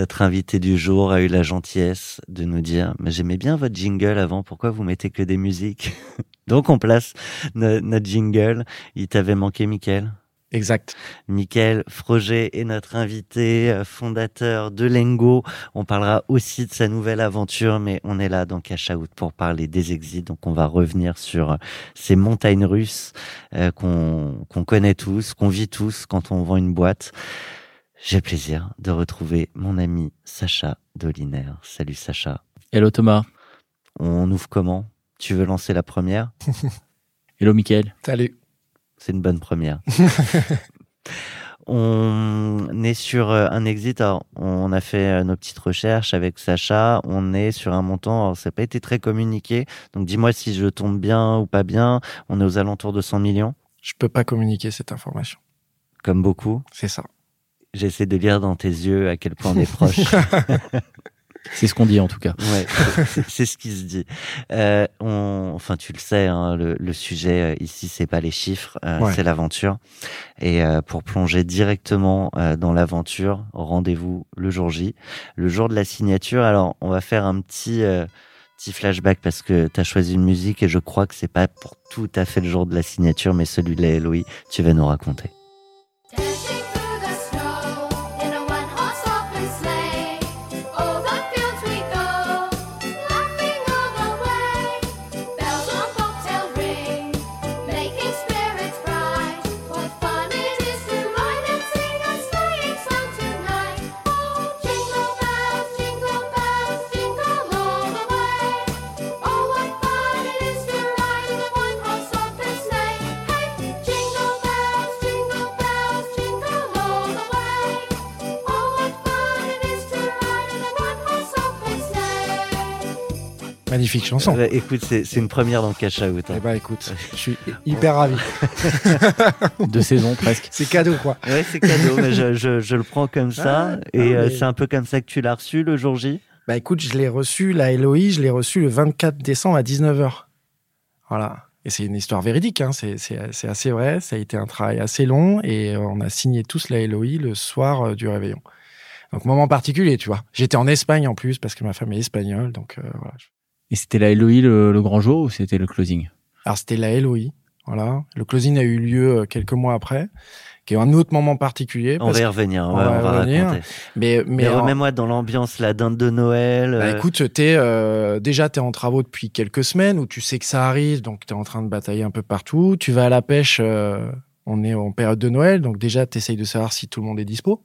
Notre invité du jour a eu la gentillesse de nous dire mais j'aimais bien votre jingle avant, pourquoi vous mettez que des musiques Donc on place no- notre jingle. Il t'avait manqué, Mickaël? Exact. Mickaël Froger est notre invité, euh, fondateur de Lengo. On parlera aussi de sa nouvelle aventure, mais on est là dans Cash Out pour parler des exits. Donc on va revenir sur euh, ces montagnes russes euh, qu'on qu'on connaît tous, qu'on vit tous quand on vend une boîte. J'ai le plaisir de retrouver mon ami Sacha Doliner. Salut Sacha. Hello Thomas. On ouvre comment? Tu veux lancer la première? Hello Mickaël. Salut. C'est une bonne première. on est sur euh, un exit. Alors, on a fait euh, nos petites recherches avec Sacha. On est sur un montant. Alors, ça n'a pas été très communiqué. Donc, dis-moi si je tombe bien ou pas bien. On est aux alentours de 100 millions, Je peux pas communiquer cette information. comme beaucoup. C'est ça. J'essaie de lire dans tes yeux à quel point on est proche. C'est ce qu'on dit en tout cas. Ouais, c'est- ce qui se dit. Euh, on, enfin, tu le sais, hein, le, le sujet euh, ici, c'est pas les chiffres, euh, Ouais. c'est l'aventure. Et euh, pour plonger directement euh, dans l'aventure, rendez-vous le jour J, le jour de la signature. Alors, on va faire un petit euh, petit flashback parce que tu as choisi une musique et je crois que c'est pas pour tout à fait le jour de la signature, mais celui de la Eloï, tu vas nous raconter. Magnifique chanson. Euh, écoute, c'est une première dans Cash Out. hein. Eh ben écoute, je suis hyper ravi. Deux saisons presque. C'est cadeau quoi. Ouais, c'est cadeau, mais je, je, je le prends comme ça. Ah, et ah, euh, mais- c'est un peu comme ça que tu l'as reçu le jour J? Bah écoute, je l'ai reçu, la Eloï, je l'ai reçu le 24 décembre à 19h. Voilà. Et c'est une histoire véridique, hein. c'est assez vrai. Ça a été un travail assez long et euh, on a signé tous la Eloï le soir euh, du réveillon. Donc, moment particulier, tu vois. J'étais en Espagne en plus parce que ma femme est espagnole. Donc, euh, voilà. Et c'était la Eloï le, le grand jour ou c'était le closing? Alors, c'était la Eloï. Voilà. Le closing a eu lieu euh, quelques mois après, qui est un autre moment particulier. On va y revenir, on ouais, va on va revenir. raconter. Mais, mais, Mais, en- remets-moi dans l'ambiance, la dinde de Noël. Bah euh, écoute, t'es euh, déjà t'es en travaux depuis quelques semaines où tu sais que ça arrive, donc t'es en train de batailler un peu partout. Tu vas à la pêche, euh, on est en période de Noël, donc déjà t'essayes de savoir si tout le monde est dispo,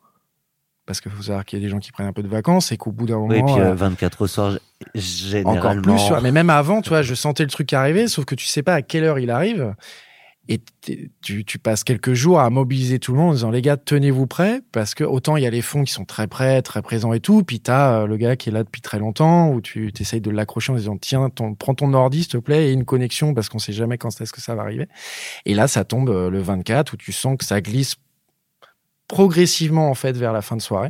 parce qu'il faut savoir qu'il y a des gens qui prennent un peu de vacances et qu'au bout d'un moment, oui, et puis euh, euh, 24 au soir, généralement. encore plus. Mais même avant, tu vois, je sentais le truc arriver, sauf que tu sais pas à quelle heure il arrive. Et tu, tu passes quelques jours à mobiliser tout le monde en disant les gars tenez-vous prêts parce que autant il y a les fonds qui sont très prêts, très présents et tout, puis t'as euh, le gars qui est là depuis très longtemps où tu essayes de l'accrocher en disant tiens ton, prends ton ordi s'il te plaît et une connexion parce qu'on sait jamais quand est-ce que ça va arriver. Et là ça tombe euh, le 24 où tu sens que ça glisse progressivement en fait vers la fin de soirée.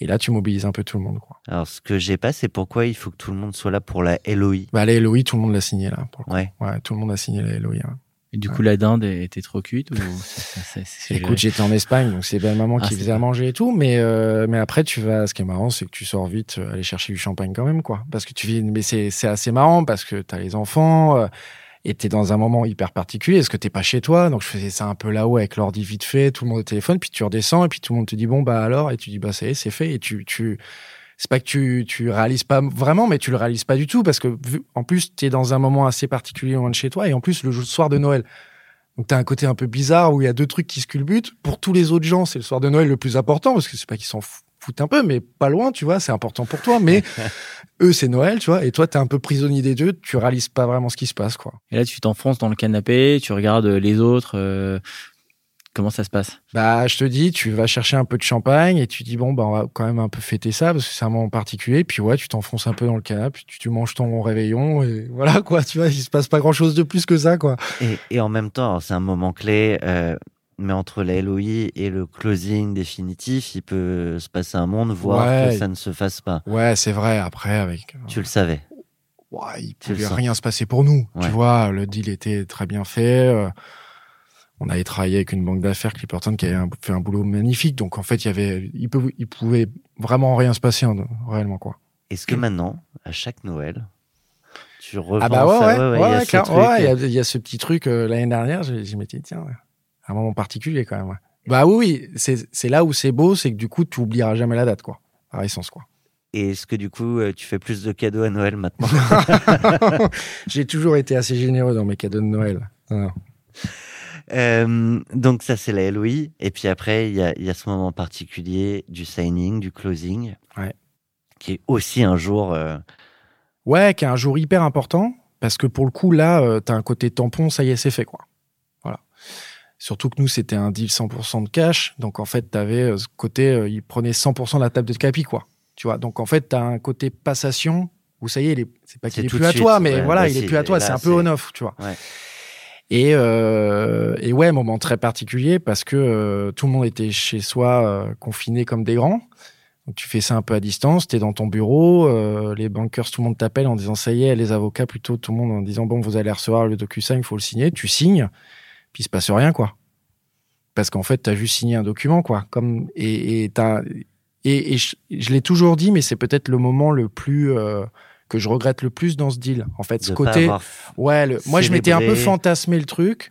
Et là tu mobilises un peu tout le monde quoi. Alors, ce que j'ai pas, c'est pourquoi il faut que tout le monde soit là pour la LOI. Bah la LOI tout le monde l'a signé là. Pour. Ouais. Ouais, tout le monde a signé la LOI. hein. Et du coup, la dinde était trop cuite ou Écoute, j'étais en Espagne, donc c'est belle maman Ah, qui faisait à manger et tout, mais euh, mais après tu vas, ce qui est marrant, c'est que tu sors vite, euh, aller chercher du champagne quand même, quoi, parce que tu vis, mais c'est c'est assez marrant parce que t'as les enfants. euh, et t'es dans un moment hyper particulier, est-ce que t'es pas chez toi. Donc je faisais ça un peu là-haut avec l'ordi vite fait, tout le monde au téléphone, puis tu redescends et puis tout le monde te dit bon bah alors, et tu dis bah ça y est, c'est fait, et tu tu c'est pas que tu tu réalises pas vraiment, mais tu le réalises pas du tout parce que en plus t'es dans un moment assez particulier loin de chez toi. Et en plus le soir de Noël. Donc t'as un côté un peu bizarre où il y a deux trucs qui se culbutent. Pour tous les autres gens, c'est le soir de Noël le plus important parce que c'est pas qu'ils s'en fou- foutent un peu, mais pas loin, tu vois, c'est important pour toi. Mais eux, c'est Noël, tu vois, et toi, t'es un peu prisonnier des deux, tu réalises pas vraiment ce qui se passe, quoi. Et là, tu t'enfonces dans le canapé, tu regardes les autres. euh, comment ça se passe? Bah, je te dis, tu vas chercher un peu de champagne et tu dis bon, bah, on va quand même un peu fêter ça parce que c'est un moment particulier. Puis ouais, tu t'enfonces un peu dans le canapé, tu, tu manges ton réveillon et voilà quoi. Tu vois, il se passe pas grand chose de plus que ça, quoi. Et, et en même temps, c'est un moment clé, euh, mais entre la LOI et le closing définitif, il peut se passer un monde, voire Ouais. que ça ne se fasse pas. Ouais, c'est vrai. Après, avec Tu le savais. ouais, il pouvait rien se passer pour nous. Ouais. Tu vois, le deal était très bien fait. euh, on avait travaillé avec une banque d'affaires Clipperton qui avait un- fait un boulot magnifique. Donc en fait, il y avait, il, peut, il pouvait vraiment rien se passer hein, réellement quoi. Est-ce que maintenant, à chaque Noël, tu repenses Ah bah ouais, à- ouais, il ouais, ouais, y euh, y, a ce petit truc euh, l'année dernière, je, je m'étais dit, tiens, ouais, un moment particulier quand même. ouais. Bah oui, oui, c'est là où c'est beau, c'est que du coup, tu oublieras jamais la date, quoi. Par essence, quoi. Et est-ce que du coup, euh, tu fais plus de cadeaux à Noël maintenant? J'ai toujours été assez généreux dans mes cadeaux de Noël. Euh, Donc ça, c'est la LOI. Et puis après, il y a, il y a ce moment particulier du signing, du closing, Ouais. qui est aussi un jour... euh, Ouais, qui est un jour hyper important, parce que pour le coup, là, euh, t'as un côté tampon, ça y est, c'est fait, quoi. Surtout que nous, c'était un deal 100% de cash, donc en fait, t'avais euh, ce côté, euh, ils prenaient 100% de la table de capi, quoi. Tu vois, donc en fait, t'as un côté passation, où ça y est, il est- c'est pas qu'il est tout plus à toi, mais voilà, bah il est plus à toi, c'est un peu on-off, tu vois. Ouais. Et, euh, et ouais, moment très particulier parce que euh, tout le monde était chez soi, euh, confiné comme des grands. Donc tu fais ça un peu à distance, tu es dans ton bureau, les bankers, tout le monde t'appelle en disant ça y est, les avocats plutôt, tout le monde en disant bon, vous allez recevoir le DocuSign, il faut le signer. Tu signes, puis il se passe rien, quoi. Parce qu'en fait, tu as juste signé un document, quoi. Comme, et, et, t'as- et, et je, je l'ai toujours dit, mais c'est peut-être le moment le plus. euh, que je regrette le plus dans ce deal. En fait, ce de côté. Ouais, le- moi je m'étais un peu fantasmé le truc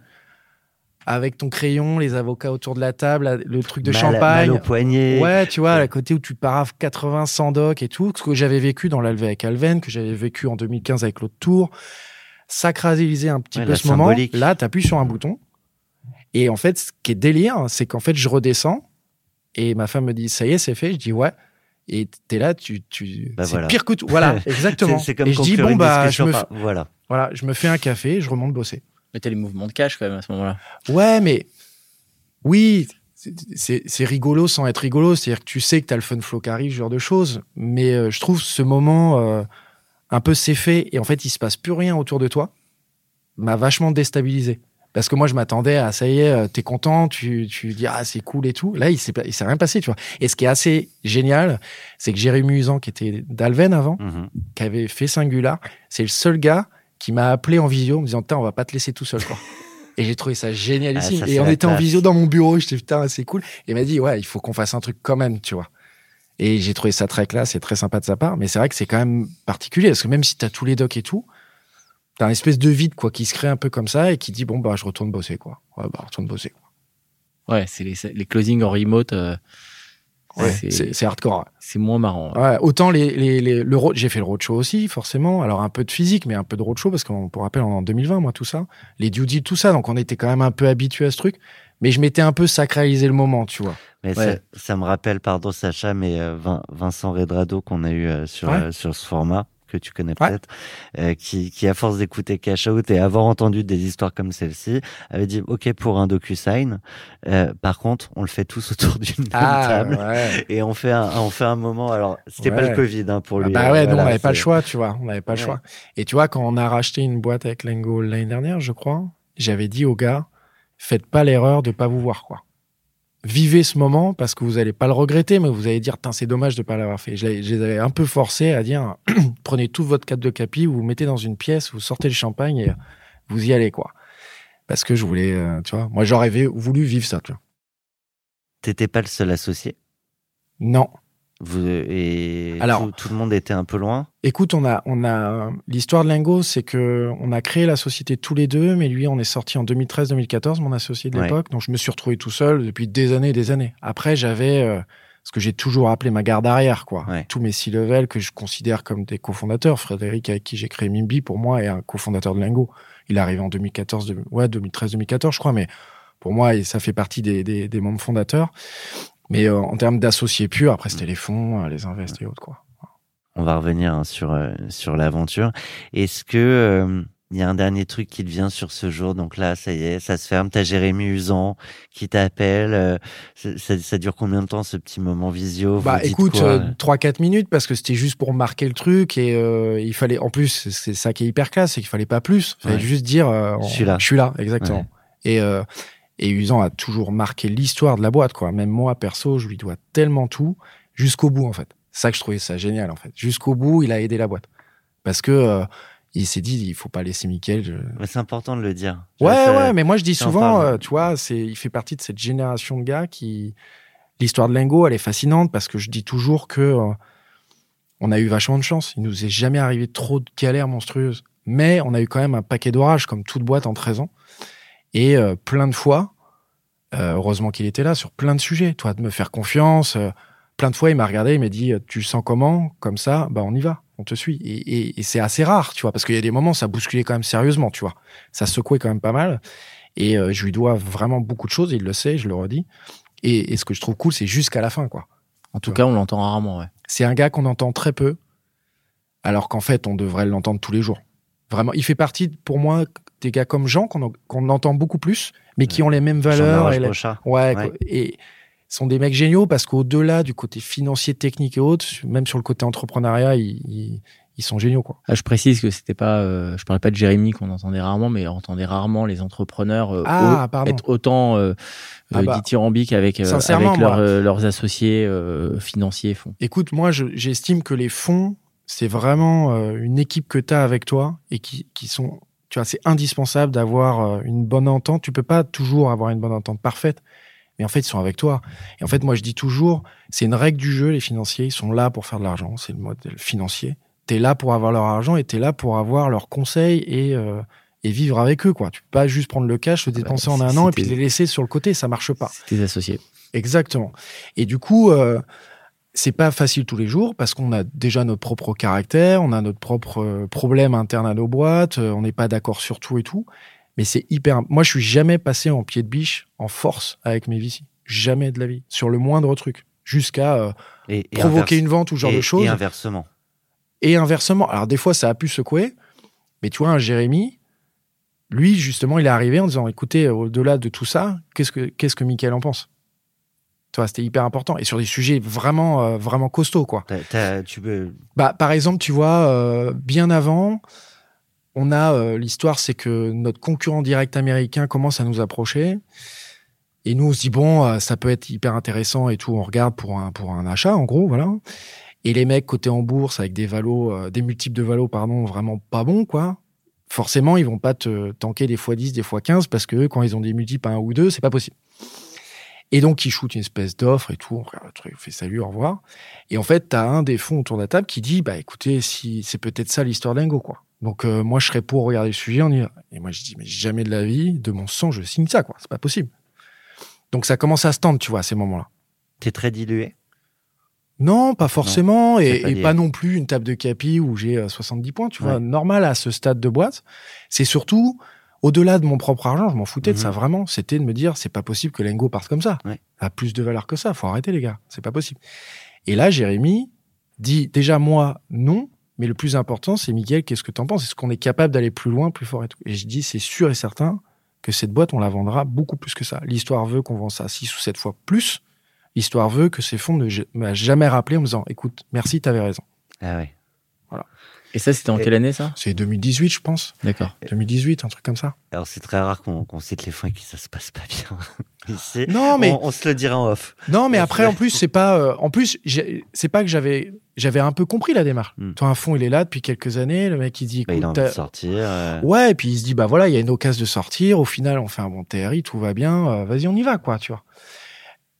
avec ton crayon, les avocats autour de la table, le truc de mal- champagne. mal au poignet. Ouais, tu vois, Ouais. à côté où tu paraphes 80, 100 docs et tout, ce que j'avais vécu dans l'Alvé avec Alven, que j'avais vécu en 2015 avec l'autre tour, sacraliser un petit Ouais, peu ce moment. Là, tu appuies sur un bouton. Et en fait, ce qui est délire, c'est qu'en fait, je redescends et ma femme me dit, ça y est, c'est fait. Je dis, ouais. Et t'es là, tu, tu, Bah c'est voilà. pire que tout. Voilà, exactement. C'est c'est comme et je dis, bon, bah, je me, Voilà. voilà, je me fais un café, je remonte bosser. Mais t'as les mouvements de cash quand même à ce moment-là. Ouais, mais oui, c'est- c'est c'est rigolo sans être rigolo. C'est-à-dire que tu sais que tu as le fun flow qui arrive, ce genre de choses. Mais euh, je trouve ce moment euh, un peu c'est fait et en fait, il se passe plus rien autour de toi m'a vachement déstabilisé. Parce que moi, je m'attendais à ça y est, euh, t'es content, tu, tu dis ah, c'est cool et tout. Là, il s'est il s'est rien passé, tu vois. Et ce qui est assez génial, c'est que Jérémy Usan, qui était d'Alven avant, Mhm. qui avait fait Singular, c'est le seul gars qui m'a appelé en visio en me disant Putain, on va pas te laisser tout seul, quoi. Et j'ai trouvé ça génialissime. Ah, ça, et on était en visio dans mon bureau, j'étais putain, c'est cool. Et il m'a dit Ouais, il faut qu'on fasse un truc quand même, tu vois. Et j'ai trouvé ça très classe et très sympa de sa part. Mais c'est vrai que c'est quand même particulier parce que même si t'as tous les docs et tout, t'as un espèce de vide, quoi, qui se crée un peu comme ça et qui dit Bon, bah, je retourne bosser, quoi. Ouais, bah, retourne bosser. quoi. Ouais, c'est les, les closings en remote. euh, Ouais, c'est- hardcore. c'est moins marrant. ouais. Ouais, autant les, les, les- le road, j'ai fait le roadshow aussi, forcément. Alors un peu de physique, mais un peu de roadshow parce qu'on pour rappel en 2020, moi tout ça, les due deals, tout ça, donc on était quand même un peu habitué à ce truc. Mais je m'étais un peu sacralisé le moment, tu vois. Mais Ouais. ça, ça me rappelle, pardon Sacha, mais euh, Vin- Vincent Redrado qu'on a eu euh, sur, Ouais. euh, sur ce format que tu connais Ouais. peut-être, euh, qui, qui à force d'écouter Cash Out et avoir entendu des histoires comme celle-ci, avait dit OK pour un DocuSign. Euh, par contre, on le fait tous autour d'une table. Ah, ouais. Et on fait un, on fait un moment. Alors, c'était pas Ouais. le Covid hein, pour Ah lui. bah euh, ouais, non, on n'avait pas le choix, tu vois. On n'avait pas le choix. Et tu vois, quand on a racheté une boîte avec Lengo l'année dernière, je crois, j'avais dit aux gars, faites pas l'erreur de pas vous voir, quoi. Vivez ce moment parce que vous allez pas le regretter, mais vous allez dire, c'est dommage de pas l'avoir fait. Je, je les avais un peu forcés à dire, prenez tout votre cadre de capi, vous vous mettez dans une pièce, vous sortez le champagne et vous y allez, quoi. Parce que je voulais, euh, tu vois, moi j'aurais voulu vivre ça, tu vois. T'étais pas le seul associé? Non. Vous, et Alors- tout, tout le monde était un peu loin. Écoute, on a, on a l'histoire de Lingo, c'est que on a créé la société tous les deux, mais lui, on est sorti en 2013-2014, mon associé de Ouais. l'époque. Donc, je me suis retrouvé tout seul depuis des années et des années. Après, j'avais euh, ce que j'ai toujours appelé ma garde arrière, quoi. Ouais. Tous mes six levels que je considère comme des cofondateurs. Frédéric, avec qui j'ai créé Mimbi, pour moi, est un cofondateur de Lingo, Il est arrivé en 2014, de- ouais, 2013-2014, je crois, mais pour moi, et ça fait partie des, des, des membres fondateurs. Mais euh, en termes d'associés purs, après, c'était les fonds, euh, les invests et autres, quoi. On va revenir hein, sur euh, sur l'aventure. Est-ce que il y a un dernier truc qui te vient sur ce jour? Donc là, ça y est, ça se ferme. T'as Jérémy Usan qui t'appelle. ça, ça- ça dure combien de temps ce petit moment visio? Bah écoute, quoi euh, 3-4 minutes parce que c'était juste pour marquer le truc et euh, il fallait, en plus, c'est ça qui est hyper classe, c'est qu'il fallait pas plus. Il fallait Ouais. juste dire, euh, Je suis là. Je suis là, exactement. Ouais. Et, et Usan a toujours marqué l'histoire de la boîte, quoi. Même moi, perso, je lui dois tellement tout jusqu'au bout, en fait. Ça que je trouvais ça génial, en fait. Jusqu'au bout, il a aidé la boîte. Parce que euh, il s'est dit, il faut pas laisser Mickaël. je- Mais C'est important de le dire. Ouais, ouais, mais moi je dis souvent, euh, tu vois, c'est, il fait partie de cette génération de gars qui, l'histoire de Lingo, elle est fascinante parce que je dis toujours que euh, on a eu vachement de chance. Il nous est jamais arrivé trop de galères monstrueuses, mais on a eu quand même un paquet d'orages comme toute boîte en 13 ans et euh, plein de fois. euh, heureusement qu'il était là sur plein de sujets. Toi, de me faire confiance. euh, plein de fois, il m'a regardé, il m'a dit, tu sens comment? Comme ça, bah on y va, on te suit. Et, et- et c'est assez rare, tu vois, parce qu'il y a des moments, ça bousculait quand même sérieusement, tu vois. Ça secouait quand même pas mal. Et je lui dois vraiment beaucoup de choses, il le sait, je le redis. Et, et ce que je trouve cool, c'est jusqu'à la fin, quoi. En tout cas, on l'entend rarement, ouais. C'est un gars qu'on entend très peu, alors qu'en fait, on devrait l'entendre tous les jours. Vraiment, il fait partie, pour moi, des gars comme Jean, qu'on qu'on entend beaucoup plus, mais qui ont les mêmes valeurs. Et la-. Ouais, Ouais. et sont des mecs géniaux parce qu'au-delà du côté financier, technique et autres, même sur le côté entrepreneuriat, ils, ils, ils sont géniaux, quoi. Ah, je précise que c'était pas, euh, je parlais pas de Jérémy qu'on entendait rarement, mais on entendait rarement les entrepreneurs euh, Ah, au- être autant euh, Ah euh, bah, dithyrambiques avec, euh, avec leurs, euh, associés euh, financiers font. Écoute, moi, je- j'estime que les fonds, c'est vraiment euh, une équipe que tu as avec toi et qui, qui sont, tu vois, c'est indispensable d'avoir euh, une bonne entente. Tu peux pas toujours avoir une bonne entente parfaite, mais en fait, ils sont avec toi. Et en fait, moi, je dis toujours, c'est une règle du jeu, les financiers, ils sont là pour faire de l'argent, c'est le modèle financier. Tu es là pour avoir leur argent et tu es là pour avoir leurs conseils et, euh, et vivre avec eux, quoi. Tu peux pas juste prendre le cash, le dépenser en un an et puis les laisser sur le côté, ça marche pas. C'est tes associés. Exactement. Et du coup, euh, c'est pas facile tous les jours parce qu'on a déjà notre propre caractère, on a notre propre euh, problème interne à nos boîtes, euh, on n'est pas d'accord sur tout et tout. Mais c'est hyper. Moi, je suis jamais passé en pied de biche, en force avec mes VC. Jamais de la vie. Sur le moindre truc. Jusqu'à euh, provoquer inverse- une vente ou ce genre et- de choses. Et inversement. Et inversement. Alors, des fois, ça a pu secouer. Mais tu vois, un Jérémy, lui, justement, il est arrivé en disant écoutez, au-delà de tout ça, qu'est-ce que, qu'est-ce que Mickaël en pense? Tu vois, c'était hyper important. Et sur des sujets vraiment, euh, vraiment costauds, quoi. Tu peux. Bah, par exemple, tu vois, euh, bien avant, on a euh, l'histoire, c'est que notre concurrent direct américain commence à nous approcher. Et nous, on se dit, bon, ça peut être hyper intéressant et tout. On regarde pour un, pour un achat, en gros, voilà. Et les mecs cotés en bourse avec des valos, des multiples de valos, pardon, vraiment pas bons, quoi. Forcément, ils vont pas te tanker des fois 10, des fois 15 parce que eux, quand ils ont des multiples à 1 ou 2, c'est pas possible. Et donc, ils shootent une espèce d'offre et tout. On regarde le truc, on fait salut, au revoir. Et en fait, tu as un des fonds autour de la table qui dit bah écoutez, si c'est peut-être ça l'histoire d'Ingo, quoi. Donc euh, moi, je serais pour regarder le sujet, on y va. Et moi, je dis mais jamais de la vie, de mon sang, je signe ça, quoi. C'est pas possible. Donc ça commence à se tendre, tu vois, à ces moments-là. T'es très dilué? Non, pas forcément, et, pas et lié. pas non plus une table de capi où j'ai euh, 70 points, tu vois, normal à ce stade de boîte. C'est surtout, au-delà de mon propre argent, je m'en foutais de Mhm. ça vraiment, c'était de me dire, c'est pas possible que Lengo parte comme ça. Ouais. Ça a plus de valeur que ça, faut arrêter les gars, c'est pas possible. Et là, Jérémy dit, déjà moi, non, mais le plus important, c'est Miguel, qu'est-ce que t'en penses? Est-ce qu'on est capable d'aller plus loin, plus fort et tout? Et je dis, c'est sûr et certain que cette boîte, on la vendra beaucoup plus que ça. L'histoire veut qu'on vend ça 6 ou 7 fois plus. L'histoire veut que ces fonds ne m'a jamais rappelé en me disant écoute, merci, t'avais raison. Ah ouais. Et ça, c'était en Et- quelle année, ça C'est 2018, je pense. D'accord. 2018, un truc comme ça. Alors c'est très rare qu'on qu'on cite les fonds et que ça se passe pas bien. Ici, Non, mais on, on se le dira en off. non, mais après, c'est- en plus, c'est pas. euh, en plus, c'est pas que j'avais j'avais un peu compris la démarche. Hmm. Toi, un fonds, il est là depuis quelques années. Le mec, il dit Bah, il a envie de sortir. euh, ouais, et puis il se dit bah voilà, il y a une occasion de sortir. Au final, on fait un bon TRI, tout va bien. euh, Vas-y, on y va, quoi, tu vois.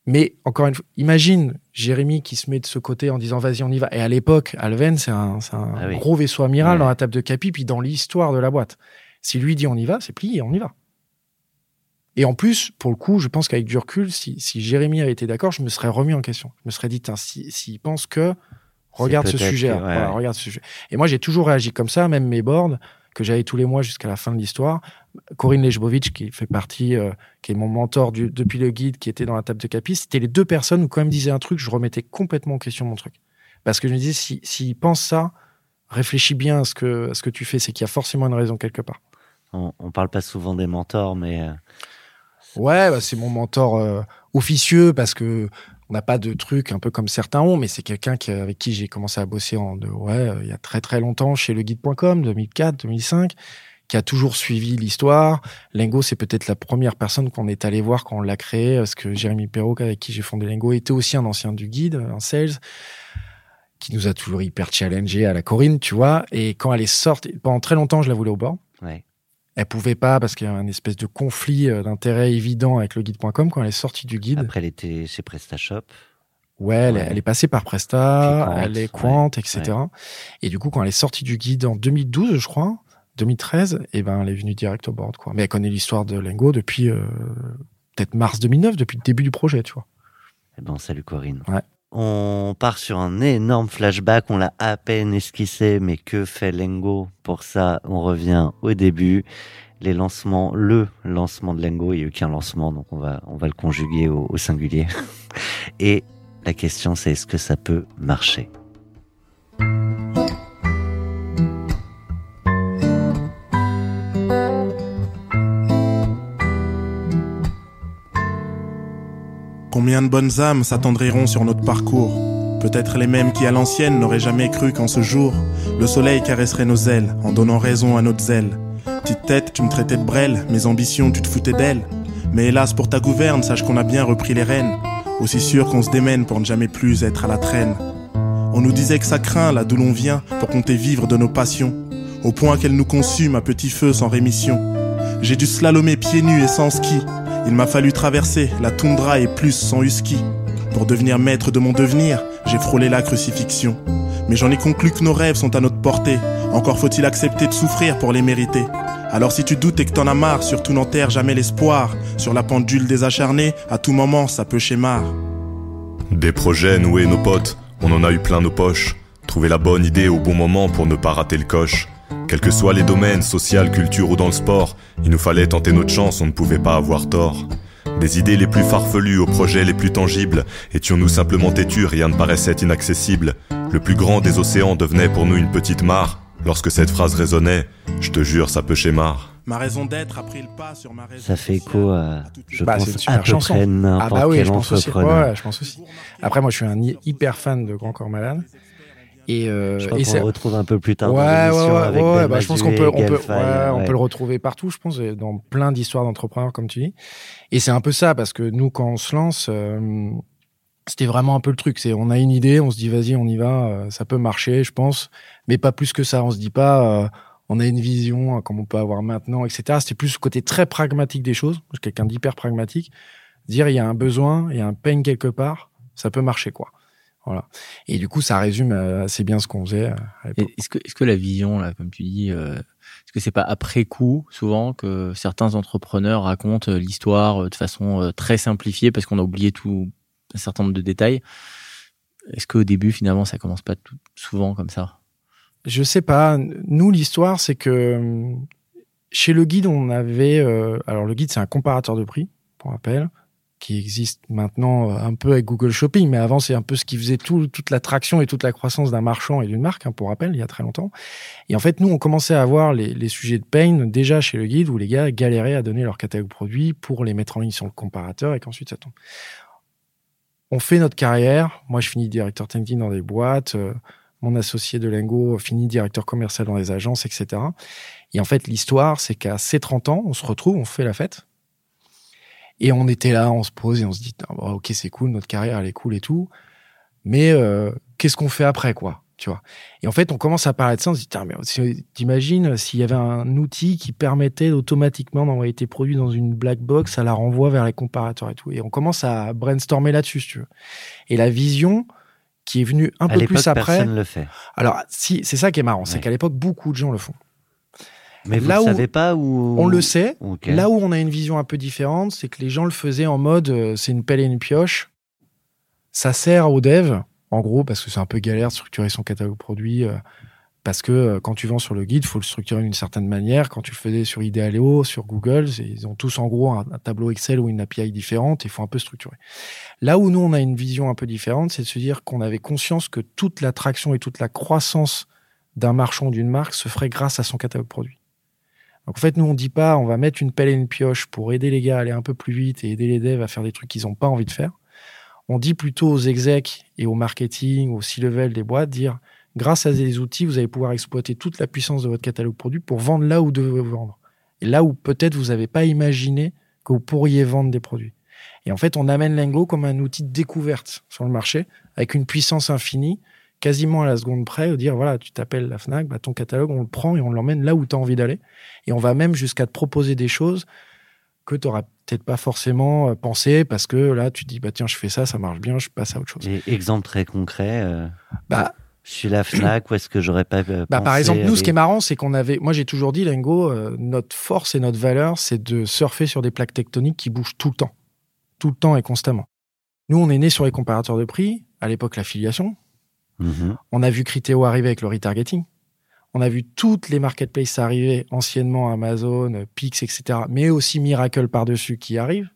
Mais encore une fois, imagine Jérémy qui se met de ce côté en disant vas-y, on y va. Et à l'époque, Alven, c'est un, c'est un Ah oui. gros vaisseau amiral Ouais. dans la table de Capi, puis dans l'histoire de la boîte. Si lui dit on y va, c'est plié, on y va. Et en plus, pour le coup, je pense qu'avec du recul, si, si Jérémy avait été d'accord, je me serais remis en question. Je me serais dit, Tain, si- s'il pense que, regarde ce sujet-là. que- ouais, Voilà, ouais. regarde ce sujet. Et moi, j'ai toujours réagi comme ça, même mes boards. Que j'avais tous les mois jusqu'à la fin de l'histoire. Corinne Lejbovic, qui fait partie, euh, qui est mon mentor du- depuis le guide, qui était dans la table de Capis, c'était les deux personnes où quand ils me disaient un truc, je remettais complètement en question mon truc. Parce que je me disais, si- s'ils pensent ça, réfléchis bien à ce que, à ce que tu fais, c'est qu'il y a forcément une raison quelque part. On, on parle pas souvent des mentors, mais euh, Ouais, bah, c'est mon mentor euh, officieux parce que on n'a pas de truc un peu comme certains ont, mais c'est quelqu'un avec qui j'ai commencé à bosser en, de, ouais, euh, il y a très très longtemps chez leguide.com, 2004, 2005, qui a toujours suivi l'histoire. Lengo, c'est peut-être la première personne qu'on est allé voir quand on l'a créé, parce que Jérémy Perrault, avec qui j'ai fondé Lengo, était aussi un ancien du guide, un sales, qui nous a toujours hyper challengé à la Corinne, tu vois. Et quand elle est sortie, pendant très longtemps, je la voulais au bord. ouais. Elle pouvait pas parce qu'il y a un espèce de conflit euh, d'intérêt évident avec le guide.com quand elle est sortie du guide. Après, elle était chez PrestaShop. ouais, elle, ouais. elle est passée par Presta, Quant, elle est ouais, Quant, etc. Et du coup, quand elle est sortie du guide en 2012, je crois, 2013, et ben, elle est venue direct au board, quoi. Mais elle connaît l'histoire de Lengo depuis euh, peut-être mars 2009, depuis le début du projet, tu vois. Eh ben, salut Corinne. Ouais. On part sur un énorme flashback, on l'a à peine esquissé, mais que fait Lengo Pour ça, on revient au début. Les lancements, le lancement de Lengo, il n'y a eu qu'un lancement, donc on va, le conjuguer au singulier. Et la question, c'est est-ce que ça peut marcher? Combien de bonnes âmes s'attendriront sur notre parcours Peut-être les mêmes qui à l'ancienne n'auraient jamais cru qu'en ce jour, le soleil caresserait nos ailes en donnant raison à notre zèle. Petite tête, tu me traitais de brêle, mes ambitions, tu te foutais d'elles. Mais hélas pour ta gouverne, sache qu'on a bien repris les rênes. Aussi sûr qu'on se démène pour ne jamais plus être à la traîne. On nous disait que ça craint là d'où l'on vient pour compter vivre de nos passions, au point qu'elles nous consument à petit feu sans rémission. J'ai dû slalomer pieds nus et sans ski. Il m'a fallu traverser la toundra et plus sans husky. Pour devenir maître de mon devenir, j'ai frôlé la crucifixion. Mais j'en ai conclu que nos rêves sont à notre portée. Encore faut-il accepter de souffrir pour les mériter. Alors si tu doutes et que t'en as marre, surtout n'enterre jamais l'espoir. Sur la pendule des acharnés, à tout moment ça peut schémar. Des projets noués nos potes, on en a eu plein nos poches. Trouver la bonne idée au bon moment pour ne pas rater le coche. Quels que soient les domaines, social, culture ou dans le sport, il nous fallait tenter notre chance, on ne pouvait pas avoir tort. Des idées les plus farfelues aux projets les plus tangibles, étions-nous simplement têtus, rien ne paraissait inaccessible. Le plus grand des océans devenait pour nous une petite mare. Lorsque cette phrase résonnait, je te jure, ça peut schémar. Ma raison d'être a pris le pas sur ma raison Ça fait écho à, je Bah, c'est pense, à peu chanson. près Ah n'importe bah oui, quel je pense aussi. Ouais, je pense aussi. Après, moi, je suis un hy- hyper fan de Grand Corps Malade. Et, euh, Je crois qu'on le retrouve un peu plus tard ouais, dans ouais, ouais, avec ouais, Ben bah, je pense qu'on peut, on peut, ouais, on peut le retrouver partout, je pense, dans plein d'histoires d'entrepreneurs, comme tu dis. Et c'est un peu ça, parce que nous, quand on se lance, euh, c'était vraiment un peu le truc. C'est, on a une idée, on se dit, vas-y, on y va, euh, ça peut marcher, je pense, mais pas plus que ça. On se dit pas, euh, on a une vision, euh, comme on peut avoir maintenant, etc. C'était plus le côté très pragmatique des choses. Je suis quelqu'un d'hyper pragmatique. Dire, il y a un besoin, il y a un pain quelque part, ça peut marcher, quoi. Voilà. Et du coup, ça résume euh, assez bien ce qu'on faisait euh, Est-ce que, est-ce que la vision, là, comme tu dis, euh, est-ce que c'est pas après coup, souvent, que certains entrepreneurs racontent l'histoire de façon très simplifiée parce qu'on a oublié tout un certain nombre de détails? Est-ce qu'au début, finalement, ça commence pas tout, souvent comme ça? Je sais pas. Nous, l'histoire, c'est que chez le guide, on avait. euh, alors, le guide, c'est un comparateur de prix, pour rappel, qui existe maintenant euh, un peu avec Google Shopping, mais avant, c'est un peu ce qui faisait tout, toute l'attraction et toute la croissance d'un marchand et d'une marque, hein, pour rappel, il y a très longtemps. Et en fait, nous, on commençait à avoir les, les sujets de pain déjà chez le guide, où les gars galéraient à donner leur catalogue produit pour les mettre en ligne sur le comparateur et qu'ensuite ça tombe. On fait notre carrière. Moi, je finis directeur technique dans des boîtes. euh, mon associé de Lengo finit directeur commercial dans des agences, etc. Et en fait, l'histoire, c'est qu'à ses 30 ans, on se retrouve, on fait la fête. Et on était là, on se pose et on se dit, bon, ok, c'est cool, notre carrière, elle est cool et tout. Mais euh, qu'est-ce qu'on fait après, quoi tu vois? Et en fait, on commence à parler de ça, on se dit, t'imagines s'il y avait un outil qui permettait automatiquement d'envoyer tes produits dans une black box, ça la renvoie vers les comparateurs et tout. Et on commence à brainstormer là-dessus, si tu veux. Et la vision qui est venue un À peu plus après. personne ne le fait. Alors, si, c'est ça qui est marrant, c'est qu'à l'époque, beaucoup de gens le font. Mais vous Là ne où savez pas où On le sait. Là où on a une vision un peu différente, c'est que les gens le faisaient en mode euh, c'est une pelle et une pioche. Ça sert aux devs, en gros, parce que c'est un peu galère de structurer son catalogue produit. euh, Parce que euh, quand tu vends sur le guide, il faut le structurer d'une certaine manière. Quand tu le faisais sur Idealeo, sur Google, ils ont tous en gros un, un tableau Excel ou une API différente et il faut un peu structurer. Là où nous, on a une vision un peu différente, c'est de se dire qu'on avait conscience que toute l'attraction et toute la croissance d'un marchand ou d'une marque se ferait grâce à son catalogue produit. Donc en fait, nous, on dit pas on va mettre une pelle et une pioche pour aider les gars à aller un peu plus vite et aider les devs à faire des trucs qu'ils n'ont pas envie de faire. On dit plutôt aux execs et au marketing, au C-level des boîtes, dire grâce à des outils, vous allez pouvoir exploiter toute la puissance de votre catalogue produit pour vendre là où vous devez vendre. Et là où peut-être vous n'avez pas imaginé que vous pourriez vendre des produits. Et en fait, on amène Lengo comme un outil de découverte sur le marché, avec une puissance infinie, quasiment à la seconde près, dire voilà, tu t'appelles la Fnac, bah, ton catalogue, on le prend et on l'emmène là où tu as envie d'aller. Et on va même jusqu'à te proposer des choses que tu n'auras peut-être pas forcément euh, pensé, parce que là, tu te dis bah tiens, je fais ça, ça marche bien, je passe à autre chose. Et exemple très concret, euh, Bah, je suis la Fnac, où est-ce que j'aurais pas euh, Bah, par pensé exemple, nous, ce qui est marrant, c'est qu'on avait. Moi, j'ai toujours dit, Lengo, euh, notre force et notre valeur, c'est de surfer sur des plaques tectoniques qui bougent tout le temps. Tout le temps et constamment. Nous, on est né sur les comparateurs de prix, à l'époque, l'affiliation. Mhm. On a vu Criteo arriver avec le retargeting. On a vu toutes les marketplaces arriver, anciennement Amazon, Pix, etc. Mais aussi Miracle par-dessus qui arrive.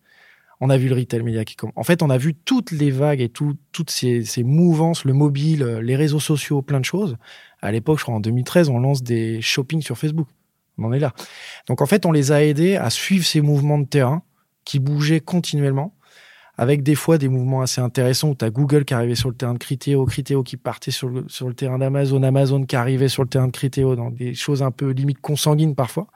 On a vu le retail media qui commence. En fait, on a vu toutes les vagues et tout- toutes ces, ces mouvances, le mobile, les réseaux sociaux, plein de choses. À l'époque, je crois en 2013, on lance des shopping sur Facebook. On en est là. Donc en fait, on les a aidés à suivre ces mouvements de terrain qui bougeaient continuellement, avec des fois des mouvements assez intéressants où tu as Google qui arrivait sur le terrain de Criteo, Criteo qui partait sur le, sur le terrain d'Amazon, Amazon qui arrivait sur le terrain de Criteo, dans des choses un peu limite consanguines parfois.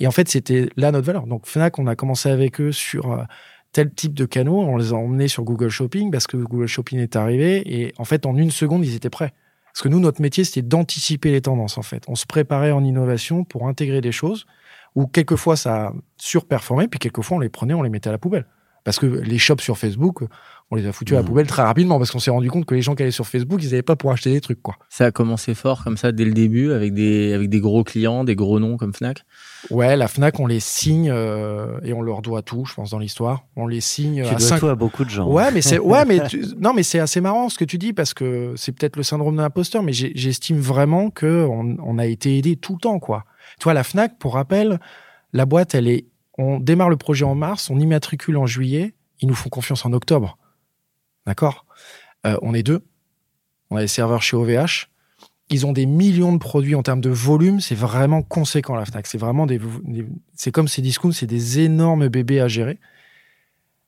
Et en fait, c'était là notre valeur. Donc Fnac, on a commencé avec eux sur euh, tel type de canaux, on les a emmenés sur Google Shopping parce que Google Shopping est arrivé et en fait, en une seconde, ils étaient prêts. Parce que nous, notre métier, c'était d'anticiper les tendances, en fait. On se préparait en innovation pour intégrer des choses où quelquefois ça a surperformé, puis quelquefois on les prenait, on les mettait à la poubelle. Parce que les shops sur Facebook, on les a foutus à la Mhm. poubelle très rapidement parce qu'on s'est rendu compte que les gens qui allaient sur Facebook, ils n'avaient pas pour acheter des trucs, quoi. Ça a commencé fort comme ça dès le début avec des, avec des gros clients, des gros noms comme Fnac? Ouais, la Fnac, on les signe euh, et on leur doit tout, je pense, dans l'histoire. On les signe Tu à dois cinq- tout à beaucoup de gens. Ouais, mais c'est ouais, mais tu- non, mais c'est assez marrant ce que tu dis parce que c'est peut-être le syndrome de l'imposteur, mais j'estime vraiment que on, on a été aidé tout le temps, quoi. Tu vois, la Fnac, pour rappel, la boîte, elle est, on démarre le projet en mars, on immatricule en juillet, ils nous font confiance en octobre, d'accord? Euh, On est deux, on a des serveurs chez OVH. Ils ont des millions de produits en termes de volume, c'est vraiment conséquent la Fnac. C'est vraiment des, c'est comme ces discounts, c'est des énormes bébés à gérer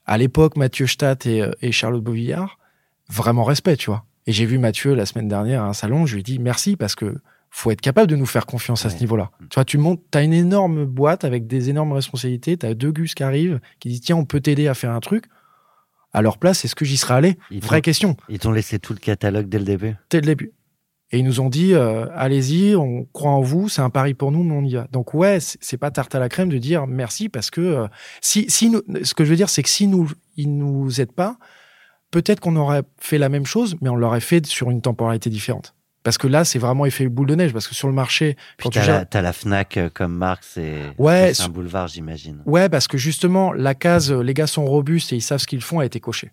à l'époque, Mathieu Stadt et, euh, et Charlotte Beauvillard, vraiment respect, tu vois. Et j'ai vu Mathieu la semaine dernière à un salon, je lui ai dit merci parce que faut être capable de nous faire confiance à ce niveau-là. Tu vois, tu montes, t'as une énorme boîte avec des énormes responsabilités, t'as deux gus qui arrivent, qui disent tiens, on peut t'aider à faire un truc. À leur place, est-ce que j'y serais allé? Ils Vraie question, Ils t'ont laissé tout le catalogue dès le début? dès le début. Et ils nous ont dit euh, allez-y, on croit en vous, c'est un pari pour nous, mais on y va. Donc ouais, c'est c'est pas tarte à la crème de dire merci parce que euh, si, si nous, ce que je veux dire, c'est que si nous, ils nous aident pas, peut-être qu'on aurait fait la même chose, mais on l'aurait fait sur une temporalité différente. Parce que là, c'est vraiment effet boule de neige. Parce que sur le marché, Puis quand tu gères- la, Fnac euh, comme marque, c'est Ouais, un boulevard, j'imagine. Ouais, parce que justement, la case, euh, les gars sont robustes et ils savent ce qu'ils font, a été cochée.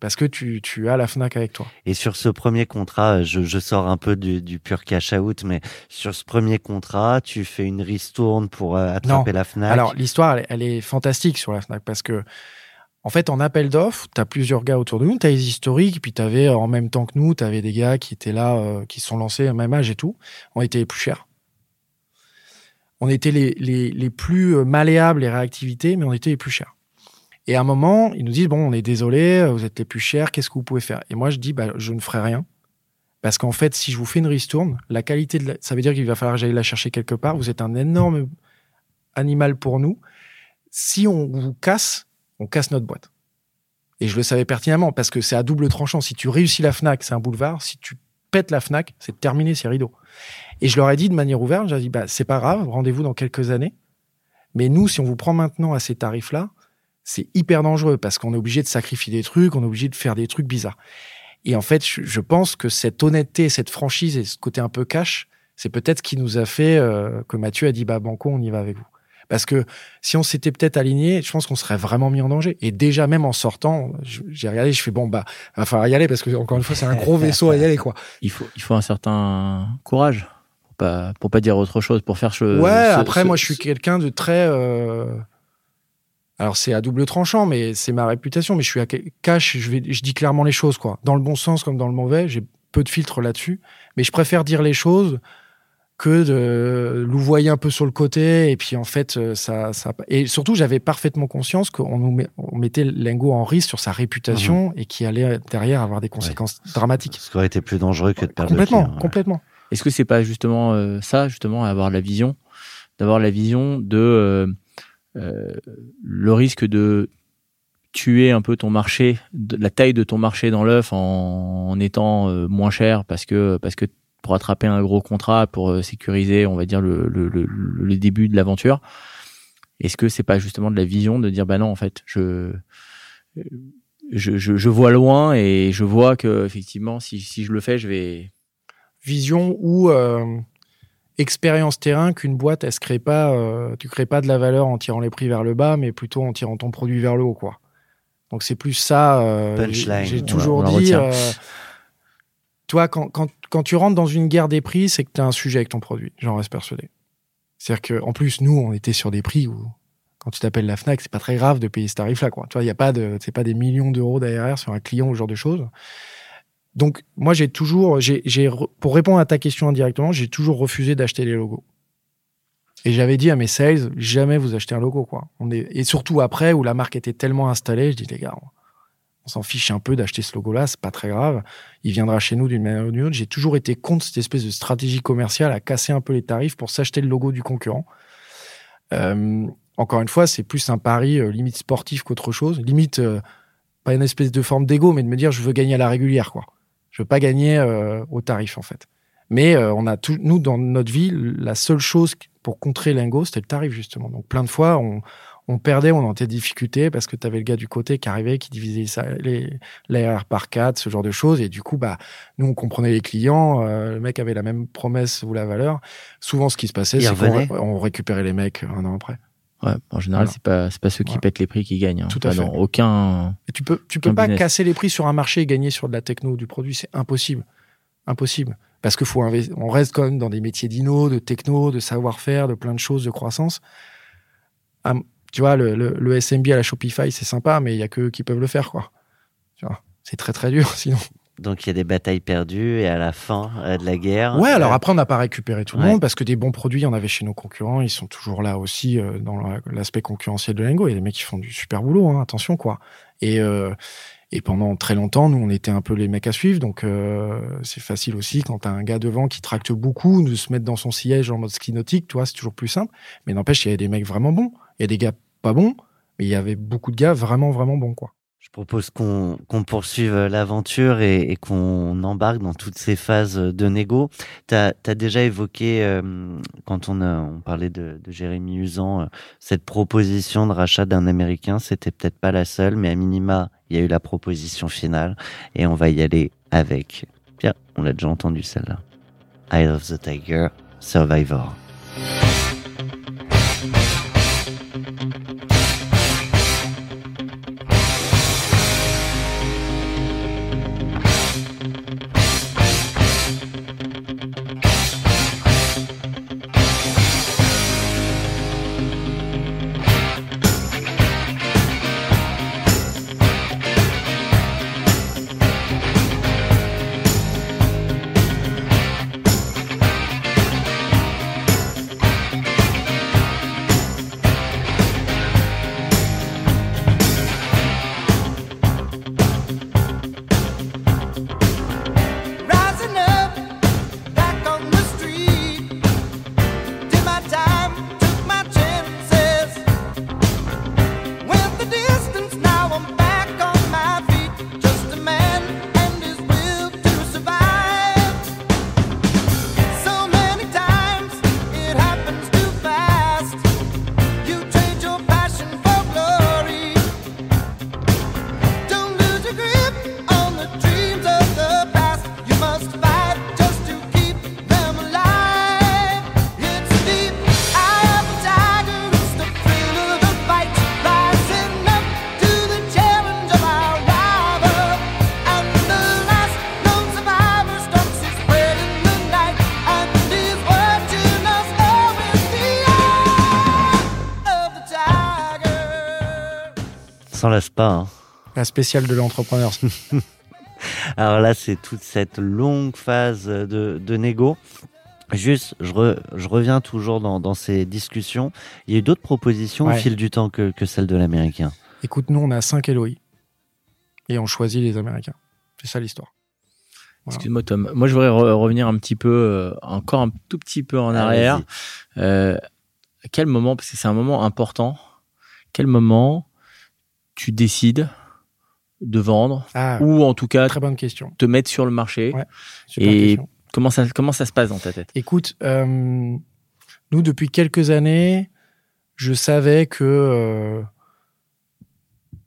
Parce que tu, tu as la Fnac avec toi. Et sur ce premier contrat, euh, je, je sors un peu du, du pur cash out, mais sur ce premier contrat, tu fais une ristourne pour attraper la Fnac? Alors, l'histoire, elle, elle est fantastique sur la Fnac parce que, en fait, en appel d'offres, tu as plusieurs gars autour de nous, tu as les historiques, puis tu avais, en même temps que nous, tu avais des gars qui étaient là, euh, qui se sont lancés à même âge et tout. On était les plus chers. On était les, plus euh, malléables, les réactivités, mais on était les plus chers. Et à un moment, ils nous disent, bon, on est désolé, euh, vous êtes les plus chers, qu'est-ce que vous pouvez faire? Et moi, je dis, bah, je ne ferai rien. Parce qu'en fait, si je vous fais une ristourne, la qualité de ça veut dire qu'il va falloir que j'aille la chercher quelque part. Vous êtes un énorme animal pour nous. Si on vous casse, on casse notre boîte. Et je le savais pertinemment parce que c'est à double tranchant. Si tu réussis la Fnac, c'est un boulevard. Si tu pètes la Fnac, c'est terminé, c'est rideau. Et je leur ai dit de manière ouverte, j'ai dit, bah, c'est pas grave, rendez-vous dans quelques années. Mais nous, si on vous prend maintenant à ces tarifs-là, c'est hyper dangereux parce qu'on est obligé de sacrifier des trucs, on est obligé de faire des trucs bizarres. Et en fait, je, pense que cette honnêteté, cette franchise et ce côté un peu cash, c'est peut-être ce qui nous a fait euh, que Mathieu a dit, bah, Banco, on y va avec vous. Parce que si on s'était peut-être aligné, je pense qu'on serait vraiment mis en danger. Et déjà, même en sortant, j'ai regardé, je fais bon, bah, va falloir y aller parce que, encore une fois, c'est un gros vaisseau à y aller, quoi. Il faut, il faut un certain courage pour pas pour pas dire autre chose, pour faire ce. ouais, ce- après, ce- moi, je suis quelqu'un de très. euh, Alors, c'est à double tranchant, mais c'est ma réputation. Mais je suis à cash, je, vais... je dis clairement les choses, quoi. Dans le bon sens comme dans le mauvais. J'ai peu de filtres là-dessus. Mais je préfère dire les choses que de louvoyer un peu sur le côté. Et puis, en fait, euh, ça. ça... Et surtout, j'avais parfaitement conscience qu'on nous met- on mettait Lingo en risque sur sa réputation et qui allait derrière avoir des conséquences dramatiques. Ce qui aurait été plus dangereux que de perdre le Complètement, client, ouais. complètement. Est-ce que c'est pas justement euh, ça, justement, avoir la vision, d'avoir la vision de euh, euh, le risque de tuer un peu ton marché, de la taille de ton marché dans l'œuf en, en étant euh, moins cher parce que parce que pour attraper un gros contrat pour euh, sécuriser, on va dire le, le, le, le début de l'aventure. Est-ce que c'est pas justement de la vision de dire bah non en fait je je, je, je vois loin et je vois que effectivement si, si je le fais je vais vision ou euh, expérience terrain qu'une boîte elle se crée pas euh, tu crées pas de la valeur en tirant les prix vers le bas mais plutôt en tirant ton produit vers le haut quoi donc c'est plus ça euh, Punchline. j'ai toujours on dit euh, toi quand, quand, quand tu rentres dans une guerre des prix c'est que tu as un sujet avec ton produit j'en reste persuadé c'est à dire que en plus nous on était sur des prix où quand tu t'appelles la Fnac c'est pas très grave de payer ce tarif là quoi tu vois il y a pas de c'est pas des millions d'euros d'ARR sur un client ou ce genre de choses donc, moi, j'ai toujours, j'ai, j'ai pour répondre à ta question indirectement, j'ai toujours refusé d'acheter les logos. Et j'avais dit à mes sales, jamais vous achetez un logo, quoi. On est, et surtout après, où la marque était tellement installée, je dis, les gars, on, s'en fiche un peu d'acheter ce logo-là, c'est pas très grave. Il viendra chez nous d'une manière ou d'une autre. J'ai toujours été contre cette espèce de stratégie commerciale à casser un peu les tarifs pour s'acheter le logo du concurrent. Euh, encore une fois, c'est plus un pari euh, limite sportif qu'autre chose. Limite, euh, pas une espèce de forme d'ego, mais de me dire, je veux gagner à la régulière, quoi. Je veux pas gagner au tarif en fait. Mais on a tout, nous dans notre vie, la seule chose pour contrer Lingo, c'était le tarif justement. Donc plein de fois, on, on perdait, on était en difficulté parce que tu avais le gars du côté qui arrivait, qui divisait ça- les l'ARR par 4, ce genre de choses. Et du coup, bah nous on comprenait les clients. euh, le mec avait la même promesse ou la valeur. Souvent, ce qui se passait, Il c'est qu'on revenait. on récupérait les mecs un an après. Ouais, en général, Voilà. c'est pas c'est pas ceux qui Voilà. pètent les prix qui gagnent. hein. Tout à fait. dans aucun. Et tu peux, tu peux pas business. casser les prix sur un marché et gagner sur de la techno ou du produit, c'est impossible. Impossible. Parce que faut on reste quand même dans des métiers d'inno, de techno, de savoir-faire, de plein de choses, de croissance. Tu vois, le, le, le SMB à la Shopify, c'est sympa, mais il y a que eux qui peuvent le faire, quoi. Tu vois, c'est très très dur, sinon. Donc il y a des batailles perdues et à la fin euh, de la guerre. Ouais, alors euh, après, on n'a pas récupéré tout le Ouais. monde parce que des bons produits, on avait chez nos concurrents, ils sont toujours là aussi euh, dans la- l'aspect concurrentiel de Lingo. Il y a des mecs qui font du super boulot, hein, attention quoi. Et, euh, et pendant très longtemps, nous, on était un peu les mecs à suivre. Donc, euh, c'est facile aussi quand t'as un gars devant qui tracte beaucoup, de se mettre dans son siège en mode ski nautique, tu vois, c'est toujours plus simple. Mais n'empêche, il y a des mecs vraiment bons. Il y a des gars pas bons, mais il y avait beaucoup de gars vraiment, vraiment bons, quoi. Je propose qu'on poursuive l'aventure et, qu'on embarque dans toutes ces phases de négo. Tu as, déjà évoqué, euh, quand on, a, on parlait de, de Jérémy Usan, euh, cette proposition de rachat d'un Américain. C'était peut-être pas la seule, mais à minima, il y a eu la proposition finale et on va y aller avec. Bien, on l'a déjà entendu celle-là. Eye of the Tiger, Survivor. Spéciale de l'entrepreneur. Alors là, c'est toute cette longue phase de, de négo. Juste, je, re- je reviens toujours dans, dans ces discussions. Il y a eu d'autres propositions au fil du temps que, que celle de l'américain. Écoute, nous, on a 5 LOI. Et on choisit les Américains. C'est ça l'histoire. Voilà. Excuse-moi Tom. Moi je voudrais re- revenir un petit peu, euh, encore un tout petit peu en Ah, arrière. vas-y. Euh, à quel moment, parce que c'est un moment important, quel moment tu décides de vendre Ah, ou en tout cas très bonne question. te mettre sur le marché Ouais. Et- question. comment ça, comment ça se passe dans ta tête? Écoute, euh, nous, depuis quelques années, je savais que euh,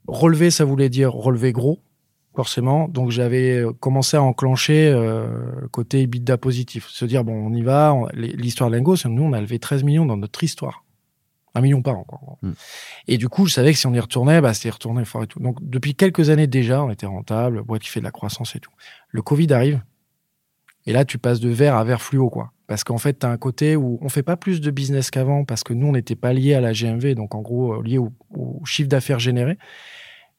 relever, ça voulait dire relever gros, forcément. Donc, j'avais euh, commencé à enclencher euh, le côté EBITDA positif. Se dire, bon, on y va. L'histoire de Lingo, c'est nous, on a levé 13 millions dans notre histoire. Un million par an, quoi. Mm. Et du coup, je savais que si on y retournait, bah, c'était retourner fort et tout. Donc, depuis quelques années déjà, on était rentable, boîte qui fait de la croissance et tout. Le Covid arrive. Et là, tu passes de vert à vert fluo, quoi. Parce qu'en fait, tu as un côté où on fait pas plus de business qu'avant parce que nous, on n'était pas lié à la GMV, donc en gros, euh, lié au, au chiffre d'affaires généré.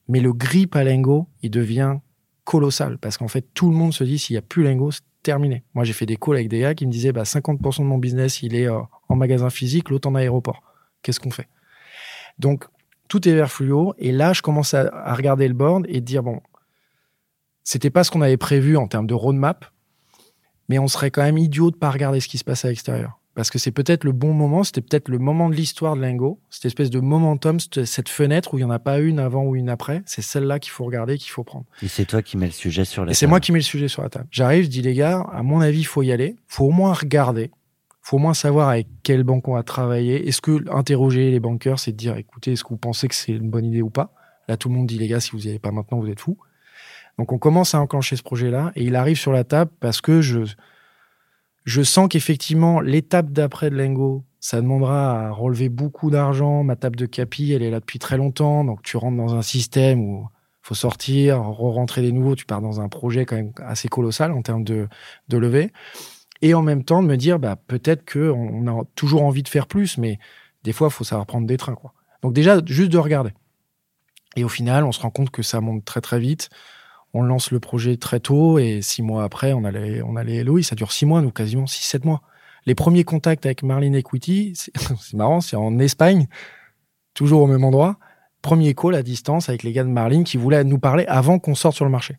Mais le grip à Lingo, il devient colossal parce qu'en fait, tout le monde se dit s'il n'y a plus Lingo, c'est terminé. Moi, j'ai fait des calls avec des gars qui me disaient bah, 50% de mon business, il est euh, en magasin physique, l'autre en aéroport. Qu'est-ce qu'on fait? Donc, tout est vert fluo. Et là, je commence à, à regarder le board et dire bon, c'était pas ce qu'on avait prévu en termes de roadmap, mais on serait quand même idiot de pas regarder ce qui se passe à l'extérieur. Parce que c'est peut-être le bon moment, c'était peut-être le moment de l'histoire de Lingo, cette espèce de momentum, cette fenêtre où il n'y en a pas une avant ou une après, c'est celle-là qu'il faut regarder, qu'il faut prendre. Et c'est toi qui mets le sujet sur la Et c'est table. moi qui mets le sujet sur la table. J'arrive, je dis les gars, à mon avis, il faut y aller, faut au moins regarder, faut au moins savoir avec quelle banque on va travailler. Est-ce que interroger les banqueurs, c'est de dire, écoutez, est-ce que vous pensez que c'est une bonne idée ou pas? Là, tout le monde dit, les gars, si vous n'y allez pas maintenant, vous êtes fous. Donc, on commence à enclencher ce projet-là et il arrive sur la table parce que je, je sens qu'effectivement, l'étape d'après de Lengo, ça demandera à relever beaucoup d'argent. Ma table de capi, elle est là depuis très longtemps. Donc, tu rentres dans un système où faut sortir, re-rentrer des nouveaux. Tu pars dans un projet quand même assez colossal en termes de, de levée. Et en même temps, de me dire, bah, peut-être qu'on a toujours envie de faire plus, mais des fois, il faut savoir prendre des trains. Donc, déjà, juste de regarder. Et au final, on se rend compte que ça monte très, très vite. On lance le projet très tôt et six mois après, on a les, on. Ça dure six mois, nous, quasiment six, sept mois. Les premiers contacts avec Marlin Equity, c'est marrant, c'est en Espagne, toujours au même endroit. Premier call à distance avec les gars de Marlin qui voulaient nous parler avant qu'on sorte sur le marché.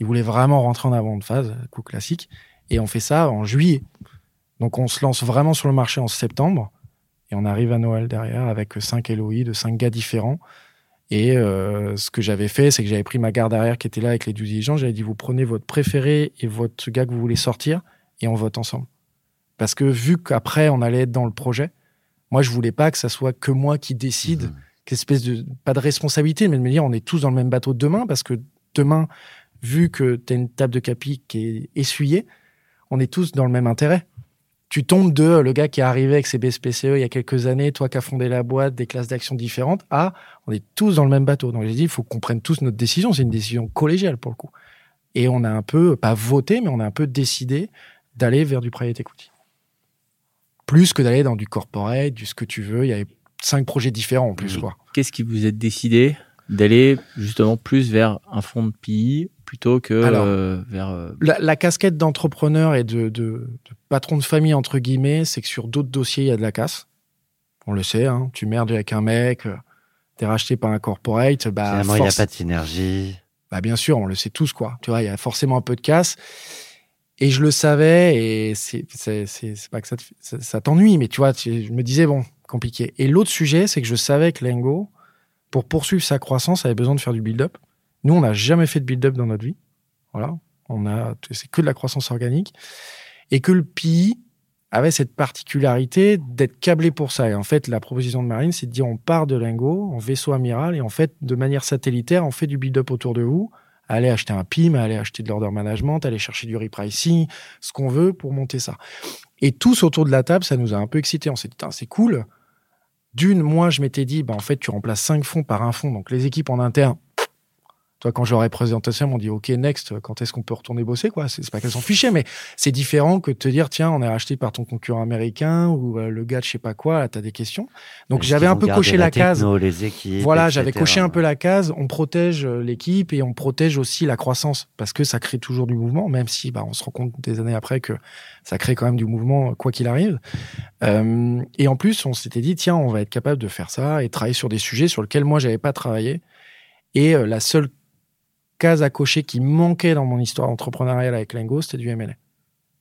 Ils voulaient vraiment rentrer en avant de phase, coup classique. Et on fait ça en juillet. Donc on se lance vraiment sur le marché en septembre. Et on arrive à Noël derrière avec cinq LOI de cinq gars différents. Et euh, ce que j'avais fait, c'est que j'avais pris ma garde arrière qui était là avec les 12 dirigeants. J'avais dit, vous prenez votre préféré et votre gars que vous voulez sortir et on vote ensemble. Parce que vu qu'après, on allait être dans le projet, moi, je voulais pas que ça soit que moi qui décide, qu'espèce de, pas de responsabilité, mais de me dire, on est tous dans le même bateau demain parce que demain, vu que tu as une table de capi qui est essuyée, on est tous dans le même intérêt. Tu tombes de le gars qui est arrivé avec ses BSPCE il y a quelques années, toi qui as fondé la boîte, des classes d'action différentes, à on est tous dans le même bateau. Donc j'ai dit, il faut qu'on prenne tous notre décision. C'est une décision collégiale pour le coup. Et on a un peu, pas voté, mais on a un peu décidé d'aller vers du private equity. Plus que d'aller dans du corporate, du ce que tu veux. Il y avait cinq projets différents en plus. Quoi. Qu'est-ce qui vous a décidé d'aller justement plus vers un fonds de PI plutôt que Alors, euh, vers euh, La, la casquette d'entrepreneur et de, de- de patron de famille, entre guillemets, c'est que sur d'autres dossiers, il y a de la casse. On le sait, hein. tu merdes avec un mec, euh, t'es racheté par un corporate, bah, Finalement, il n'y a force- pas de synergie. bah bien sûr, on le sait tous, quoi. Tu vois, il y a forcément un peu de casse. Et je le savais, et c'est c'est- c'est- c'est pas que ça te fait- ça, ça t'ennuie, mais tu vois, tu- je me disais, bon, compliqué. Et l'autre sujet, c'est que je savais que Lengo, pour poursuivre sa croissance, avait besoin de faire du build-up. Nous, on n'a jamais fait de build-up dans notre vie. Voilà. On a, c'est que de la croissance organique. Et que le PI avait cette particularité d'être câblé pour ça. Et en fait, la proposition de Marine, c'est de dire on part de Lingo en vaisseau amiral et en fait, de manière satellitaire, on fait du build-up autour de vous. Aller acheter un PIM, aller acheter de l'order management, aller chercher du repricing, ce qu'on veut pour monter ça. Et tous autour de la table, ça nous a un peu excités. On s'est dit, c'est cool. D'une, moi, je m'étais dit, bah, en fait, tu remplaces cinq fonds par un fonds. Donc, les équipes en interne, Toi, quand ai présenté ça, ils m'ont dit OK, next, quand est-ce qu'on peut retourner bosser quoi? C'est pas qu'elles s'en fichaient, mais c'est différent que de te dire tiens, on est racheté par ton concurrent américain ou euh, le gars de je sais pas quoi. T'as des questions. Donc j'avais un peu coché la, case. techno, les équipes, Voilà, j'avais coché un peu la case. On protège euh, l'équipe et on protège aussi la croissance parce que ça crée toujours du mouvement, même si bah, on se rend compte des années après que ça crée quand même du mouvement quoi qu'il arrive. Euh, et en plus, on s'était dit tiens, on va être capable de faire ça et travailler sur des sujets sur lesquels moi j'avais pas travaillé. Et euh, la seule case à cocher qui manquait dans mon histoire entrepreneuriale avec Lingo, c'était du M&A.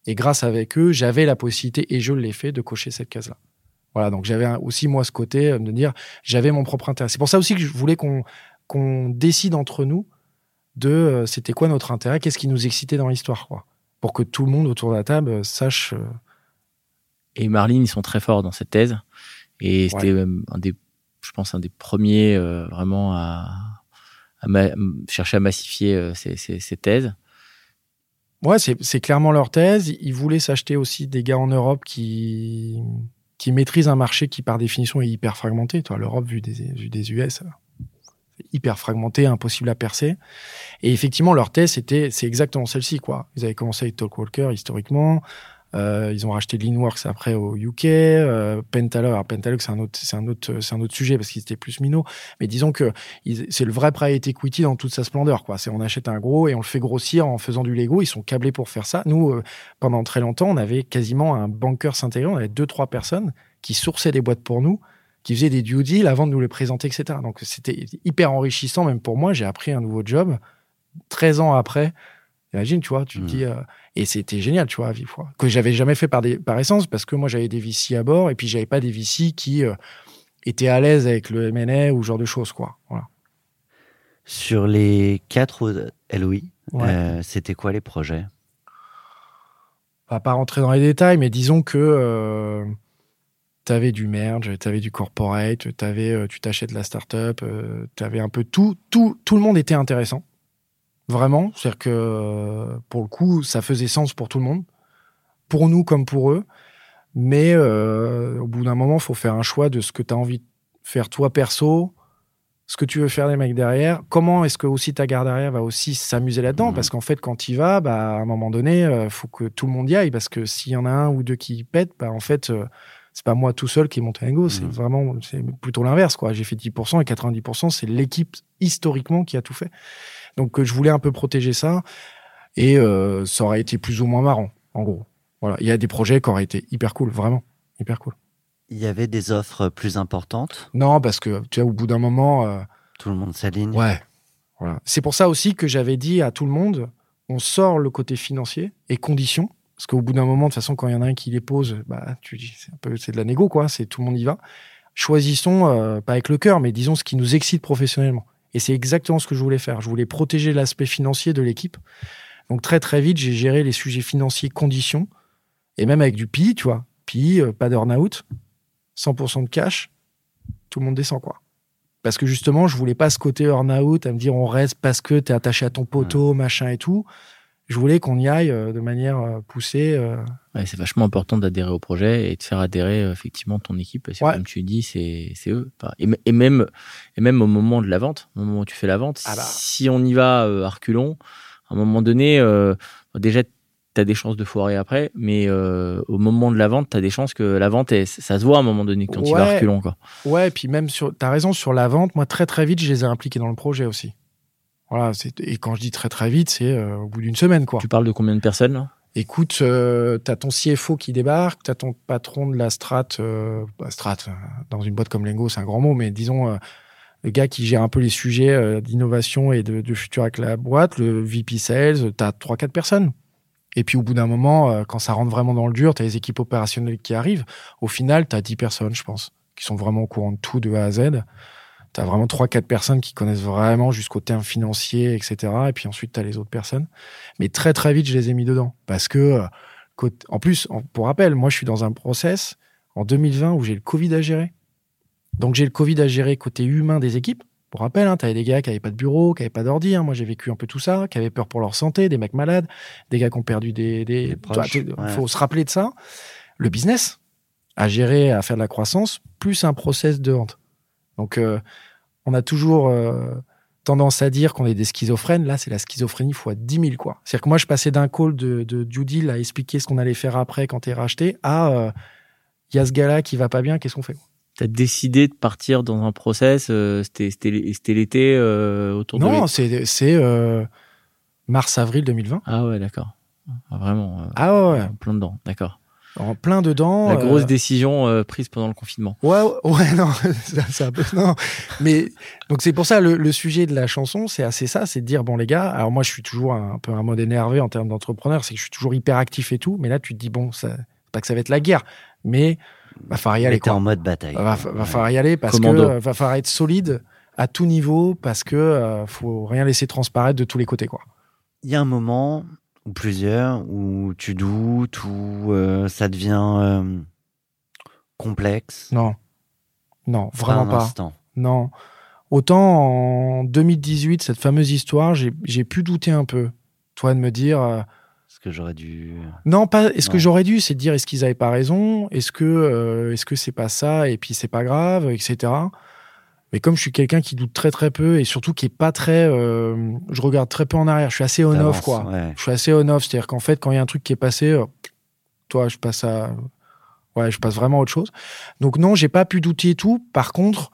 Et grâce avec eux, j'avais la possibilité, et je l'ai fait, de cocher cette case-là. Voilà, donc j'avais aussi moi ce côté euh, de dire j'avais mon propre intérêt. C'est pour ça aussi que je voulais qu'on qu'on décide entre nous de euh, c'était quoi notre intérêt, qu'est-ce qui nous excitait dans l'histoire, quoi, pour que tout le monde autour de la table euh, sache. euh, Et Marlene, ils sont très forts dans cette thèse. Et c'était même un des, je pense, un des premiers vraiment à, à chercher à massifier euh, ces, ces- thèses. Ouais, c'est clairement leur thèse. Ils voulaient s'acheter aussi des gars en Europe qui qui maîtrisent un marché qui par définition est hyper fragmenté. Toi, l'Europe vu des vu des US, euh, hyper fragmenté, impossible à percer. Et effectivement, leur thèse c'était c'est exactement celle-ci quoi. Ils avaient commencé avec Talkwalker historiquement. Euh, ils ont racheté Leanworks après au UK, euh, Pentalog. Pentalog, c'est un autre, c'est un autre, c'est un autre sujet parce qu'ils étaient plus minots. Mais disons que c'est le vrai private equity dans toute sa splendeur, quoi. C'est on achète un gros et on le fait grossir en faisant du Lego. Ils sont câblés pour faire ça. Nous, euh, pendant très longtemps, on avait quasiment un banker s'intégrer. On avait deux, trois personnes qui sourçaient des boîtes pour nous, qui faisaient des due deals avant de nous les présenter, etc. Donc c'était hyper enrichissant, même pour moi. J'ai appris un nouveau job 13 ans après. Imagine, tu vois, tu te Mhm. dis, euh, et c'était génial, tu vois, à vivre, quoi. que j'avais jamais fait par, des, par essence, parce que moi j'avais des VC à bord, et puis j'avais pas des VC qui euh, étaient à l'aise avec le M&A ou ce genre de choses, quoi. Voilà. Sur les quatre LOI, Ouais. euh, c'était quoi les projets? On va pas rentrer dans les détails, mais disons que tu avais du merge, tu avais du corporate, avais, tu t'achètes la startup, tu avais un peu tout, tout. Tout le monde était intéressant. Vraiment. C'est-à-dire que euh, pour le coup, ça faisait sens pour tout le monde. Pour nous comme pour eux. Mais euh, au bout d'un moment, il faut faire un choix de ce que tu as envie de faire toi perso, ce que tu veux faire des mecs derrière. Comment est-ce que aussi ta garde derrière va aussi s'amuser là-dedans? Mhm. Parce qu'en fait, quand y vas, bah, à un moment donné, il faut que tout le monde y aille. Parce que s'il y en a un ou deux qui pètent, bah, en fait, euh, c'est pas moi tout seul qui est monté un go. C'est Mhm. vraiment, c'est plutôt l'inverse. quoi. J'ai fait 10% et 90%, c'est l'équipe historiquement qui a tout fait. Donc, euh, je voulais un peu protéger ça. Et euh, ça aurait été plus ou moins marrant, en gros. Voilà. Il y a des projets qui auraient été hyper cool, vraiment. Hyper cool. Il y avait des offres plus importantes? Non, parce que, tu vois, au bout d'un moment, euh, Tout le monde s'aligne Ouais. Voilà. C'est pour ça aussi que j'avais dit à tout le monde, on sort le côté financier et conditions. Parce qu'au bout d'un moment, de toute façon, quand il y en a un qui les pose, bah, tu dis, c'est un peu, c'est de la négo, quoi. C'est tout le monde y va. Choisissons, euh, pas avec le cœur, mais disons ce qui nous excite professionnellement. Et c'est exactement ce que je voulais faire. Je voulais protéger l'aspect financier de l'équipe. Donc très très vite, j'ai géré les sujets financiers, conditions, et même avec du PI, tu vois. PI, euh, pas d'earn-out, 100% de cash, tout le monde descend, quoi. Parce que justement, je voulais pas ce côté earn-out à me dire on reste parce que tu es attaché à ton poteau, machin et tout. Je voulais qu'on y aille euh, de manière euh, poussée. Ouais, c'est vachement important d'adhérer au projet et de faire adhérer euh, effectivement ton équipe parce que Ouais. comme tu dis c'est c'est eux et, même et même au moment de la vente au moment où tu fais la vente Ah bah. si on y va euh, à reculons à un moment donné euh, déjà tu as des chances de foirer après mais euh, au moment de la vente tu as des chances que la vente est- ça se voit à un moment donné quand tu vas à reculons quoi. Ouais, et puis même sur. T'as raison sur la vente. Moi, très très vite, je les ai impliqués dans le projet aussi. Voilà. c'est- Et quand je dis très très vite, c'est euh, au bout d'une semaine, quoi. Tu parles de combien de personnes là? Écoute, euh, t'as ton CFO qui débarque, t'as ton patron de la strat, euh, bah, strat, euh, dans une boîte comme Lengo, c'est un grand mot, mais disons euh, le gars qui gère un peu les sujets euh, d'innovation et de, futur avec la boîte, le VP Sales, t'as trois quatre personnes. Et puis au bout d'un moment, euh, quand ça rentre vraiment dans le dur, t'as les équipes opérationnelles qui arrivent. Au final, t'as 10 personnes, je pense, qui sont vraiment au courant de tout de A à Z. T'as vraiment trois quatre personnes qui connaissent vraiment jusqu'au terme financier, etc. Et puis ensuite, t'as les autres personnes. Mais très très vite, je les ai mis dedans parce que euh, en plus, pour rappel, moi je suis dans un process en 2020 où j'ai le Covid à gérer. Donc j'ai le Covid à gérer côté humain des équipes. Pour rappel, hein, tu avais des gars qui n'avaient pas de bureau, qui n'avaient pas d'ordi. hein. Moi j'ai vécu un peu tout ça, qui avaient peur pour leur santé, des mecs malades, des gars qui ont perdu des. des... Des proches, Il ouais. faut se rappeler de ça. Le business à gérer, à faire de la croissance, plus un process de vente. Donc euh, on a toujours euh, tendance à dire qu'on est des schizophrènes. Là, c'est la schizophrénie fois 10 000, quoi. C'est-à-dire que moi, je passais d'un call de, de due deal à expliquer ce qu'on allait faire après quand t'es racheté à il y a ce gars-là qui va pas bien, qu'est-ce qu'on fait T'as décidé de partir dans un process, euh, c'était l'été euh, autour de Non, c'est euh, mars-avril 2020. Ah ouais, d'accord. Ah, vraiment. euh, Ah ouais, ouais. en plein dedans, d'accord. En plein dedans. La grosse euh, décision euh, prise pendant le confinement. Ouais, ouais, non, c'est un peu, non. Mais, donc c'est pour ça, le, le sujet de la chanson, c'est assez ça, c'est de dire, bon, les gars, alors moi, je suis toujours un, peu un mode énervé en termes d'entrepreneur, c'est que je suis toujours hyper actif et tout, mais là, tu te dis, bon, ça, c'est pas que ça va être la guerre, mais va falloir y aller, quoi. en mode bataille. Va, va falloir y aller parce Commando. que euh, va falloir être solide à tout niveau parce que euh, faut rien laisser transparaître de tous les côtés, quoi. Il y a un moment ou plusieurs où tu doutes, où euh, ça devient euh, complexe? Non. Non, vraiment un pas. instant. Non. Autant en 2018, cette fameuse histoire, j'ai pu douter un peu. Toi, de me dire. euh, Parce que j'aurais dû. non, pas. Est-ce que j'aurais dû C'est de dire est-ce qu'ils avaient pas raison? Est-ce que euh, est-ce que c'est pas ça Et puis c'est pas grave, etc. Mais comme je suis quelqu'un qui doute très très peu et surtout qui est pas très, euh, je regarde très peu en arrière. Je suis assez on off quoi. ouais. Je suis assez on off, c'est-à-dire qu'en fait quand il y a un truc qui est passé, euh, toi je passe à, ouais je passe vraiment à autre chose. Donc non, j'ai pas pu douter et tout. Par contre,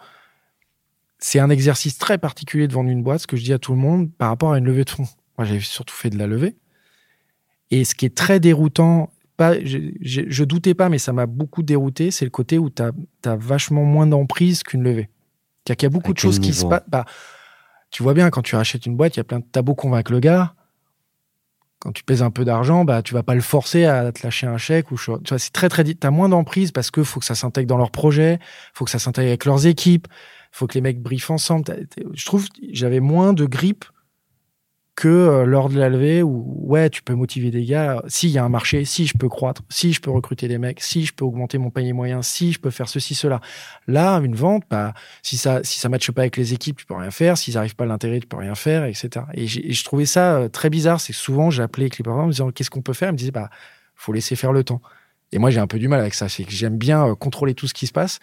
c'est un exercice très particulier de vendre une boîte, ce que je dis à tout le monde par rapport à une levée de fonds. Moi j'ai surtout fait de la levée. Et ce qui est très déroutant, pas, je, je, je doutais pas, mais ça m'a beaucoup dérouté, c'est le côté où tu as, vachement moins d'emprise qu'une levée. C'est-à-dire qu'il y a beaucoup À de choses qui se passent. Bah, tu vois bien, quand tu rachètes une boîte, il y a plein de. T'as beau convaincre le gars, quand tu pèses un peu d'argent, bah, tu vas pas le forcer à te lâcher un chèque. Ou, cho- tu vois, c'est très, très. Tu as moins d'emprise parce que faut que ça s'intègre dans leur projet, faut que ça s'intègre avec leurs équipes, faut que les mecs briefent ensemble. Je trouve j'avais moins de grippe que euh, lors de la levée où, ouais, tu peux motiver des gars. S'il y a un marché, si je peux croître, si je peux recruter des mecs, si je peux augmenter mon panier moyen, si je peux faire ceci, cela. Là, une vente, bah, si ça si ça matche pas avec les équipes, tu peux rien faire. S'ils arrivent pas à l'intérêt, tu peux rien faire, etc. Et, je trouvais ça euh, très bizarre. C'est souvent, j'appelais Clipper en me disant qu'est-ce qu'on peut faire? Ils me disaient bah faut laisser faire le temps. Et moi, j'ai un peu du mal avec ça. C'est que j'aime bien euh, contrôler tout ce qui se passe.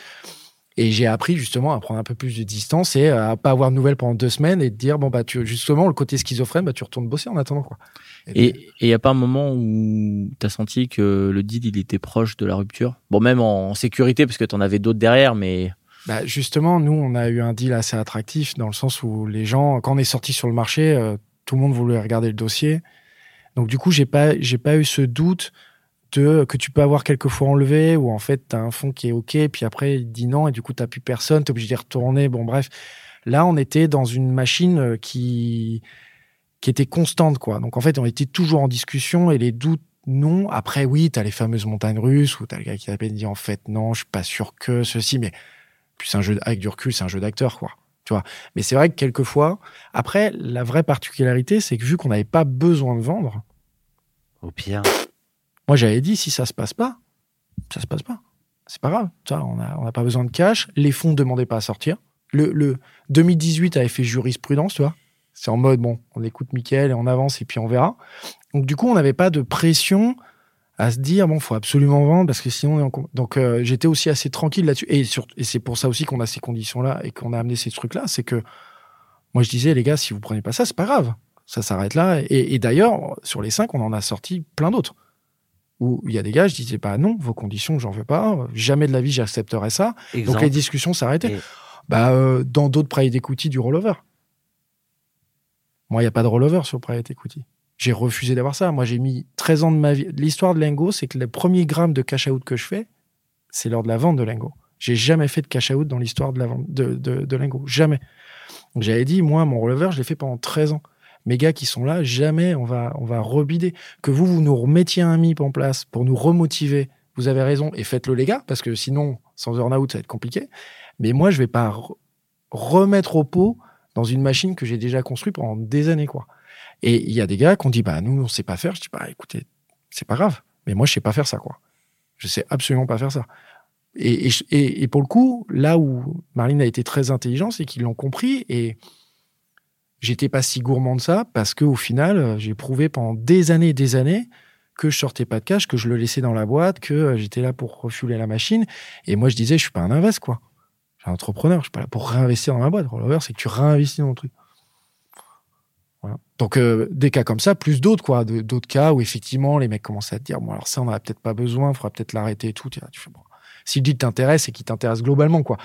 Et j'ai appris justement à prendre un peu plus de distance et à pas avoir de nouvelles pendant deux semaines et de dire bon bah tu justement le côté schizophrène bah tu retournes bosser en attendant quoi. Et il y a pas un moment où tu as senti que le deal il était proche de la rupture? Bon, même en, en sécurité, parce que tu en avais d'autres derrière, mais Bah, justement, nous, on a eu un deal assez attractif dans le sens où les gens, quand on est sorti sur le marché, euh, tout le monde voulait regarder le dossier. Donc, du coup, j'ai pas, j'ai pas eu ce doute que tu peux avoir quelques fois enlevé où en fait, tu as un fonds qui est OK, puis après, il dit non, et du coup, tu plus personne, tu es obligé d'y retourner. Bon, bref. Là, on était dans une machine euh, qui, qui était constante, quoi. Donc, en fait, on était toujours en discussion et les doutes, non. Après, oui, tu as les fameuses montagnes russes où tu as le gars qui t'appelle et dit en fait, non, je suis pas sûr que ceci, mais puis un jeu avec du recul, c'est un jeu d'acteur, quoi. Tu vois. Mais c'est vrai que quelquefois, après, la vraie particularité, c'est que vu qu'on n'avait pas besoin de vendre, Au pire. Moi j'avais dit si ça se passe pas, ça se passe pas. C'est pas grave. Ça, on n'a on a pas besoin de cash. Les fonds ne demandaient pas à sortir. Le, le 2018 avait fait jurisprudence, tu. C'est en mode bon, on écoute Mickaël et on avance et puis on verra. Donc du coup, on n'avait pas de pression à se dire bon, faut absolument vendre parce que sinon on est en donc euh, j'étais aussi assez tranquille là-dessus et, et c'est pour ça aussi qu'on a ces conditions-là et qu'on a amené ces trucs-là, c'est que moi je disais les gars, si vous prenez pas ça, c'est pas grave, ça s'arrête là. Et, et d'ailleurs sur les cinq, on en a sorti plein d'autres où il y a des gars, je disais pas non, vos conditions, j'en veux pas, jamais de la vie j'accepterais ça. Donc les discussions s'arrêtaient. Et- Bah, euh, dans d'autres private equity, du rollover. Moi, il n'y a pas de rollover sur private equity. J'ai refusé d'avoir ça. Moi, j'ai mis 13 ans de ma vie. L'histoire de Lingo, c'est que le premier gramme de cash out que je fais, c'est lors de la vente de Lingo. J'ai jamais fait de cash out dans l'histoire de la vente de, de, de Lingo. Jamais. Donc, j'avais dit, moi, mon rollover, je l'ai fait pendant 13 ans. Mes gars qui sont là, jamais on va, on va rebider. Que vous, vous nous remettiez un MIP en place pour nous remotiver. Vous avez raison. Et faites-le, les gars, parce que sinon, sans earn-out, ça va être compliqué. Mais moi, je vais pas re- remettre au pot dans une machine que j'ai déjà construite pendant des années, quoi. Et il y a des gars qui ont dit, bah, nous, on sait pas faire. Je dis, bah, écoutez, c'est pas grave. Mais moi, je sais pas faire ça, quoi. Je sais absolument pas faire ça. Et, et- et pour le coup, là où Marlene a été très intelligente, c'est qu'ils l'ont compris et j'étais pas si gourmand de ça parce que au final, euh, j'ai prouvé pendant des années et des années que je sortais pas de cash, que je le laissais dans la boîte, que euh, j'étais là pour refueler la machine. Et moi, je disais, je suis pas un invest, quoi. Je suis un entrepreneur, je suis pas là pour réinvestir dans ma boîte. Rollover, c'est que tu réinvestis dans le truc. Donc euh, des cas comme ça, plus d'autres quoi, d'autres cas où effectivement les mecs commencent à te dire bon alors ça on peut-être pas besoin, faudra peut-être l'arrêter et tout. Tu, fais bon. Si le deal t'intéresse et qu'il t'intéresse globalement quoi.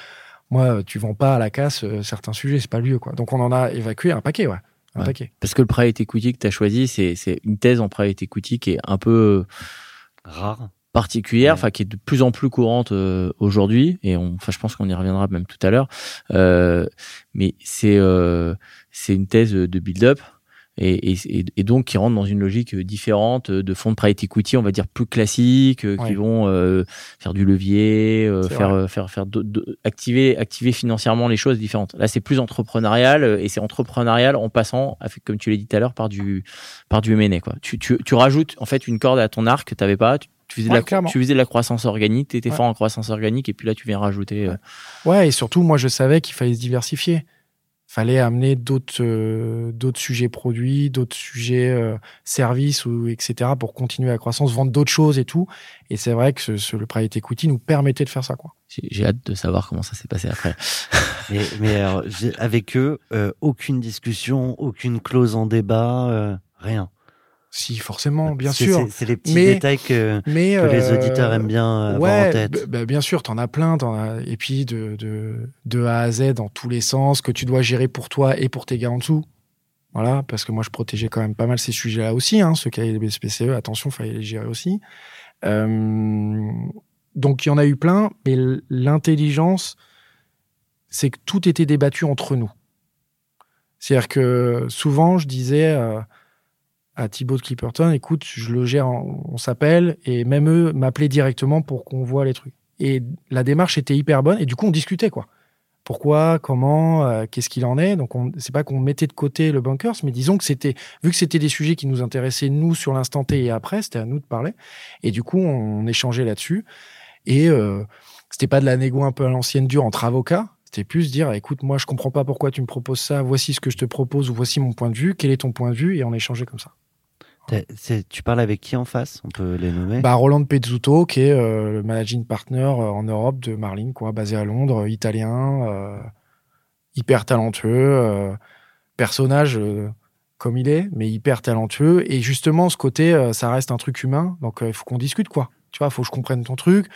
Moi euh, tu vends pas à la casse euh, certains sujets, c'est pas le lieu quoi. Donc on en a évacué un paquet ouais, un Ouais. paquet. Parce que le private equity que tu as choisi, c'est c'est une thèse en private equity qui est un peu Rare. particulière, Ouais. enfin qui est de plus en plus courante euh, aujourd'hui, et on, enfin je pense qu'on y reviendra même tout à l'heure. Euh, mais c'est euh, c'est une thèse de build-up. Et, et, et donc qui rentre dans une logique différente de fonds de private equity, on va dire plus classiques, euh, qui vont euh, faire du levier, euh, faire euh, faire faire activer activer financièrement les choses différentes. Là, c'est plus entrepreneurial euh, et c'est entrepreneurial en passant, comme tu l'as dit tout à l'heure, par du par du M&A quoi. Tu, tu tu rajoutes en fait une corde à ton arc que t'avais pas. Tu, tu faisais de la tu faisais de la croissance organique, tu étais Ouais. fort en croissance organique et puis là tu viens rajouter. euh, Ouais, et surtout, moi, je savais qu'il fallait se diversifier. Fallait amener d'autres euh, d'autres sujets produits, d'autres sujets euh, services ou etc. pour continuer la croissance, vendre d'autres choses et tout. Et c'est vrai que ce, ce- le private equity nous permettait de faire ça, quoi. J'ai j'ai hâte de savoir comment ça s'est passé après. Mais, mais alors, j'ai- avec eux, euh, aucune discussion, aucune clause en débat, euh, rien. Si, forcément, bien sûr. c'est- les petits Mais- détails que, Mais que les euh, auditeurs aiment bien avoir ouais, en tête. bah, bien sûr, t'en as plein, t'en as, et puis de, de, de A à Z dans tous les sens que tu dois gérer pour toi et pour tes gars en dessous. Voilà, parce que moi je protégeais quand même pas mal ces sujets-là aussi, hein, ceux qui avaient les BSPCE, attention, fallait les gérer aussi. Euh, donc il y en a eu plein, mais l'intelligence, c'est que tout était débattu entre nous. C'est-à-dire que souvent je disais euh, à Thibaut de Clipperton, écoute, je le gère, on s'appelle, et même eux m'appelaient directement pour qu'on voit les trucs. Et la démarche était hyper bonne, et du coup on discutait quoi. Pourquoi, comment, euh, qu'est-ce qu'il en est? Donc on- c'est pas qu'on mettait de côté le bunkers, mais disons que c'était, vu que c'était des sujets qui nous intéressaient nous sur l'instant T et après, c'était à nous de parler. Et du coup on, échangeait là-dessus. Et euh, c'était pas de la négo un peu à l'ancienne dure entre avocats. C'était plus dire, écoute, moi je comprends pas pourquoi tu me proposes ça. Voici ce que je te propose ou voici mon point de vue. Quel est ton point de vue? Et on échangeait comme ça. Tu parles avec qui en face? On peut les nommer? Bah, Roland Pezzuto, qui est euh, le managing partner euh, en Europe de Marlin, quoi, basé à Londres, euh, italien, hyper talentueux, personnage comme il est, mais hyper talentueux. Et justement, ce côté, ça reste un truc humain, donc il faut qu'on discute, quoi. Tu vois, il faut que je comprenne ton truc.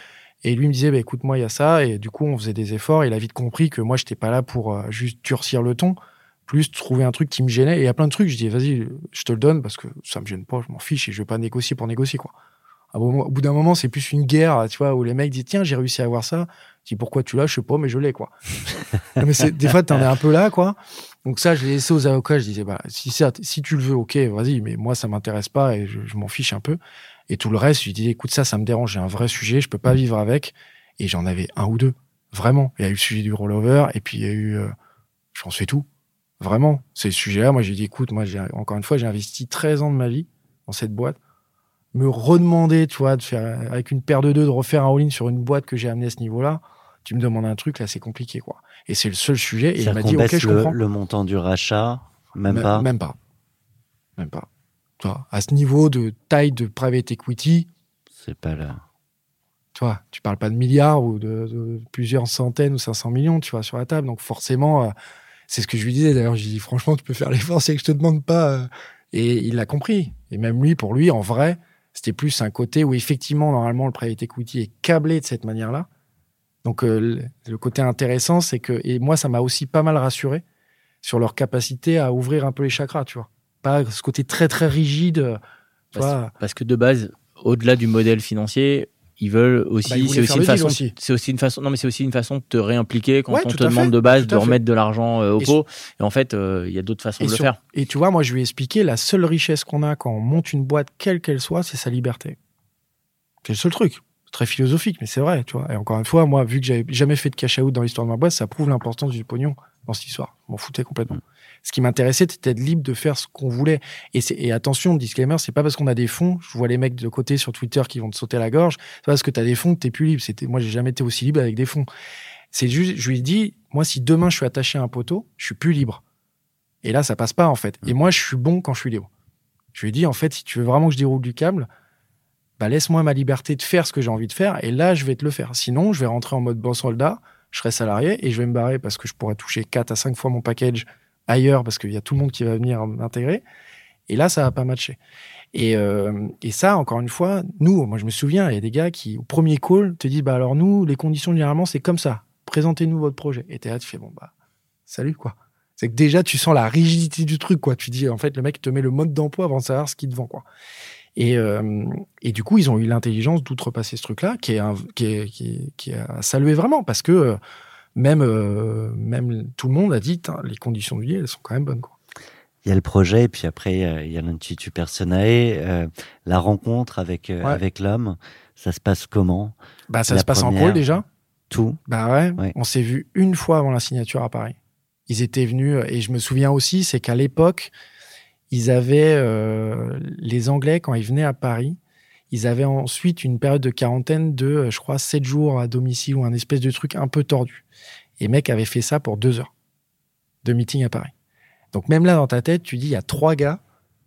Et lui me disait, bah, écoute, moi, il y a ça. Et du coup, on faisait des efforts. Il a vite compris que moi, j'étais pas là pour juste durcir le ton, plus trouver un truc qui me gênait. Et il y a plein de trucs, je dis, vas-y, je te le donne parce que ça me gêne pas, je m'en fiche et je vais pas négocier pour négocier, quoi. À un moment- Au bout d'un moment, c'est plus une guerre, tu vois, où les mecs disent, tiens, j'ai réussi à avoir ça. Je dis, pourquoi tu l'as? Je sais pas, mais je l'ai, quoi. Non, mais c'est- des fois, t'en es un peu là, quoi. Donc ça, je l'ai laissé aux avocats. Je disais, bah, si, ça, si tu le veux, ok, vas-y, mais moi, ça m'intéresse pas et je, je m'en fiche un peu. Et tout le reste, je dis, écoute, ça, ça me dérange. J'ai un vrai sujet, je peux pas vivre avec. Et j'en avais un ou deux. Vraiment. Il y a eu le sujet du rollover et puis il y a eu, euh, je pense, fait tout. Vraiment. Ces sujets-là, moi, j'ai dit, écoute, moi, j'ai, encore une fois, j'ai investi 13 ans de ma vie dans cette boîte. Me redemander, tu vois, de faire, avec une paire de deux, de refaire un all-in sur une boîte que j'ai amenée à ce niveau-là. Tu me demandes un truc, là, c'est compliqué, quoi. Et c'est le seul sujet. Et il m'a dit, ok, je le, comprends. le montant du rachat, même Me- pas? Même pas. Même pas. Tu vois, à ce niveau de taille de private equity, C'est pas là. tu vois, tu parles pas de milliards ou de, de plusieurs centaines ou 500 millions, tu vois, sur la table. Donc forcément, euh, c'est ce que je lui disais. D'ailleurs, je lui dis, franchement, tu peux faire l'effort, c'est que je te demande pas. euh. Et il l'a compris. Et même lui, pour lui, en vrai, c'était plus un côté où effectivement, normalement, le private equity est câblé de cette manière-là. Donc euh, le, côté intéressant, c'est que, et moi, ça m'a aussi pas mal rassuré sur leur capacité à ouvrir un peu les chakras, tu vois. Pas ce côté très, très rigide. euh, parce que de base, au-delà du modèle financier, ils veulent aussi, Bah, c'est aussi une façon, c'est aussi une façon, non mais c'est aussi une façon de te réimpliquer quand Ouais, on te demande fait, de base de fait. remettre de l'argent euh, au Et pot. Et en fait, euh, il y a d'autres façons Et de le faire. Et tu vois, moi, je lui ai expliqué, la seule richesse qu'on a quand on monte une boîte, quelle qu'elle soit, c'est sa liberté. C'est le seul truc. Très philosophique, mais c'est vrai, tu vois. Et encore une fois, moi, vu que j'avais jamais fait de cash out dans l'histoire de ma boîte, ça prouve l'importance du pognon dans cette histoire. M'en foutais complètement. Ce qui m'intéressait, c'était d'être libre de faire ce qu'on voulait. Et, attention, disclaimer, c'est pas parce qu'on a des fonds, je vois les mecs de côté sur Twitter qui vont te sauter à la gorge, c'est pas parce que tu as des fonds que t'es plus libre. C'était, moi, j'ai jamais été aussi libre avec des fonds. C'est juste, je lui ai dit, moi, si demain je suis attaché à un poteau, je suis plus libre. Et là, ça passe pas, en fait. Et moi, je suis bon quand je suis libre. Je lui ai dit, en fait, si tu veux vraiment que je déroule du câble, bah, laisse-moi ma liberté de faire ce que j'ai envie de faire, et là, je vais te le faire. Sinon, je vais rentrer en mode bon soldat, je serai salarié, et je vais me barrer parce que je pourrais toucher 4 à 5 fois mon package ailleurs parce qu'il y a tout le monde qui va venir m'intégrer. Et là, ça va pas matcher. Et, euh, et ça, encore une fois, nous, moi je me souviens, il y a des gars qui, au premier call, te disent, bah alors nous, les conditions généralement, c'est comme ça. Présentez-nous votre projet. Et t'es là, tu fais, bon, bah, salut, quoi. C'est que déjà, tu sens la rigidité du truc, quoi. Tu dis, en fait, le mec te met le mode d'emploi avant de savoir ce qu'il te vend, quoi. Et, euh, et du coup, ils ont eu l'intelligence d'outrepasser ce truc-là, qui est, qui est, qui est, qui est à saluer vraiment, parce que euh, même, euh, même tout le monde a dit, les conditions du lit, elles sont quand même bonnes, quoi. Il y a le projet, et puis après, euh, il y a l'Intuitu Personae, euh, la rencontre avec, Ouais. avec l'homme. Ça se passe comment? Bah, ça La se passe en call déjà. Tout Bah ouais, Ouais. on s'est vu une fois avant la signature à Paris. Ils étaient venus, et je me souviens aussi, c'est qu'à l'époque, ils avaient, les Anglais, quand ils venaient à Paris, ils avaient ensuite une période de quarantaine de, euh, je crois, 7 jours à domicile ou un espèce de truc un peu tordu. Et mec avait fait ça pour deux heures de meeting à Paris. Donc même là, dans ta tête, tu dis, il y a trois gars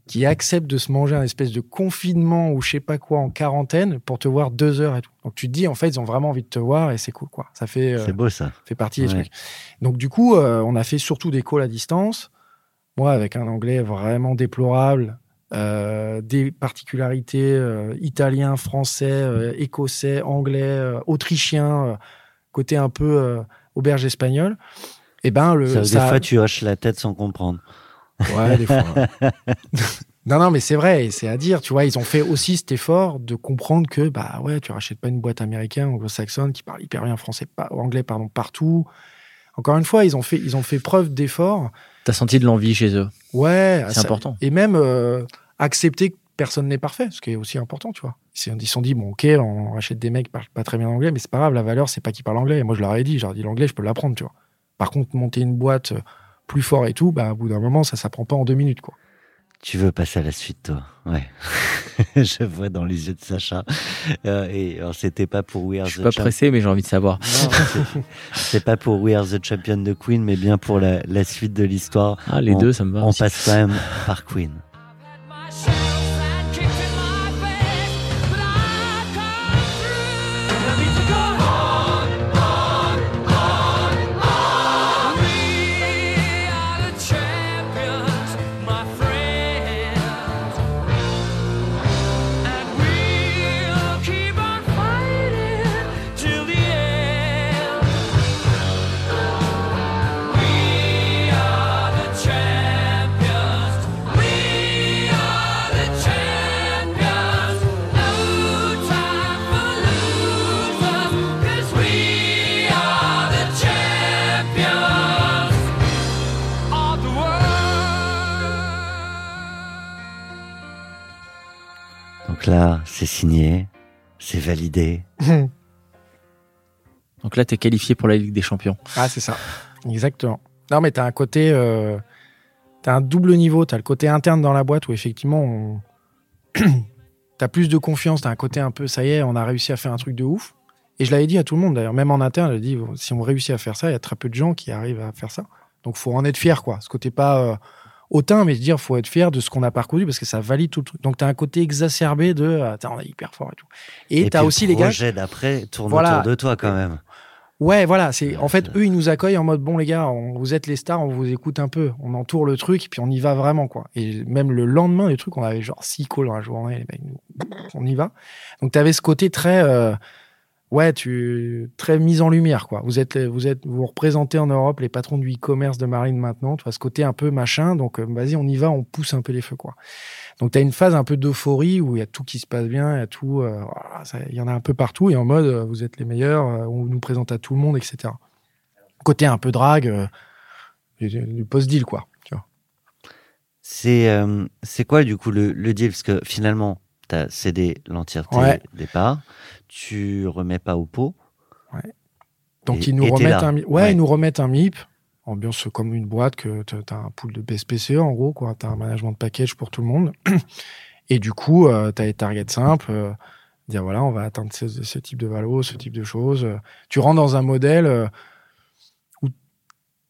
qui acceptent de se manger un espèce de confinement ou je sais pas quoi en quarantaine pour te voir deux heures et tout. Donc tu te dis, en fait, ils ont vraiment envie de te voir et c'est cool, quoi. Ça fait, euh, C'est beau ça. fait partie des Ouais. trucs. Donc du coup, euh, on a fait surtout des calls à distance. Moi, avec un anglais vraiment déplorable, euh, des particularités euh, italien, français, euh, écossais, anglais, autrichien, euh, côté un peu auberge espagnole. Et ben le Ça, ça- Des fois, tu hoches la tête sans comprendre. Ouais, des fois. non, non, mais c'est vrai, c'est à dire. Tu vois, ils ont fait aussi cet effort de comprendre que, bah ouais, tu rachètes pas une boîte américaine, anglo-saxonne, qui parle hyper bien français, pas, anglais, pardon, partout. Encore une fois, ils ont fait, ils ont fait preuve d'effort. T'as senti de l'envie chez eux. Ouais, C'est important. Et même euh, accepter que personne n'est parfait, ce qui est aussi important, tu vois. Ils se sont dit, bon, ok, on rachète des mecs qui parlent pas très bien anglais, mais c'est pas grave, la valeur, c'est pas qu'ils parlent anglais. Et moi, je leur ai dit, je leur ai dit, l'anglais, je peux l'apprendre, tu vois. Par contre, monter une boîte euh, plus fort et tout, bah, au bout d'un moment, ça s'apprend pas en deux minutes, quoi. Tu veux passer à la suite, toi? Ouais. Je vois dans les yeux de Sacha. Euh, et alors, c'était pas pour We Are Je suis the pas pressé, mais j'ai envie de savoir. C'est- c'est pas pour We Are the Champion de Queen, mais bien pour la, la suite de l'histoire. Ah, les On- deux, ça me va. On aussi. passe quand même par Queen. Signé, c'est validé. Donc là, t'es qualifié pour la Ligue des Champions. Ah, c'est ça. Exactement. Non, mais t'as un côté. Euh, t'as un double niveau. T'as le côté interne dans la boîte où effectivement, on... t'as plus de confiance. T'as un côté un peu, ça y est, on a réussi à faire un truc de ouf. Et je l'avais dit à tout le monde d'ailleurs, même en interne, je dit, si on réussit à faire ça, il y a très peu de gens qui arrivent à faire ça. Donc faut en être fier, quoi. Ce côté pas euh, hautain, mais dire, faut être fier de ce qu'on a parcouru parce que ça valide tout le truc. Donc t'as un côté exacerbé de, attends, on est hyper fort et tout. Et, t'as puis aussi le les gars. projet d'après tourne Voilà. autour de toi quand même. Ouais, voilà, c'est en fait eux ils nous accueillent en mode bon les gars, on, vous êtes les stars, on vous écoute un peu, on entoure le truc puis on y va vraiment quoi. Et même le lendemain du truc, on avait genre six calls dans la journée, les mecs, on y va. Donc t'avais ce côté très euh, ouais, tu très mise en lumière quoi. Vous êtes vous êtes vous représentez en Europe les patrons du e-commerce de Marine maintenant, tu vois ce côté un peu machin. Donc euh, vas-y, on y va, on pousse un peu les feux quoi. Donc tu as une phase un peu d'euphorie où il y a tout qui se passe bien, il y a tout, euh, il y en a un peu partout et en mode euh, vous êtes les meilleurs, on nous présente à tout le monde, etc. Côté un peu drague, euh, du, du post-deal quoi. Tu vois. C'est euh, c'est quoi du coup le, le deal? Parce que finalement, tu as cédé l'entièreté Ouais. des parts, tu remets pas au pot. Donc Et- ils nous remettent un, ouais, Ouais. ils nous remettent un MIP, ambiance comme une boîte que t'as as un pool de BSPCE en gros quoi, t'as un management de package pour tout le monde. Et du coup, euh, t'as les targets simples, euh, dire voilà, on va atteindre ce, ce type de valo, ce type de choses. Euh, Tu rentres dans un modèle où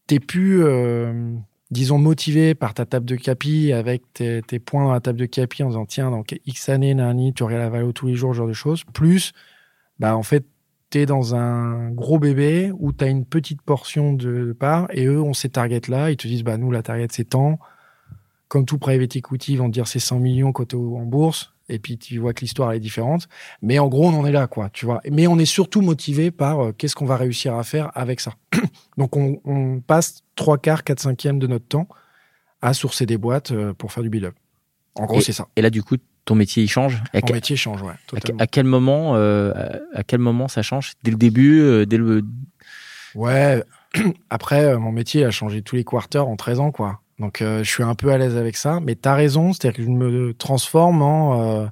t'es plus, euh, disons, motivé par ta table de capi avec tes, points dans la table de capi en disant tiens, dans X années, nani, tu aurais la valo tous les jours, ce genre de choses. Plus, bah en fait, tu dans un gros bébé où tu as une petite portion de part et eux ont ces targets-là. Ils te disent, bah, nous, la target, c'est tant. Comme tout private equity, ils vont dire c'est 100 millions côté en bourse. Et puis, tu vois que l'histoire est différente. Mais en gros, on en est là, quoi, tu vois. Mais on est surtout motivé par euh, qu'est-ce qu'on va réussir à faire avec ça. Donc, on, on passe trois quarts, quatre cinquièmes de notre temps à sourcer des boîtes euh, pour faire du build-up. En gros, c'est ça. Et là, du coup, ton métier, il change? À, Mon que- métier change, ouais. à totalement. à quel moment, euh, à- à quel moment ça change? Dès le début, dès le. Ouais. Après, mon métier a changé tous les quarters en 13 ans, quoi. Donc, euh, je suis un peu à l'aise avec ça. Mais t'as raison, c'est-à-dire que je me transforme en euh,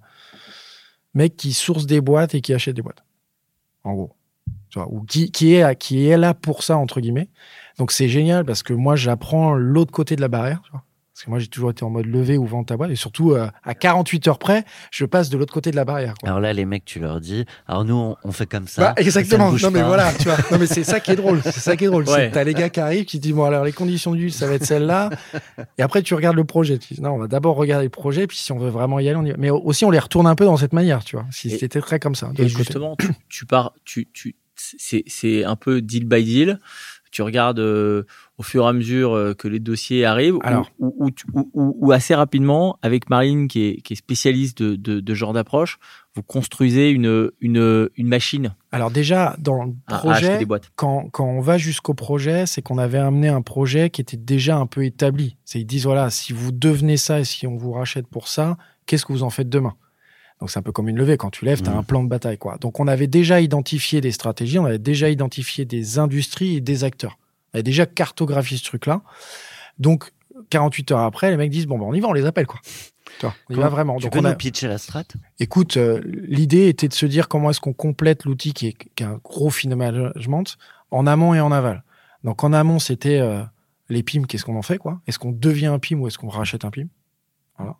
mec qui source des boîtes et qui achète des boîtes. En gros. Tu vois, ou qui, est, là pour ça, entre guillemets. Donc, c'est génial parce que moi, j'apprends l'autre côté de la barrière. Tu. Parce que moi, j'ai toujours été en mode lever ou vendre ta boîte. Et surtout, euh, à 48 heures près, je passe de l'autre côté de la barrière. Quoi. Alors là, les mecs, tu leur dis, alors nous, on, on fait comme ça. Bah, exactement. ça Non, mais pas. voilà, tu vois. Non, mais c'est ça qui est drôle. C'est ça qui est drôle. Ouais. T'as les gars qui arrivent, qui disent, bon, alors, les conditions d'huile, ça va être celle-là. Et après, tu regardes le projet. Tu dis, non, on va d'abord regarder le projet, puis si on veut vraiment y aller, on y va. Mais aussi, on les retourne un peu dans cette manière, tu vois. Si c'était très comme ça. Et justement, tu, tu pars, tu, tu, c'est, c'est un peu deal by deal. Tu regardes euh, au fur et à mesure euh, que les dossiers arrivent, ou- Alors. ou, ou, tu- ou- ou- ou assez rapidement, avec Marine qui est, qui est spécialiste de, de, de ce genre d'approche, vous construisez une, une, une machine Alors, déjà, dans le projet, des boîtes. quand, quand on va jusqu'au projet, c'est qu'on avait amené un projet qui était déjà un peu établi. C'est ils disent voilà, si vous devenez ça et si on vous rachète pour ça, qu'est-ce que vous en faites demain? Donc c'est un peu comme une levée. Quand tu lèves, tu as Mhm. un plan de bataille. quoi. Donc on avait déjà identifié des stratégies, on avait déjà identifié des industries et des acteurs. On avait déjà cartographié ce truc-là. Donc 48 heures après, les mecs disent bon, ben, on y va, on les appelle. quoi. Tu vois, on y va vraiment. Tu Donc peux on nous a... pitcher la strat? Écoute, euh, l'idée était de se dire comment est-ce qu'on complète l'outil qui est, qui est un gros management en amont et en aval. Donc en amont, c'était euh, les PIM, qu'est-ce qu'on en fait quoi? Est-ce qu'on devient un PIM ou est-ce qu'on rachète un PIM voilà.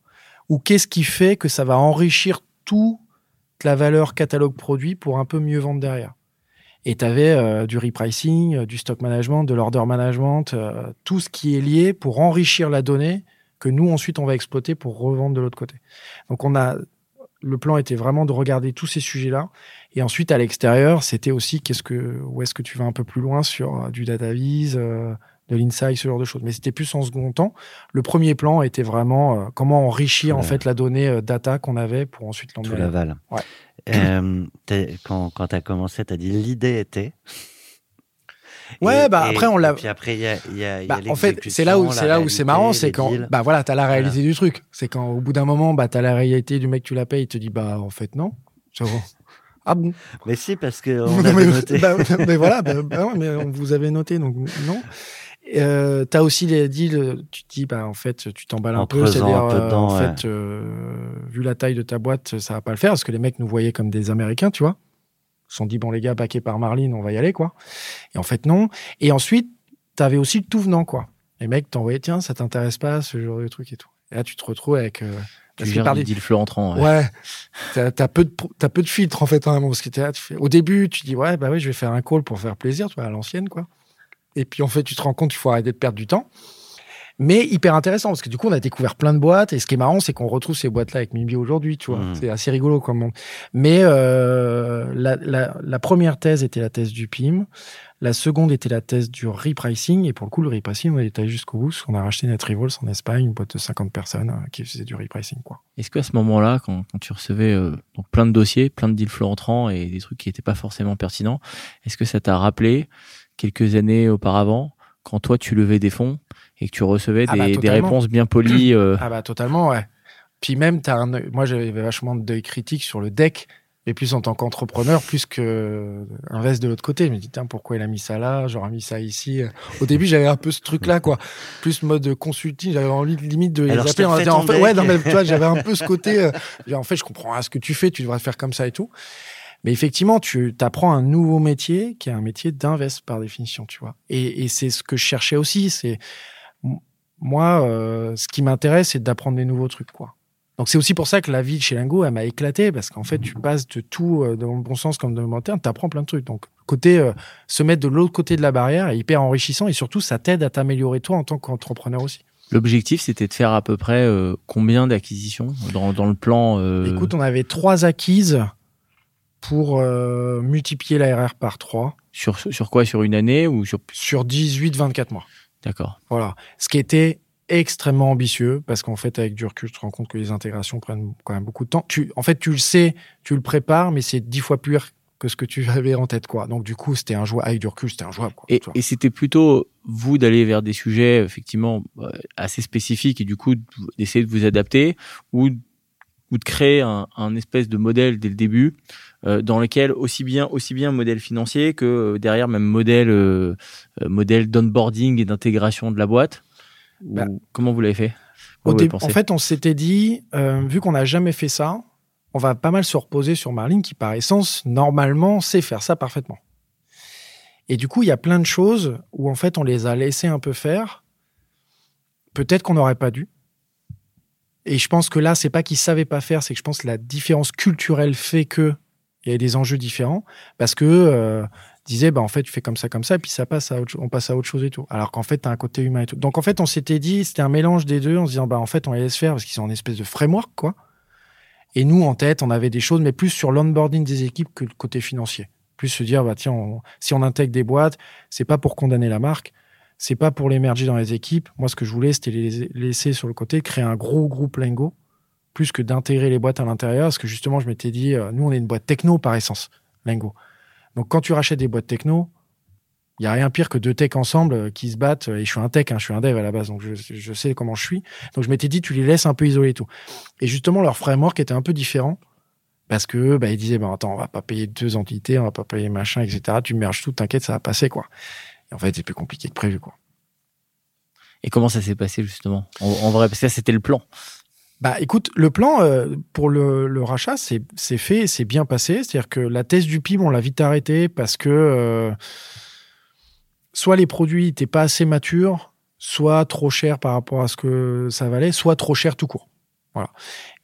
Ou qu'est-ce qui fait que ça va enrichir toute la valeur catalogue produit pour un peu mieux vendre derrière? Et tu avais du repricing, euh, du stock management, de l'order management, euh, tout ce qui est lié pour enrichir la donnée que nous ensuite on va exploiter pour revendre de l'autre côté. Donc on a le plan était vraiment de regarder tous ces sujets-là. Et ensuite, à l'extérieur, c'était aussi qu'est-ce que, où est-ce que tu vas un peu plus loin sur euh, du data vise, euh, de l'insight, ce genre de choses. Mais c'était plus en second temps. Le premier plan était vraiment euh, comment enrichir en Ouais. fait la donnée euh, data qu'on avait pour ensuite Tout l'emmener. l'aval. Ouais. Euh, quand quand tu as commencé, tu as dit l'idée était. Ouais, Et- bah, et- après, on l'a- Puis après, il y a, y a, y a Bah, en fait, c'est là où c'est là où c'est marrant, c'est quand deals. bah voilà, t'as la réalité du truc. C'est quand au bout d'un moment, bah t'as la réalité du mec, tu la payes, il te dit bah en fait non. Ah bon Mais si, parce qu'on Non, avait mais, noté. bah, mais voilà, bah, bah mais on vous avez noté, donc non. Euh, t'as aussi les deals, tu te dis, bah, en fait, tu t'emballes un peu, c'est-à-dire, euh, en ouais. fait, euh, vu la taille de ta boîte, ça va pas le faire, parce que les mecs nous voyaient comme des Américains, tu vois. Ils se sont dit, bon, les gars, baqués par Marlene, on va y aller, quoi. Et en fait, non. Et ensuite, t'avais aussi le tout venant, quoi. Les mecs t'envoyaient, tiens, ça t'intéresse pas, ce genre de truc et tout. Et là, tu te retrouves avec, euh, Tu gères par des deals flux entrants. ouais. Ouais, t'as as peu de t'as peu de filtres en fait. Hein, parce que t'es là, tu fais- au début, tu dis ouais bah oui, je vais faire un call pour faire plaisir, tu vois, à l'ancienne quoi. Et puis en fait, tu te rends compte qu'il faut arrêter de perdre du temps. Mais hyper intéressant parce que du coup, on a découvert plein de boîtes et ce qui est marrant, c'est qu'on retrouve ces boîtes-là avec Mimbi aujourd'hui, tu vois. Mhm. C'est assez rigolo comme monde. Mais euh, la, la, la première thèse était la thèse du PIM. La seconde était la thèse du repricing. Et pour le coup, le repricing, on est allé jusqu'au bout. parce qu'on a racheté NetRevolves en Espagne, une boîte de 50 personnes euh, qui faisait du repricing, quoi. Est-ce qu'à ce moment-là, quand, quand tu recevais euh, donc plein de dossiers, plein de deals entrants et des trucs qui n'étaient pas forcément pertinents, est-ce que ça t'a rappelé quelques années auparavant, quand toi tu levais des fonds et que tu recevais Ah des, bah, des réponses bien polies euh, Ah bah totalement, ouais. Puis même, as un moi j'avais vachement d'œil critique sur le deck, mais plus en tant qu'entrepreneur, plus que invest de l'autre côté. Je me dis, tiens, pourquoi il a mis ça là? J'aurais mis ça ici. Au début, j'avais un peu ce truc-là, quoi. Plus mode consulting, j'avais envie de- limite de les Alors, appeler en fait, ouais, non, mais tu vois, j'avais un peu ce côté, euh, en fait, je comprends à ce que tu fais, tu devrais faire comme ça et tout. Mais effectivement, tu apprends un nouveau métier qui est un métier d'invest par définition, tu vois. Et, et c'est ce que je cherchais aussi. C'est moi, euh, ce qui m'intéresse, c'est d'apprendre des nouveaux trucs, quoi. Donc c'est aussi pour ça que la vie de chez Lingo, elle m'a éclaté parce qu'en fait, tu passes de tout euh, dans le bon sens comme dans le mauvais terme, t'apprends plein de trucs. Donc côté euh, se mettre de l'autre côté de la barrière est hyper enrichissant et surtout ça t'aide à t'améliorer toi en tant qu'entrepreneur aussi. L'objectif, c'était de faire à peu près euh, combien d'acquisitions dans, dans le plan euh, Écoute, on avait trois acquises pour euh, multiplier l'ARR par 3 Sur, sur quoi? Sur une année ou sur. sur 18-24 mois. D'accord. Voilà. Ce qui était extrêmement ambitieux parce qu'en fait, avec du recul, tu te rends compte que les intégrations prennent quand même beaucoup de temps. Tu, en fait, tu le sais, tu le prépares, mais c'est dix fois plus que ce que tu avais en tête, quoi. Donc, du coup, c'était un joueur, avec du recul, c'était un quoi. Et, c'était plutôt vous d'aller vers des sujets effectivement euh, assez spécifiques et du coup d'essayer de vous adapter ou, ou de créer un, un espèce de modèle dès le début dans lequel aussi bien aussi bien modèle financier que euh, derrière même modèle euh, euh, modèle d'onboarding et d'intégration de la boîte. Bah, comment vous l'avez fait? Vous dé- en fait, on s'était dit, euh, vu qu'on n'a jamais fait ça, on va pas mal se reposer sur Marlene qui, par essence, normalement, sait faire ça parfaitement. Et du coup, il y a plein de choses où, en fait, on les a laissés un peu faire. Peut-être qu'on n'aurait pas dû. Et je pense que là, c'est pas qu'ils savaient pas faire, c'est que je pense que la différence culturelle fait que il y a des enjeux différents. Parce que euh, disait, bah, en fait, tu fais comme ça, comme ça, puis ça passe à autre, on passe à autre chose et tout. Alors qu'en fait, tu as un côté humain et tout. Donc, en fait, on s'était dit, c'était un mélange des deux en se disant, bah, en fait, on les laisse faire parce qu'ils sont en espèce de framework, quoi. Et nous, en tête, on avait des choses, mais plus sur l'onboarding des équipes que le côté financier. Plus se dire, bah, tiens, si on intègre des boîtes, c'est pas pour condamner la marque, c'est pas pour les merger dans les équipes. Moi, ce que je voulais, c'était les laisser sur le côté, créer un gros groupe Lengo, plus que d'intégrer les boîtes à l'intérieur. Parce que justement, je m'étais dit, euh, nous, on est une boîte techno par essence, Lengo. Donc, quand tu rachètes des boîtes techno, il n'y a rien pire que deux techs ensemble euh, qui se battent. Et je suis un tech, hein, je suis un dev à la base, donc je, sais comment je suis. Donc, je m'étais dit, tu les laisses un peu isolés et tout. Et justement, leur framework était un peu différent. Parce que bah, ils disaient, bah, attends, on va pas payer deux entités, on va pas payer machin, etc. Tu merges tout, t'inquiète, ça va passer, quoi. Et en fait, c'est plus compliqué que prévu, quoi. Et comment ça s'est passé justement? En, en Parce que c'était le plan. Bah écoute, le plan euh, pour le, rachat, c'est fait, c'est bien passé. C'est-à-dire que la thèse du PIB, on l'a vite arrêté parce que euh, soit les produits n'étaient pas assez matures, soit trop chers par rapport à ce que ça valait, soit trop cher tout court. Voilà.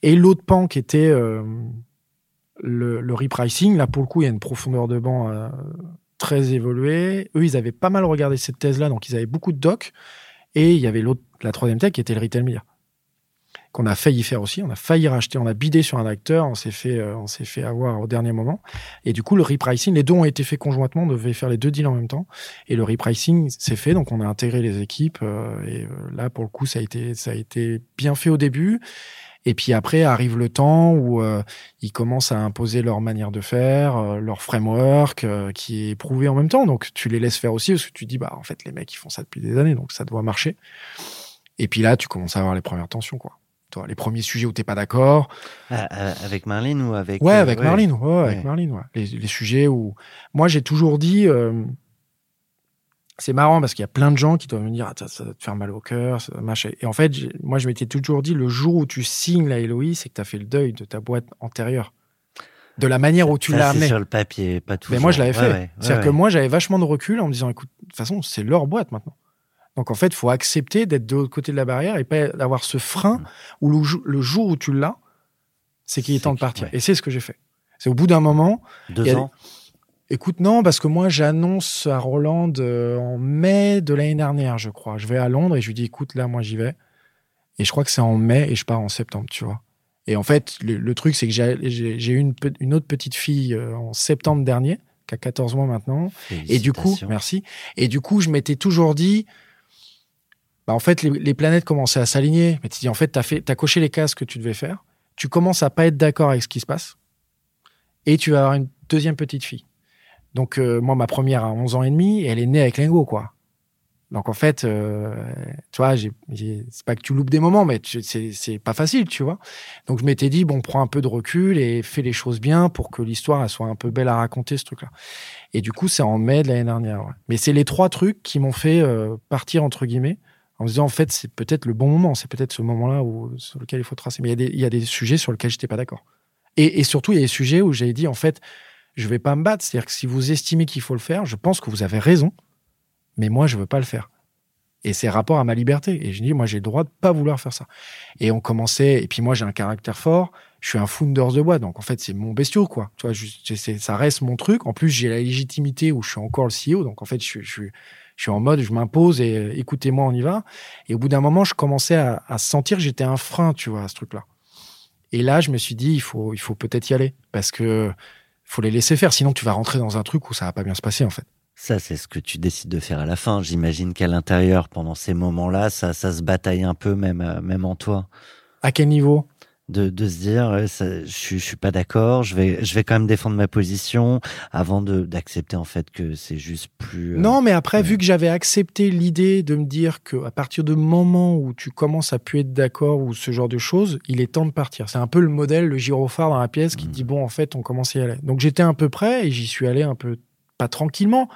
Et l'autre pan qui était euh, le, repricing, là pour le coup, il y a une profondeur de banc très évoluée. Eux, ils avaient pas mal regardé cette thèse-là, donc ils avaient beaucoup de docs. Et il y avait l'autre, la troisième tech qui était le retail media qu'on a failli faire aussi. On a failli racheter, on a bidé sur un acteur, on s'est fait, euh, on s'est fait avoir au dernier moment. Et du coup, le repricing, les deux ont été faits conjointement, on devait faire les deux deals en même temps. Et le repricing s'est fait, donc on a intégré les équipes. euh, et euh, là, pour le coup, ça a été, ça a été bien fait au début. Et puis après arrive le temps où euh, ils commencent à imposer leur manière de faire, euh, leur framework euh, qui est prouvé en même temps. Donc tu les laisses faire aussi parce que tu dis bah en fait les mecs ils font ça depuis des années donc ça doit marcher. Et puis là tu commences à avoir les premières tensions quoi. Toi, les premiers sujets où t'es pas d'accord. Ah, ah, avec Marlene ou avec Ouais, euh, avec Marlene. Ouais, avec Ouais. Marlene. Ouais. Les, les sujets où moi j'ai toujours dit. euh, c'est marrant parce qu'il y a plein de gens qui doivent me dire ah, ça, te faire mal au cœur, ça, machin. Et en fait, moi je m'étais toujours dit le jour où tu signes la LOI, c'est que tu as fait le deuil de ta boîte antérieure. De la manière où tu l'as c'est amené. sur le papier, pas tout. Mais moi, je l'avais fait. Ouais, ouais, C'est-à-dire ouais, que ouais. moi, j'avais vachement de recul en me disant, écoute, de toute façon, c'est leur boîte maintenant. Donc, en fait, il faut accepter d'être de l'autre côté de la barrière et pas d'avoir ce frein Mm. où le, jou- le jour où tu l'as, c'est qu'il est temps de partir. ouais. Et c'est ce que j'ai fait. C'est au bout d'un moment, Deux a ans. écoute, non, parce que moi, j'annonce à Roland euh, en mai de l'année dernière, je crois. Je vais à Londres et je lui dis, écoute, là, moi, j'y vais. Et je crois que c'est en mai et je pars en septembre, tu vois. Et en fait, le, le truc, c'est que j'ai eu une, autre petite fille euh, en septembre dernier, qui a 14 mois maintenant. Et du coup, merci. Et du coup, je m'étais toujours dit, bah, en fait, les, planètes commençaient à s'aligner. Mais tu dis, en fait, tu as, coché les cases que tu devais faire. Tu commences à pas être d'accord avec ce qui se passe. Et tu vas avoir une deuxième petite fille. Donc, euh, moi, ma première a 11 ans et demi, et elle est née avec Lingo, quoi. Donc, en fait, euh, tu vois, c'est pas que tu loupes des moments, mais c'est pas facile, tu vois. Donc, je m'étais dit, bon, prends un peu de recul et fais les choses bien pour que l'histoire soit un peu belle à raconter, ce truc-là. Et du coup, c'est en mai de l'année dernière. Mais c'est les trois trucs qui m'ont fait euh, partir, entre guillemets, en disant, en fait, c'est peut-être le bon moment, c'est peut-être ce moment-là sur lequel il faut tracer. Mais il y, a des- sujets sur lesquels j'étais pas d'accord. Et, surtout, il y a des sujets où j'avais dit, en fait, je vais pas me battre. C'est-à-dire que si vous estimez qu'il faut le faire, je pense que vous avez raison, mais moi, je veux pas le faire. Et c'est rapport à ma liberté. Et je dis, moi, j'ai le droit de pas vouloir faire ça. Et on commençait, et puis moi, j'ai un caractère fort. Je suis un founders de boîte. Donc, en fait, c'est mon bestiau, quoi. Tu vois, ça reste mon truc. En plus, j'ai la légitimité où je suis encore le CEO. Donc, en fait, je, je, je suis en mode, je m'impose et euh, écoutez-moi, on y va. Et au bout d'un moment, je commençais à, à sentir que j'étais un frein, tu vois, à ce truc-là. Et là, je me suis dit, il faut, il faut peut-être y aller. Parce que faut les laisser faire. Sinon, tu vas rentrer dans un truc où ça va pas bien se passer, en fait. Ça, c'est ce que tu décides de faire à la fin. J'imagine qu'à l'intérieur, pendant ces moments-là, ça, ça se bataille un peu, même, euh, même en toi. À quel niveau? De, de se dire, ça, je, je suis pas d'accord, je vais, je vais quand même défendre ma position avant de d'accepter en fait que c'est juste plus. euh, Non, mais après, vu que j'avais accepté l'idée de me dire que à partir du moment où tu commences à plus être d'accord ou ce genre de choses, il est temps de partir. C'est un peu le modèle, le gyrophare dans la pièce qui Mhm. dit bon, en fait, on commence à y aller. Donc j'étais un peu prêt et j'y suis allé un peu pas tranquillement,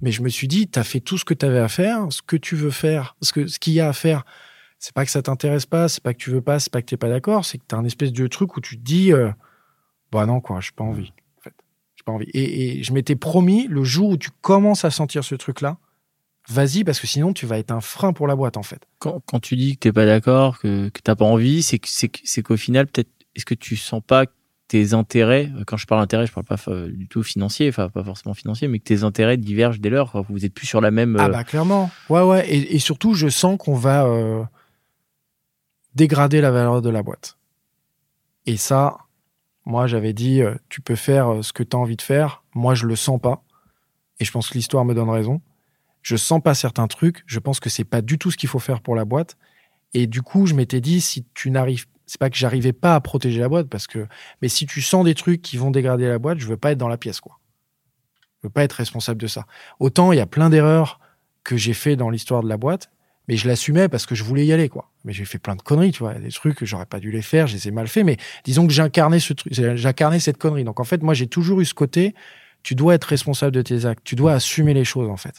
mais je me suis dit, t'as fait tout ce que t'avais à faire, ce que tu veux faire, ce que ce qu'il y a à faire. C'est pas que ça t'intéresse pas, c'est pas que tu veux pas, c'est pas que t'es pas d'accord, c'est que t'as un espèce de truc où tu te dis, euh, bah non quoi, j'ai pas envie. En fait, j'ai pas envie. Et, et je m'étais promis le jour où tu commences à sentir ce truc-là, vas-y parce que sinon tu vas être un frein pour la boîte en fait. Quand, quand tu dis que t'es pas d'accord, que, que t'as pas envie, c'est c'est c'est qu'au final, peut-être, est-ce que tu sens pas tes intérêts, euh, quand je parle intérêt, je parle pas euh, du tout financier, enfin pas forcément financier, mais que tes intérêts divergent dès lors, vous êtes plus sur la même. Ah bah clairement. Ouais ouais. Et, et surtout je sens qu'on va euh, dégrader la valeur de la boîte. Et ça, moi j'avais dit, euh, tu peux faire euh, ce que tu as envie de faire. Moi je le sens pas. Et je pense que l'histoire me donne raison. Je sens pas certains trucs. Je pense que c'est pas du tout ce qu'il faut faire pour la boîte. Et du coup, je m'étais dit, si tu n'arrives, c'est pas que j'arrivais pas à protéger la boîte, parce que, mais si tu sens des trucs qui vont dégrader la boîte, je veux pas être dans la pièce, quoi. Je veux pas être responsable de ça. Autant il y a plein d'erreurs que j'ai fait dans l'histoire de la boîte, mais je l'assumais parce que je voulais y aller, quoi. Mais j'ai fait plein de conneries, tu vois, des trucs que j'aurais pas dû les faire, je les ai mal fait, mais disons que j'incarnais ce truc, j'incarnais cette connerie. Donc en fait, moi, j'ai toujours eu ce côté, tu dois être responsable de tes actes, tu dois assumer les choses, en fait.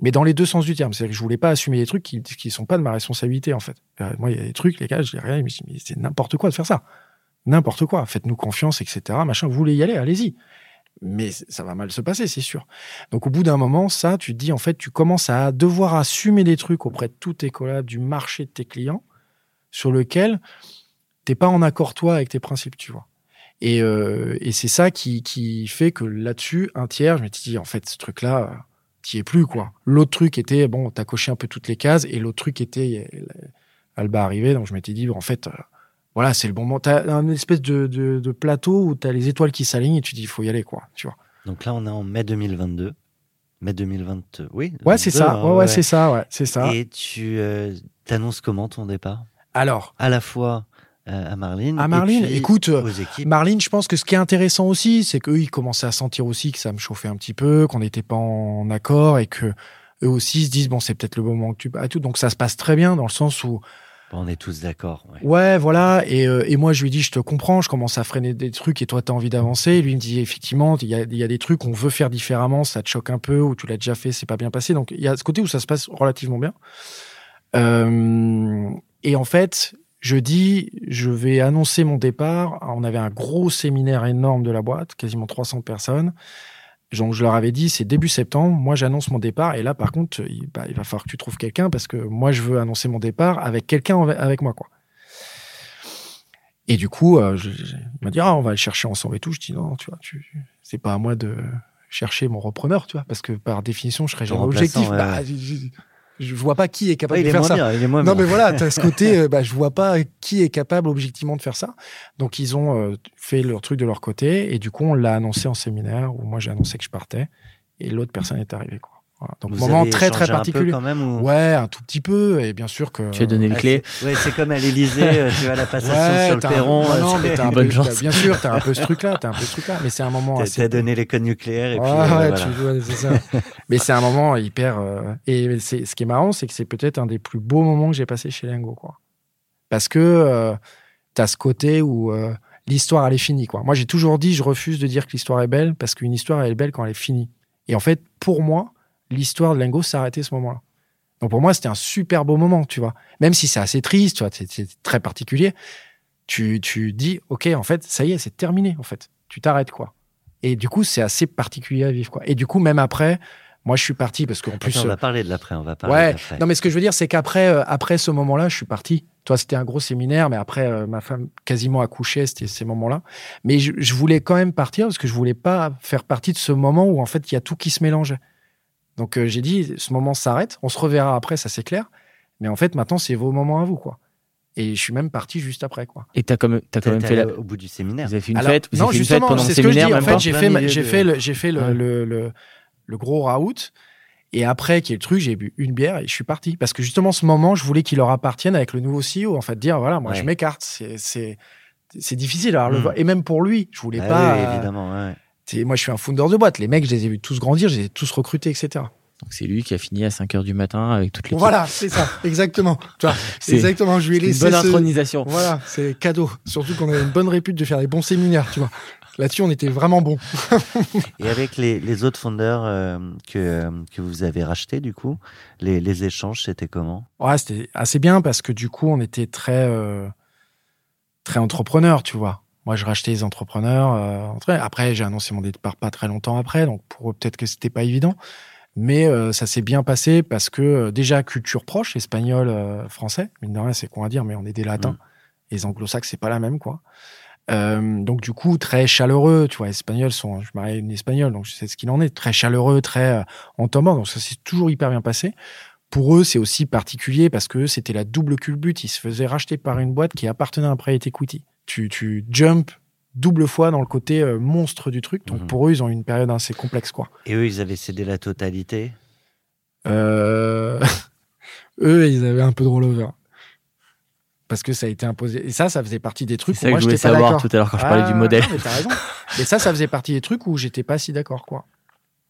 Mais dans les deux sens du terme, c'est-à-dire que je voulais pas assumer des trucs qui, qui sont pas de ma responsabilité, en fait. Euh, moi, il y a des trucs, les gars, je les regarde, mais c'est n'importe quoi de faire ça. N'importe quoi. Faites-nous confiance, etc. Machin, vous voulez y aller, allez-y. Mais ça va mal se passer, c'est sûr. Donc au bout d'un moment, ça, tu te dis, en fait, tu commences à devoir assumer des trucs auprès de tous tes collabs, du marché de tes clients, sur lequel t'es pas en accord, toi, avec tes principes, tu vois. Et, euh, et c'est ça qui, fait que là-dessus, un tiers, je me dit, en fait, ce truc-là, t'y es plus, quoi. L'autre truc était, bon, t'as coché un peu toutes les cases, et l'autre truc était, Alba arrivait, donc je m'étais dit, en fait, euh, voilà, c'est le bon moment. T'as un espèce de, de, de plateau où t'as les étoiles qui s'alignent et tu dis, il faut y aller, quoi, tu vois. Donc là, on est en mai 2022. Mai 2022, oui. Ouais, c'est 22, ça, hein, ouais, ouais, c'est ça, ouais, c'est ça. Et tu euh, t'annonces comment ton départ? Alors, À la fois euh, à Marline. à et puis écoute, aux équipes. Marline, je pense que ce qui est intéressant aussi, c'est qu'eux, ils commençaient à sentir aussi que ça me chauffait un petit peu, qu'on n'était pas en accord et que eux aussi se disent, bon, c'est peut-être le moment que tu bats et tout. Donc ça se passe très bien dans le sens où, on est tous d'accord. ouais. voilà. Et, euh, et moi, je lui dis, je te comprends, je commence à freiner des trucs et toi, tu as envie d'avancer. Lui il me dit, effectivement, il y a, il y a des trucs qu'on veut faire différemment, ça te choque un peu, ou tu l'as déjà fait, c'est pas bien passé. Donc il y a ce côté où ça se passe relativement bien. Euh, et en fait, je dis, je vais annoncer mon départ. On avait un gros séminaire énorme de la boîte, quasiment 300 personnes. Donc, je leur avais dit, c'est début septembre. Moi, j'annonce mon départ. Et là, par contre, il, bah, il va falloir que tu trouves quelqu'un parce que moi, je veux annoncer mon départ avec quelqu'un avec moi, quoi. Et du coup, euh, je- je- il m'a dit, ah, on va le chercher ensemble et tout. Je dis, non, tu vois, tu, c'est pas à moi de chercher mon repreneur, tu vois, parce que par définition, je serais remplaçant, objectif. ouais, Bah. Je, vois pas qui est capable Ouais, de faire ça. bien, Non, bien. mais voilà, t'as ce côté, euh, bah, je vois pas qui est capable objectivement de faire ça. Donc, ils ont euh, fait leur truc de leur côté. Et du coup, on l'a annoncé en séminaire où moi, j'ai annoncé que je partais. Et l'autre personne est arrivée, quoi. Voilà. Donc, Vous moment avez très, très échangé un peu particulier. quand même ou... Ouais, un tout petit peu. Et bien sûr que. Tu as donné les Ah, clés. c'est- Ouais, c'est comme à l'Élysée, tu vois la passation Ouais, sur le un- perron. non, non, euh, mais t'as un Bonne peu- chance. Bien sûr, t'as un peu ce truc-là, t'as un peu ce truc-là, mais c'est un moment T'as assez. donné les codes nucléaires et Ouais, puis euh, ouais, voilà. tu vois, c'est ça. mais c'est un moment hyper. euh, Et c'est ce qui est marrant, c'est que c'est peut-être un des plus beaux moments que j'ai passé chez Lengo, quoi. Parce que euh, t'as ce côté où euh, l'histoire elle est finie, quoi. Moi, j'ai toujours dit, je refuse de dire que l'histoire est belle parce qu'une histoire elle est belle quand elle est finie. Et en fait, pour moi, l'histoire de Lengo s'est arrêtée à ce moment-là. Donc pour moi, c'était un super beau moment, tu vois. Même si c'est assez triste, tu vois, c'est- très particulier. Tu, tu dis, ok, en fait, ça y est, c'est terminé, en fait. Tu t'arrêtes, quoi. Et du coup, c'est assez particulier à vivre, quoi. Et du coup, même après, moi, je suis parti parce qu'en plus, on euh, va parler de l'après, on va parler Ouais, de l'après. non, mais ce que je veux dire, c'est qu'après euh, après ce moment-là, je suis parti. Toi, c'était un gros séminaire, mais après, euh, ma femme quasiment accouchait, c'était ces moments-là. Mais je, je voulais quand même partir parce que je voulais pas faire partie de ce moment où, en fait, il y a tout qui se mélangeait. Donc, euh, j'ai dit, ce moment s'arrête, on se reverra après, ça c'est clair. Mais en fait, maintenant, c'est vos moments à vous, quoi. Et je suis même parti juste après, quoi. Et t'as quand même, t'as quand même fait la... au bout du séminaire. Vous avez fait une Alors, fête, vous non, avez fait une fête justement, pendant le c'est ce que je dis. séminaire, En fait, j'ai fait, j'ai fait, le, j'ai fait le, Ouais. le, le, le gros raout. Et après, qui est le truc, j'ai bu une bière et je suis parti. Parce que justement, ce moment, je voulais qu'il leur appartienne avec le nouveau CEO. En fait, dire, voilà, moi, Ouais. je m'écarte. C'est, c'est, c'est difficile. Alors, le Mm. voir. Et même pour lui, je voulais Ah pas. oui, euh, évidemment. ouais. C'est- moi, je suis un founder de boîte. Les mecs, je les ai vus tous grandir, je les ai tous recrutés, etc. Donc c'est lui qui a fini à 5 heures du matin avec toutes les Voilà, c'est ça. Exactement. Tu vois, C'est- exactement. Je lui ai une laissé bonne ce- intronisation. Voilà, c'est cadeau. Surtout qu'on avait une bonne répute de faire des bons séminaires, tu vois. Là-dessus, on était vraiment bons. Et avec les, les autres fondeurs euh, que, euh, que vous avez rachetés, du coup, les, les échanges, c'était comment? Ouais, c'était assez bien parce que du coup, on était très, euh, très entrepreneurs, tu vois. Moi, je rachetais les entrepreneurs. euh, Après, j'ai annoncé mon départ pas très longtemps après, donc pour eux, peut-être que c'était pas évident. Mais euh, ça s'est bien passé parce que euh, déjà culture proche, espagnol, euh, français, mine de rien, c'est con à dire, mais on est des latins. Mm. Les anglo-saxons, c'est pas la même, quoi. Euh, donc du coup, très chaleureux, tu vois, les Espagnols sont, je marie une espagnole, donc je sais ce qu'il en est, très chaleureux, très euh, en temps mort, donc ça s'est toujours hyper bien passé. Pour eux, c'est aussi particulier parce que c'était la double culbute. Ils se faisaient racheter par une boîte qui appartenait à un private equity. Tu, tu jump double fois dans le côté euh, monstre du truc. Donc Mhm. pour eux, ils ont eu une période assez complexe, quoi. Et eux, ils avaient cédé la totalité? Euh... eux, ils avaient un peu de rollover. Parce que ça a été imposé. Et ça, ça faisait partie des trucs ça où que moi, je voulais j'étais pas savoir d'accord. tout à l'heure quand je parlais Ah, du modèle. non, mais t'as raison. Et ça, ça faisait partie des trucs où j'étais pas si d'accord, quoi.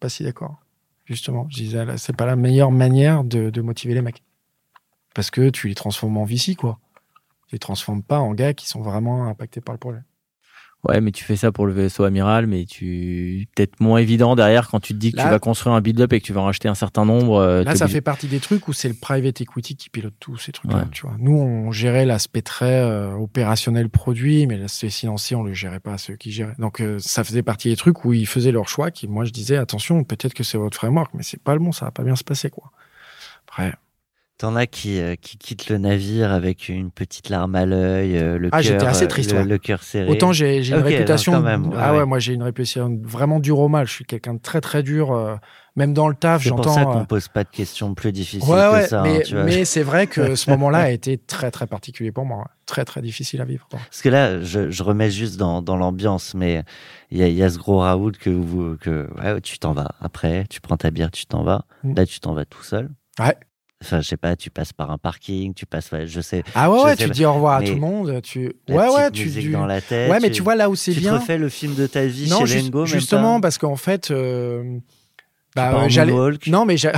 Pas si d'accord. Justement, je disais, c'est pas la meilleure manière de, de motiver les mecs. Parce que tu les transformes en VC, quoi. Tu les transformes pas en gars qui sont vraiment impactés par le projet. Ouais, mais tu fais ça pour le vaisseau amiral, mais tu peut-être moins évident derrière quand tu te dis que Là- tu vas construire un build-up et que tu vas en racheter un certain nombre. euh, Là, ça fait partie des trucs où c'est le private equity qui pilote tous ces trucs-là. Ouais. Tu vois. Nous, on gérait l'aspect très euh, opérationnel produit, mais l'aspect financier, on le gérait pas, ceux qui géraient. Donc, euh, ça faisait partie des trucs où ils faisaient leur choix. Qui, moi, je disais, attention, peut-être que c'est votre framework, mais c'est pas le bon, ça va pas bien se passer, quoi. Après, T'en as qui, euh, qui quittent le navire avec une petite larme à l'œil, euh, le Ah, cœur, assez euh, triste, le, ouais. le cœur serré. autant j'ai une réputation. même, ouais, ah ouais, ouais. moi j'ai une réputation vraiment dure au mal. Je suis quelqu'un de très très dur, euh, même dans le taf. C'est pour ça qu'on euh, pose pas de questions plus difficiles que ça. hein, mais, c'est vrai que ce moment-là a été très très particulier pour moi, ouais. très très difficile à vivre. quoi. Parce que là, je, je remets juste dans, dans l'ambiance, mais il y a, il y a ce gros Raoul que, vous, que ouais, tu t'en vas après, tu prends ta bière, tu t'en vas. Mm. Là, tu t'en vas tout seul. Ouais. Enfin, je sais pas, tu passes par un parking, tu passes, je sais. Ah ouais, ouais, tu pas. dis au revoir à tout le monde. Tu... Ouais, ouais, tu. tu- dans la tête. Ouais, mais tu vois là où c'est tu bien. te refais le film de ta vie non, chez Lengo, justement, parce qu'en fait. euh, Tu bah, j'allais. Non, mais j'a-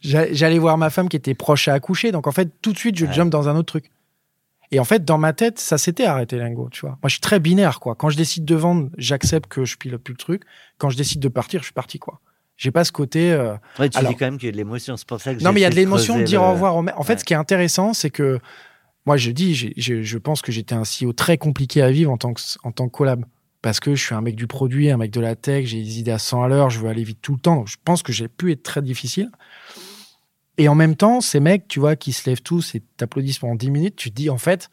J'a- j'allais voir ma femme qui était proche à accoucher. Donc, en fait, tout de suite, je Ouais. jump dans un autre truc. Et en fait, dans ma tête, ça s'était arrêté, Lingo, tu vois. Moi, je suis très binaire, quoi. Quand je décide de vendre, j'accepte que je pilote plus le truc. Quand je décide de partir, je suis parti, quoi. J'ai pas ce côté. euh, Ouais, tu Alors- dis quand même qu'il y a de l'émotion, c'est pour ça que Non, mais il y a de l'émotion de dire le- au revoir au. En fait, ce qui est intéressant, c'est que moi, je dis, j'ai- j'ai- je pense que j'étais un CEO très compliqué à vivre en tant que, en tant que collab. Parce que je suis un mec du produit, un mec de la tech, j'ai des idées à 100 à l'heure, je veux aller vite tout le temps. Donc, je pense que j'ai pu être très difficile. Et en même temps, ces mecs, tu vois, qui se lèvent tous et t'applaudissent pendant 10 minutes, tu te dis, en fait,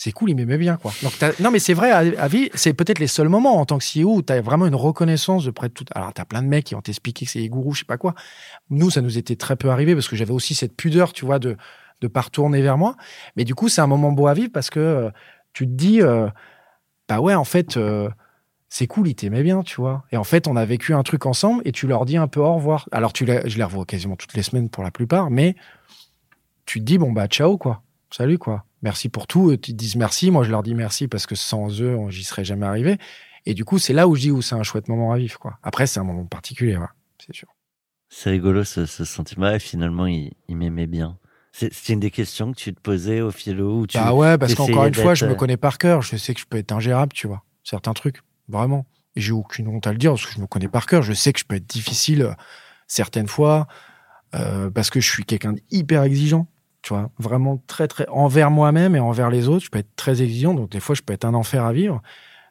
c'est cool, ils m'aimaient bien, quoi. Donc, non, mais c'est vrai, à, à vie, c'est peut-être les seuls moments en tant que CEO où tu as vraiment une reconnaissance de près de tout. Alors, tu as plein de mecs qui vont t'expliquer que c'est des gourous, je sais pas quoi. Nous, ça nous était très peu arrivé parce que j'avais aussi cette pudeur, tu vois, de de pas retourner vers moi. Mais du coup, c'est un moment beau à vivre parce que euh, tu te dis, euh, bah ouais, en fait, euh, c'est cool, ils t'aimaient bien, tu vois. Et en fait, on a vécu un truc ensemble et tu leur dis un peu au revoir. Alors, tu les, je les revois quasiment toutes les semaines pour la plupart, mais tu te dis, bon, bah, ciao, quoi. Salut, quoi. Merci pour tout. Ils te disent merci. Moi, je leur dis merci parce que sans eux, j'y serais jamais arrivé. Et du coup, c'est là où je dis où c'est un chouette moment à vivre, quoi. Après, c'est un moment particulier, ouais, c'est sûr. C'est rigolo ce, ce sentiment et finalement il, il m'aimait bien. C'est une des questions que tu te posais au philo où tu Bah ouais, parce qu'encore une fois, je me euh, connais par cœur. Je sais que je peux être ingérable, tu vois. Certains trucs, vraiment. Et j'ai aucune honte à le dire parce que je me connais par cœur. Je sais que je peux être difficile euh, certaines fois euh, parce que je suis quelqu'un d'hyper exigeant, tu vois. Vraiment très, très envers moi-même et envers les autres. Je peux être très exigeant, donc des fois, je peux être un enfer à vivre.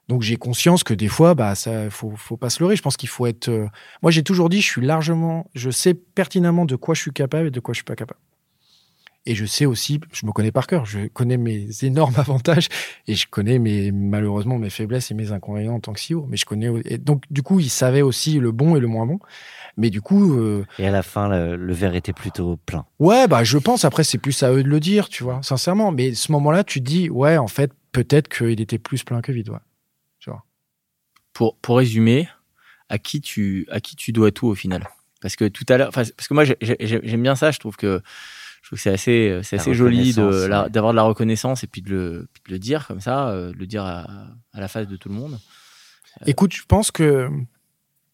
Donc j'ai conscience que des fois, bah ça, faut, faut pas se leurrer. Je pense qu'il faut être. euh, Moi, j'ai toujours dit, je suis largement, je sais pertinemment de quoi je suis capable et de quoi je suis pas capable. Et je sais aussi, je me connais par cœur, je connais mes énormes avantages et je connais mes, malheureusement mes faiblesses et mes inconvénients en tant que CEO. Mais je connais, et donc du coup, il savait aussi le bon et le moins bon. Mais du coup, euh, Et à la fin, le, le verre était plutôt plein. ouais, bah je pense. Après, c'est plus à eux de le dire, tu vois, sincèrement. Mais ce moment-là, tu te dis, ouais, en fait, peut-être qu'il était plus plein que vide. Ouais. pour, pour résumer, à qui tu à qui tu dois tout au final? Parce que tout à l'heure, enfin, parce que moi j'ai- j'ai- j'aime bien ça, je trouve que je trouve que c'est assez c'est La assez joli de la- d'avoir de la reconnaissance et puis de le, puis de le dire comme ça, euh, de le dire à, à la face de tout le monde. Écoute, je pense que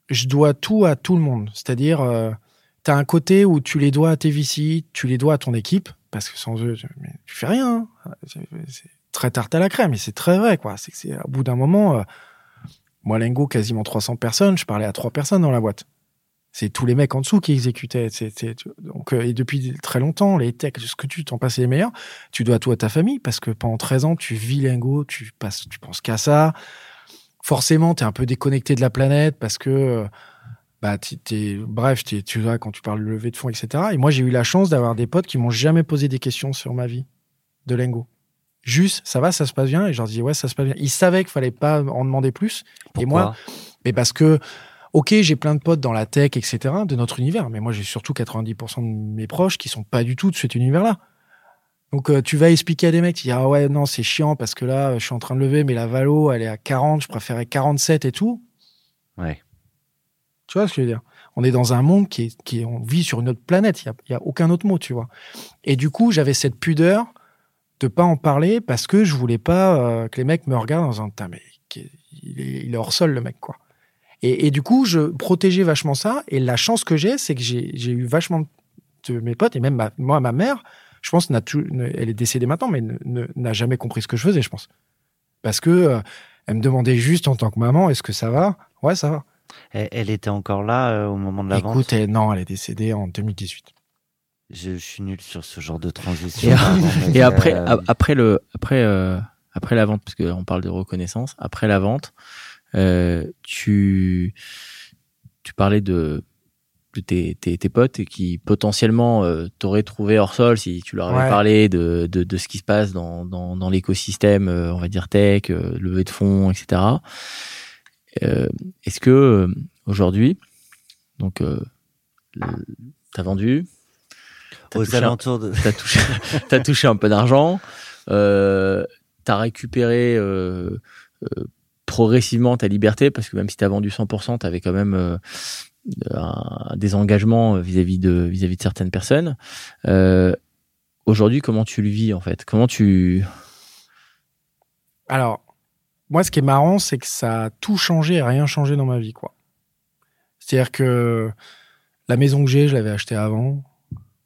je dois tout à tout le monde. C'est-à-dire, tu as un côté où tu les dois à tes VC, tu les dois à ton équipe, parce que sans eux, tu, mais tu fais rien. hein. C'est c'est très tarte à la crème, mais c'est très vrai. quoi. C'est que c'est au bout d'un moment, euh, moi, Lengo, quasiment 300 personnes, je parlais à trois personnes dans la boîte. C'est tous les mecs en dessous qui exécutaient. C'est- tu- donc, euh, et depuis très longtemps, les techs, ce que tu t'en passes les meilleurs, tu dois tout à ta famille, parce que pendant 13 ans, tu vis Lengo, tu, passes, tu penses qu'à ça forcément, tu es un peu déconnecté de la planète parce que, euh, bah, t'es- t'es- bref, t'es- tu vois, quand tu parles de levée de fonds, etc. Et moi, j'ai eu la chance d'avoir des potes qui m'ont jamais posé des questions sur ma vie de Lengo. Juste, ça va, ça se passe bien. Et je leur dis, ouais, ça se passe bien. Ils savaient qu'il fallait pas en demander plus. et moi, mais parce que, ok, j'ai plein de potes dans la tech, etc., de notre univers. Mais moi, j'ai surtout 90% de mes proches qui sont pas du tout de cet univers-là. Donc, euh, tu vas expliquer à des mecs, tu dis, ah ouais, non, c'est chiant parce que là, je suis en train de lever, mais la valo, elle est à 40, je préférais 47 et tout. Ouais. Tu vois ce que je veux dire? On est dans un monde qui est, qui on vit sur une autre planète. Il y a, a aucun autre mot, tu vois. Et du coup, j'avais cette pudeur de pas en parler parce que je voulais pas euh, que les mecs me regardent en disant, mais qui- il est, il est hors sol, le mec, quoi. Et, et du coup, je protégeais vachement ça. Et la chance que j'ai, c'est que j'ai j'ai eu vachement de mes potes et même ma- moi, ma mère, je pense, n'a tout- ne- elle est décédée maintenant, mais ne- ne- n'a jamais compris ce que je faisais, je pense. Parce que euh, elle me demandait juste en tant que maman, est-ce que ça va? Ouais, ça va. Elle, elle était encore là euh, au moment de la vente? Écoute, elle- non, elle est décédée en 2018. Je, je suis nul sur ce genre de transition. Et, après, euh, après le, après, euh, après la vente, parce qu'on parle de reconnaissance, après la vente, euh, tu, tu parlais de, de tes, tes, tes potes et qui potentiellement euh, t'auraient trouvé hors sol si tu leur avais Ouais. parlé de, de, de ce qui se passe dans, dans, dans l'écosystème, euh, on va dire tech, euh, levée de fonds, etc. Euh, Est-ce que euh, aujourd'hui, donc, euh, t'as vendu, t'as aux touché alentours de. t'as touché, t'as touché un peu d'argent, euh, t'as récupéré euh, euh, progressivement ta liberté parce que même si t'as vendu 100%, t'avais quand même euh, un- des engagements vis-à-vis de vis-à-vis de certaines personnes. Euh, Aujourd'hui, comment tu le vis en fait? Comment tu Alors, moi, ce qui est marrant, c'est que ça a tout changé et rien changé dans ma vie, quoi. C'est-à-dire que la maison que j'ai, je l'avais achetée avant.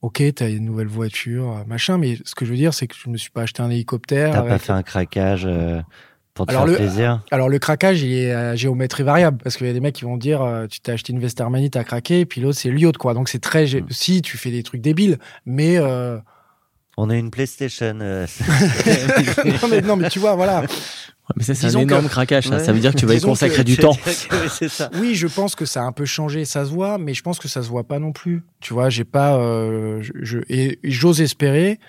Ok, t'as une nouvelle voiture, machin, mais ce que je veux dire, c'est que je me suis pas acheté un hélicoptère. T'as pas avec- fait un craquage euh, pour te Alors, faire le- plaisir Alors le craquage, il est à géométrie variable parce qu'il y a des mecs qui vont dire euh, tu t'es acheté une veste Armani, t'as craqué, et puis l'autre c'est Lyot quoi. Donc c'est très Mm. si tu fais des trucs débiles, mais euh, On a une PlayStation. euh, non, mais non mais tu vois voilà. Ouais, mais ça, c'est un Disons que- énorme craquage. Ça. Ouais. ça veut dire que tu vas y consacrer que- du temps. ça. Oui, je pense que ça a un peu changé, ça se voit, mais je pense que ça se voit pas non plus. Tu vois, j'ai pas, euh, je, je- et j'ose espérer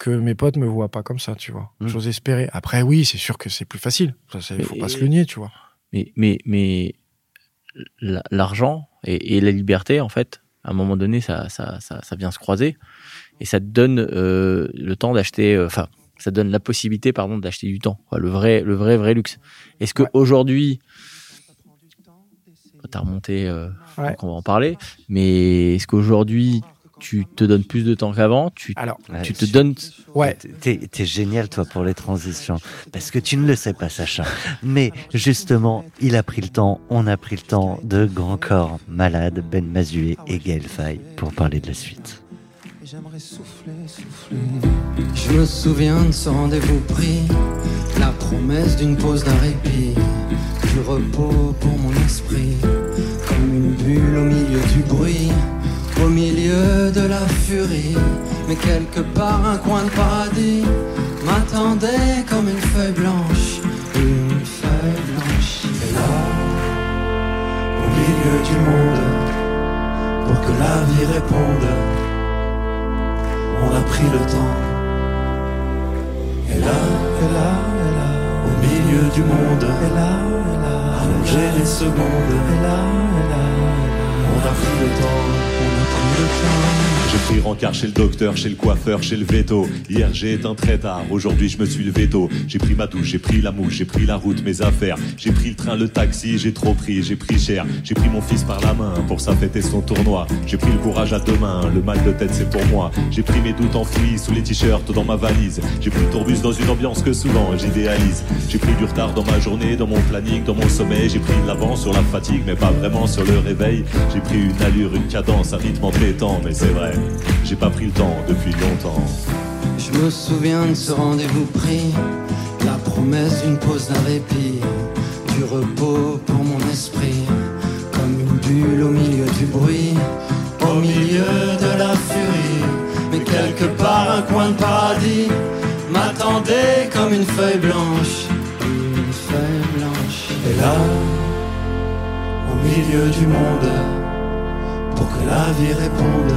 que mes potes me voient pas comme ça, tu vois. Mm. J'ose espérer. Après, oui, c'est sûr que c'est plus facile. Ça, il faut pas se le nier, tu vois. Mais, mais, mais la- l'argent et, et la liberté, en fait, à un moment donné, ça, ça, ça, ça vient se croiser et ça te donne euh, le temps d'acheter, euh, enfin, ça donne la possibilité, pardon, d'acheter du temps. Quoi, le vrai, le vrai, vrai luxe. Est-ce que Ouais. aujourd'hui, t'as remonté, euh, Ouais. on va en parler, mais est-ce qu'aujourd'hui, tu te donnes plus de temps qu'avant tu, Alors, tu te donnes ouais, T'es t'es génial, toi, pour les transitions. Parce que tu ne le sais pas, Sacha. Mais justement, il a pris le temps, on a pris le temps de Grand Corps Malade, Ben Mazué et Gaël Faye pour parler de la suite. J'aimerais souffler, souffler. Je me souviens de ce rendez-vous pris, la promesse d'une pause d'un répit, du repos pour mon esprit, comme une bulle au milieu du bruit, au milieu de la furie. Mais quelque part, un coin de paradis m'attendait comme une feuille blanche, une feuille blanche. Et là, au milieu du monde, pour que la vie réponde. On a pris le temps. Et là, et là, et là, au milieu du monde, et là, et là, allongé les secondes, et là, et là, on a pris le temps, on a pris le temps. J'ai pris rencard chez le docteur, chez le coiffeur, chez le veto. Hier j'ai éteint très tard, aujourd'hui je me suis levé tôt. J'ai pris ma douche, j'ai pris la mouche, j'ai pris la route, mes affaires. J'ai pris le train, le taxi, j'ai trop pris, j'ai pris cher. J'ai pris mon fils par la main pour sa fête et son tournoi. J'ai pris le courage à deux mains, le mal de tête c'est pour moi. J'ai pris mes doutes enfouis sous les t-shirts dans ma valise. J'ai pris le tourbus dans une ambiance que souvent j'idéalise. J'ai pris du retard dans ma journée, dans mon planning, dans mon sommeil. J'ai pris de l'avance sur la fatigue, mais pas vraiment sur le réveil. J'ai pris une allure, une cadence, un rythme entêtant, mais c'est vrai. J'ai pas pris le temps depuis longtemps. Je me souviens de ce rendez-vous pris, la promesse d'une pause d'un répit, du repos pour mon esprit, comme une bulle au milieu du bruit, au milieu de la furie. Mais quelque part, un coin de paradis m'attendait comme une feuille blanche, une feuille blanche. Et là, au milieu du monde, pour que la vie réponde,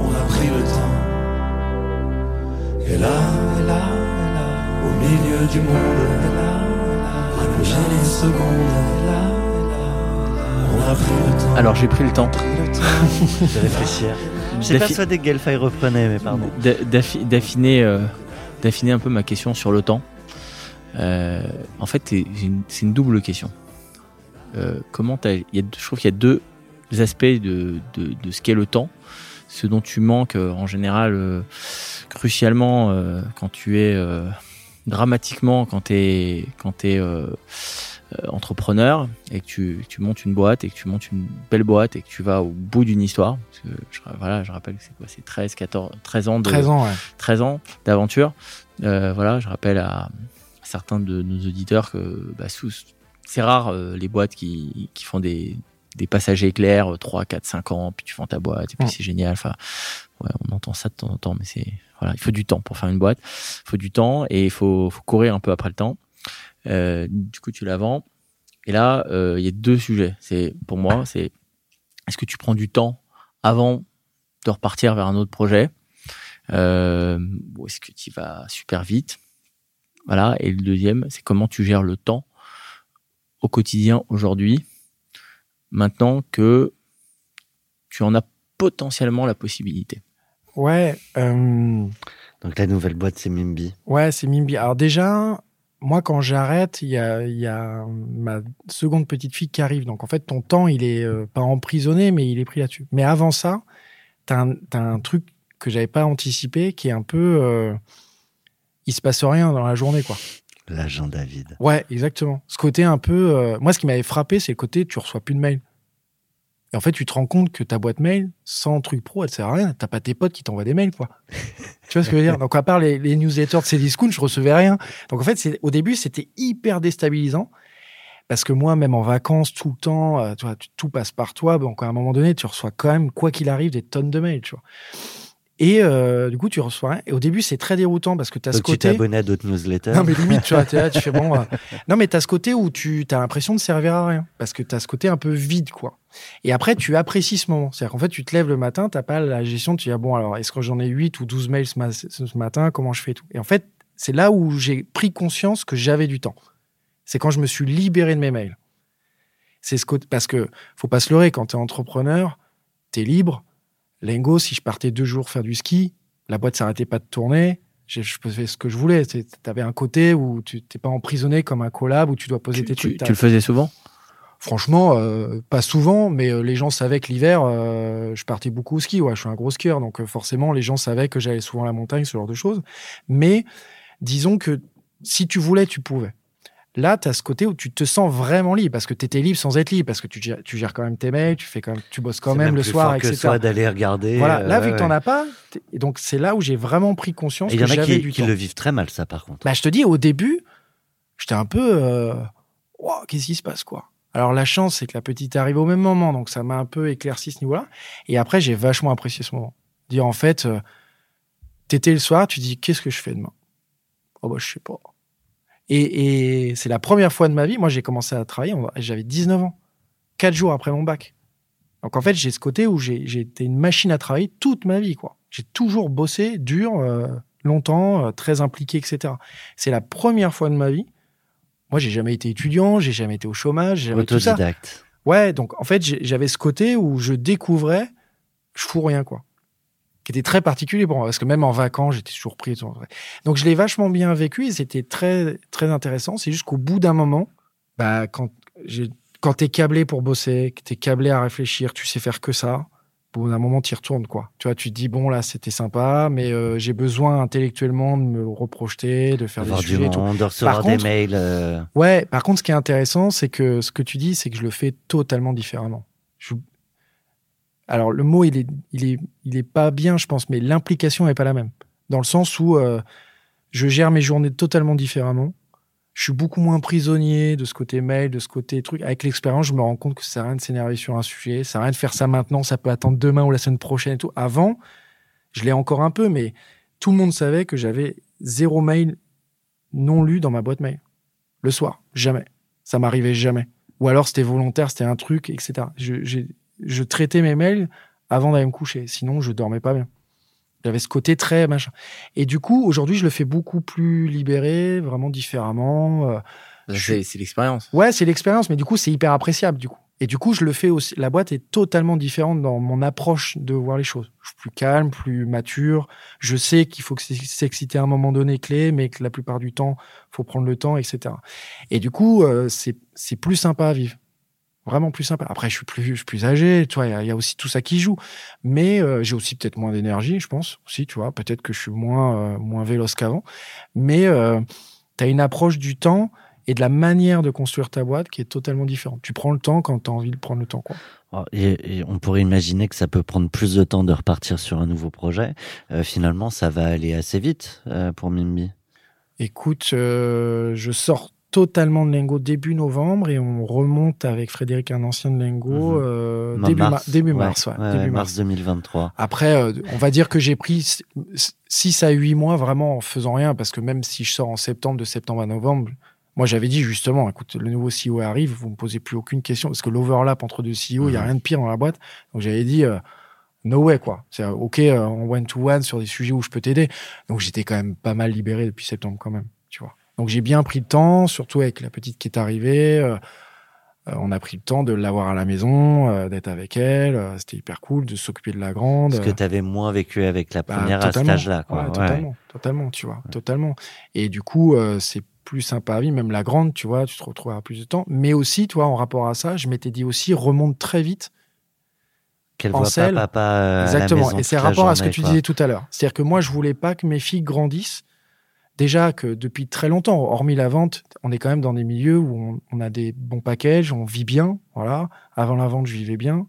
on a pris le temps. Et là, et là, et là, au milieu du monde, et là, et là, allongé les secondes, et là, et là, on a pris le temps. Alors j'ai pris le temps de réfléchir. J'ai D'affi- persuadé que Gelfay reprenait, mais pardon. d'a- d'affi- d'affiner euh, d'affiner un peu ma question sur le temps. Euh, en fait, c'est une, double question. Euh, comment t'as- il y a, je trouve qu'il y a deux aspects de, de, de ce qu'est le temps. Ce dont tu manques euh, en général euh, crucialement euh, quand tu es dramatiquement quand tu es quand euh, euh, entrepreneur et que tu, montes une boîte et que tu montes une belle boîte et que tu vas au bout d'une histoire. Parce que je, voilà, je rappelle que c'est quoi C'est 13, 14, 13 ans de, 13 ans, ouais. 13 ans d'aventure. Euh, voilà, je rappelle à certains de nos auditeurs que bah, c'est rare les boîtes qui, qui font des, des passagers éclairs, 3, 4, 5 ans, puis tu vends ta boîte, et puis c'est génial. Enfin, ouais, on entend ça de temps en temps, mais c'est voilà, il faut du temps pour faire une boîte. Il faut du temps et il faut, faut courir un peu après le temps. Euh, du coup, tu la vends. Et là, euh, il y a deux sujets. C'est pour moi, c'est est-ce que tu prends du temps avant de repartir vers un autre projet euh, ou est-ce que tu vas super vite? Voilà. Et le deuxième, c'est comment tu gères le temps au quotidien aujourd'hui, maintenant que tu en as potentiellement la possibilité. Ouais, euh, Donc la nouvelle boîte, c'est Mimbi. ouais, c'est Mimbi. Alors déjà, moi, quand j'arrête, il y a, il y a ma seconde petite fille qui arrive. Donc en fait, ton temps, il est euh, pas emprisonné, mais il est pris là-dessus. Mais avant ça, t'as un, t'as un truc que j'avais pas anticipé, qui est un peu, euh, il se passe rien dans la journée, quoi. L'agent David. Ouais, exactement. Ce côté un peu. euh, Moi, ce qui m'avait frappé, c'est le côté tu reçois plus de mails. Et en fait, tu te rends compte que ta boîte mail, sans truc pro, elle sert à rien. T'as pas tes potes qui t'envoient des mails, quoi. tu vois ce que je veux dire? Donc, à part les, les newsletters de Cdiscount, je recevais rien. Donc, en fait, c'est- au début, c'était hyper déstabilisant. Parce que moi, même en vacances, tout le temps, euh, tu vois, tu- tout passe par toi. Donc, à un moment donné, tu reçois quand même, quoi qu'il arrive, des tonnes de mails, tu vois. Et euh, du coup, tu reçois rien. Et au début, c'est très déroutant parce que tu as ce Donc tu côté. abonné à d'autres newsletters. Non, mais limite, tu vois, là, tu fais bon. euh, Non, mais t'as ce côté où tu as l'impression de servir à rien. Parce que t'as ce côté un peu vide, quoi. Et après, tu apprécies ce moment. C'est-à-dire qu'en fait, tu te lèves le matin, t'as pas la gestion, tu dis, ah bon, alors, est-ce que j'en ai 8 ou 12 mails ce, ma- ce matin Comment je fais et tout Et en fait, c'est là où j'ai pris conscience que j'avais du temps. C'est quand je me suis libéré de mes mails. C'est ce côté, parce que faut pas se leurrer, quand t'es entrepreneur, t'es libre. Lingo, si je partais deux jours faire du ski, la boîte s'arrêtait pas de tourner. Je, je faisais ce que je voulais. Tu avais un côté où tu t'es pas emprisonné comme un collab où tu dois poser Tu, tes trucs. tu le faisais souvent? Franchement, euh, pas souvent, mais euh, les gens savaient que l'hiver, euh, je partais beaucoup au ski. Ouais, je suis un gros skieur, donc forcément, les gens savaient que j'allais souvent à la montagne, ce genre de choses. Mais disons que si tu voulais, tu pouvais. Là, tu as ce côté où tu te sens vraiment libre, parce que tu étais libre sans être libre, parce que tu gères, tu gères quand même tes mails, tu, fais quand même, tu bosses quand C'est même, le plus soir, fort que etc. soi d'aller regarder. Voilà, euh, là, vu ouais, que t'en as pas, et donc c'est là où j'ai vraiment pris conscience Et Il y que en a qui, qui le vivent très mal, ça, par contre. Bah, je te dis, au début, j'étais un peu. euh, Qu'est-ce qui se passe, quoi? Alors, la chance, c'est que la petite arrive au même moment, donc ça m'a un peu éclairci ce niveau-là. Et après, j'ai vachement apprécié ce moment. Dire, en fait, euh, t'étais le soir, tu dis, qu'est-ce que je fais demain? Oh, bah, je sais pas. Et, et c'est la première fois de ma vie, moi, j'ai commencé à travailler, j'avais 19 ans, 4 jours après mon bac. Donc, en fait, j'ai ce côté où j'ai été une machine à travailler toute ma vie, quoi. J'ai toujours bossé dur, euh, longtemps, euh, très impliqué, etc. C'est la première fois de ma vie. Moi, j'ai jamais été étudiant, j'ai jamais été au chômage, j'ai jamais tout ça. Autodidacte. Ouais, donc en fait, j'avais ce côté où je découvrais, je fous rien, quoi. Qui était très particulier pour moi, parce que même en vacances, j'étais toujours pris. et tout. Donc je l'ai vachement bien vécu et c'était très, très intéressant. C'est juste qu'au bout d'un moment, bah, quand, j'ai- quand t'es câblé pour bosser, que t'es câblé à réfléchir, tu sais faire que ça, bout d'un moment, t'y retournes, quoi. Tu vois, tu te dis, bon, là, c'était sympa, mais euh, j'ai besoin intellectuellement de me reprojeter, de faire des sujets monde, de recevoir Par des contre- mails. euh, Ouais, par contre, ce qui est intéressant, c'est que ce que tu dis, c'est que je le fais totalement différemment. Je- Alors, le mot, il est, il est, il est pas bien, je pense, mais l'implication est pas la même. Dans le sens où euh, je gère mes journées totalement différemment. Je suis beaucoup moins prisonnier de ce côté mail, de ce côté truc. Avec l'expérience, je me rends compte que ça sert à rien de s'énerver sur un sujet, ça sert à rien de faire ça maintenant, ça peut attendre demain ou la semaine prochaine et tout. Avant, je l'ai encore un peu, mais tout le monde savait que j'avais zéro mail non lu dans ma boîte mail le soir. Jamais. Ça m'arrivait jamais. Ou alors c'était volontaire, c'était un truc, etc. je traitais mes mails avant d'aller me coucher. Sinon, je dormais pas bien. J'avais ce côté très machin. Et du coup, aujourd'hui, je le fais beaucoup plus libéré, vraiment différemment. Euh, C'est l'expérience. Ouais, c'est l'expérience, mais du coup, c'est hyper appréciable, du coup. Et du coup, je le fais aussi. La boîte est totalement différente dans mon approche de voir les choses. Je suis plus calme, plus mature. Je sais qu'il faut s'exciter à un moment donné clé, mais que la plupart du temps, faut prendre le temps, etc. Et du coup, euh, c'est c'est plus sympa à vivre. Vraiment plus sympa. Après, je suis plus, je suis plus âgé, tu vois, il y a- il y, a aussi tout ça qui joue. Mais euh, j'ai aussi peut-être moins d'énergie, je pense, aussi, tu vois. Peut-être que je suis moins, euh, moins véloce qu'avant. Mais euh, tu as une approche du temps et de la manière de construire ta boîte qui est totalement différente. Tu prends le temps quand tu as envie de prendre le temps. Quoi. Oh, Et, et on pourrait imaginer que ça peut prendre plus de temps de repartir sur un nouveau projet. Euh, finalement, ça va aller assez vite euh, pour Mimbi. Écoute, euh, je sors totalement de Lengo début novembre et on remonte avec Frédéric, un ancien de Lengo, Mhm. euh, début, mars, mar- début ouais, mars. ouais, ouais, début mars. mars 2023. Après, euh, on va dire que j'ai pris 6 à 8 mois vraiment en faisant rien, parce que même si je sors en septembre, de septembre à novembre, moi j'avais dit justement, écoute, le nouveau CEO arrive, vous me posez plus aucune question, parce que l'overlap entre deux CEO, il y a Mhm. rien de pire dans la boîte. Donc j'avais dit, euh, no way, quoi. C'est OK euh, en one-to-one sur des sujets où je peux t'aider. Donc j'étais quand même pas mal libéré depuis septembre quand même. Donc j'ai bien pris le temps, surtout avec la petite qui est arrivée. euh, euh, on a pris le temps de l'avoir à la maison, euh, d'être avec elle. euh, C'était hyper cool de s'occuper de la grande. Parce que tu avais moins vécu avec la Bah, première à cet âge-là. Ouais, Ouais. totalement, totalement, tu vois, totalement. Et du coup, c'est plus sympa à vivre, même la grande, tu vois, tu te retrouveras plus de temps. Mais aussi, tu vois, en rapport à ça, je m'étais dit aussi, remonte très vite. Qu'elle voit pas papa à la Exactement. maison Et c'est rapport à ce que tu disais tout à l'heure. C'est-à-dire que moi, je voulais pas que mes filles grandissent. Déjà que depuis très longtemps, hormis la vente, on est quand même dans des milieux où on, on a des bons packages, on vit bien. Voilà. Avant la vente, je vivais bien.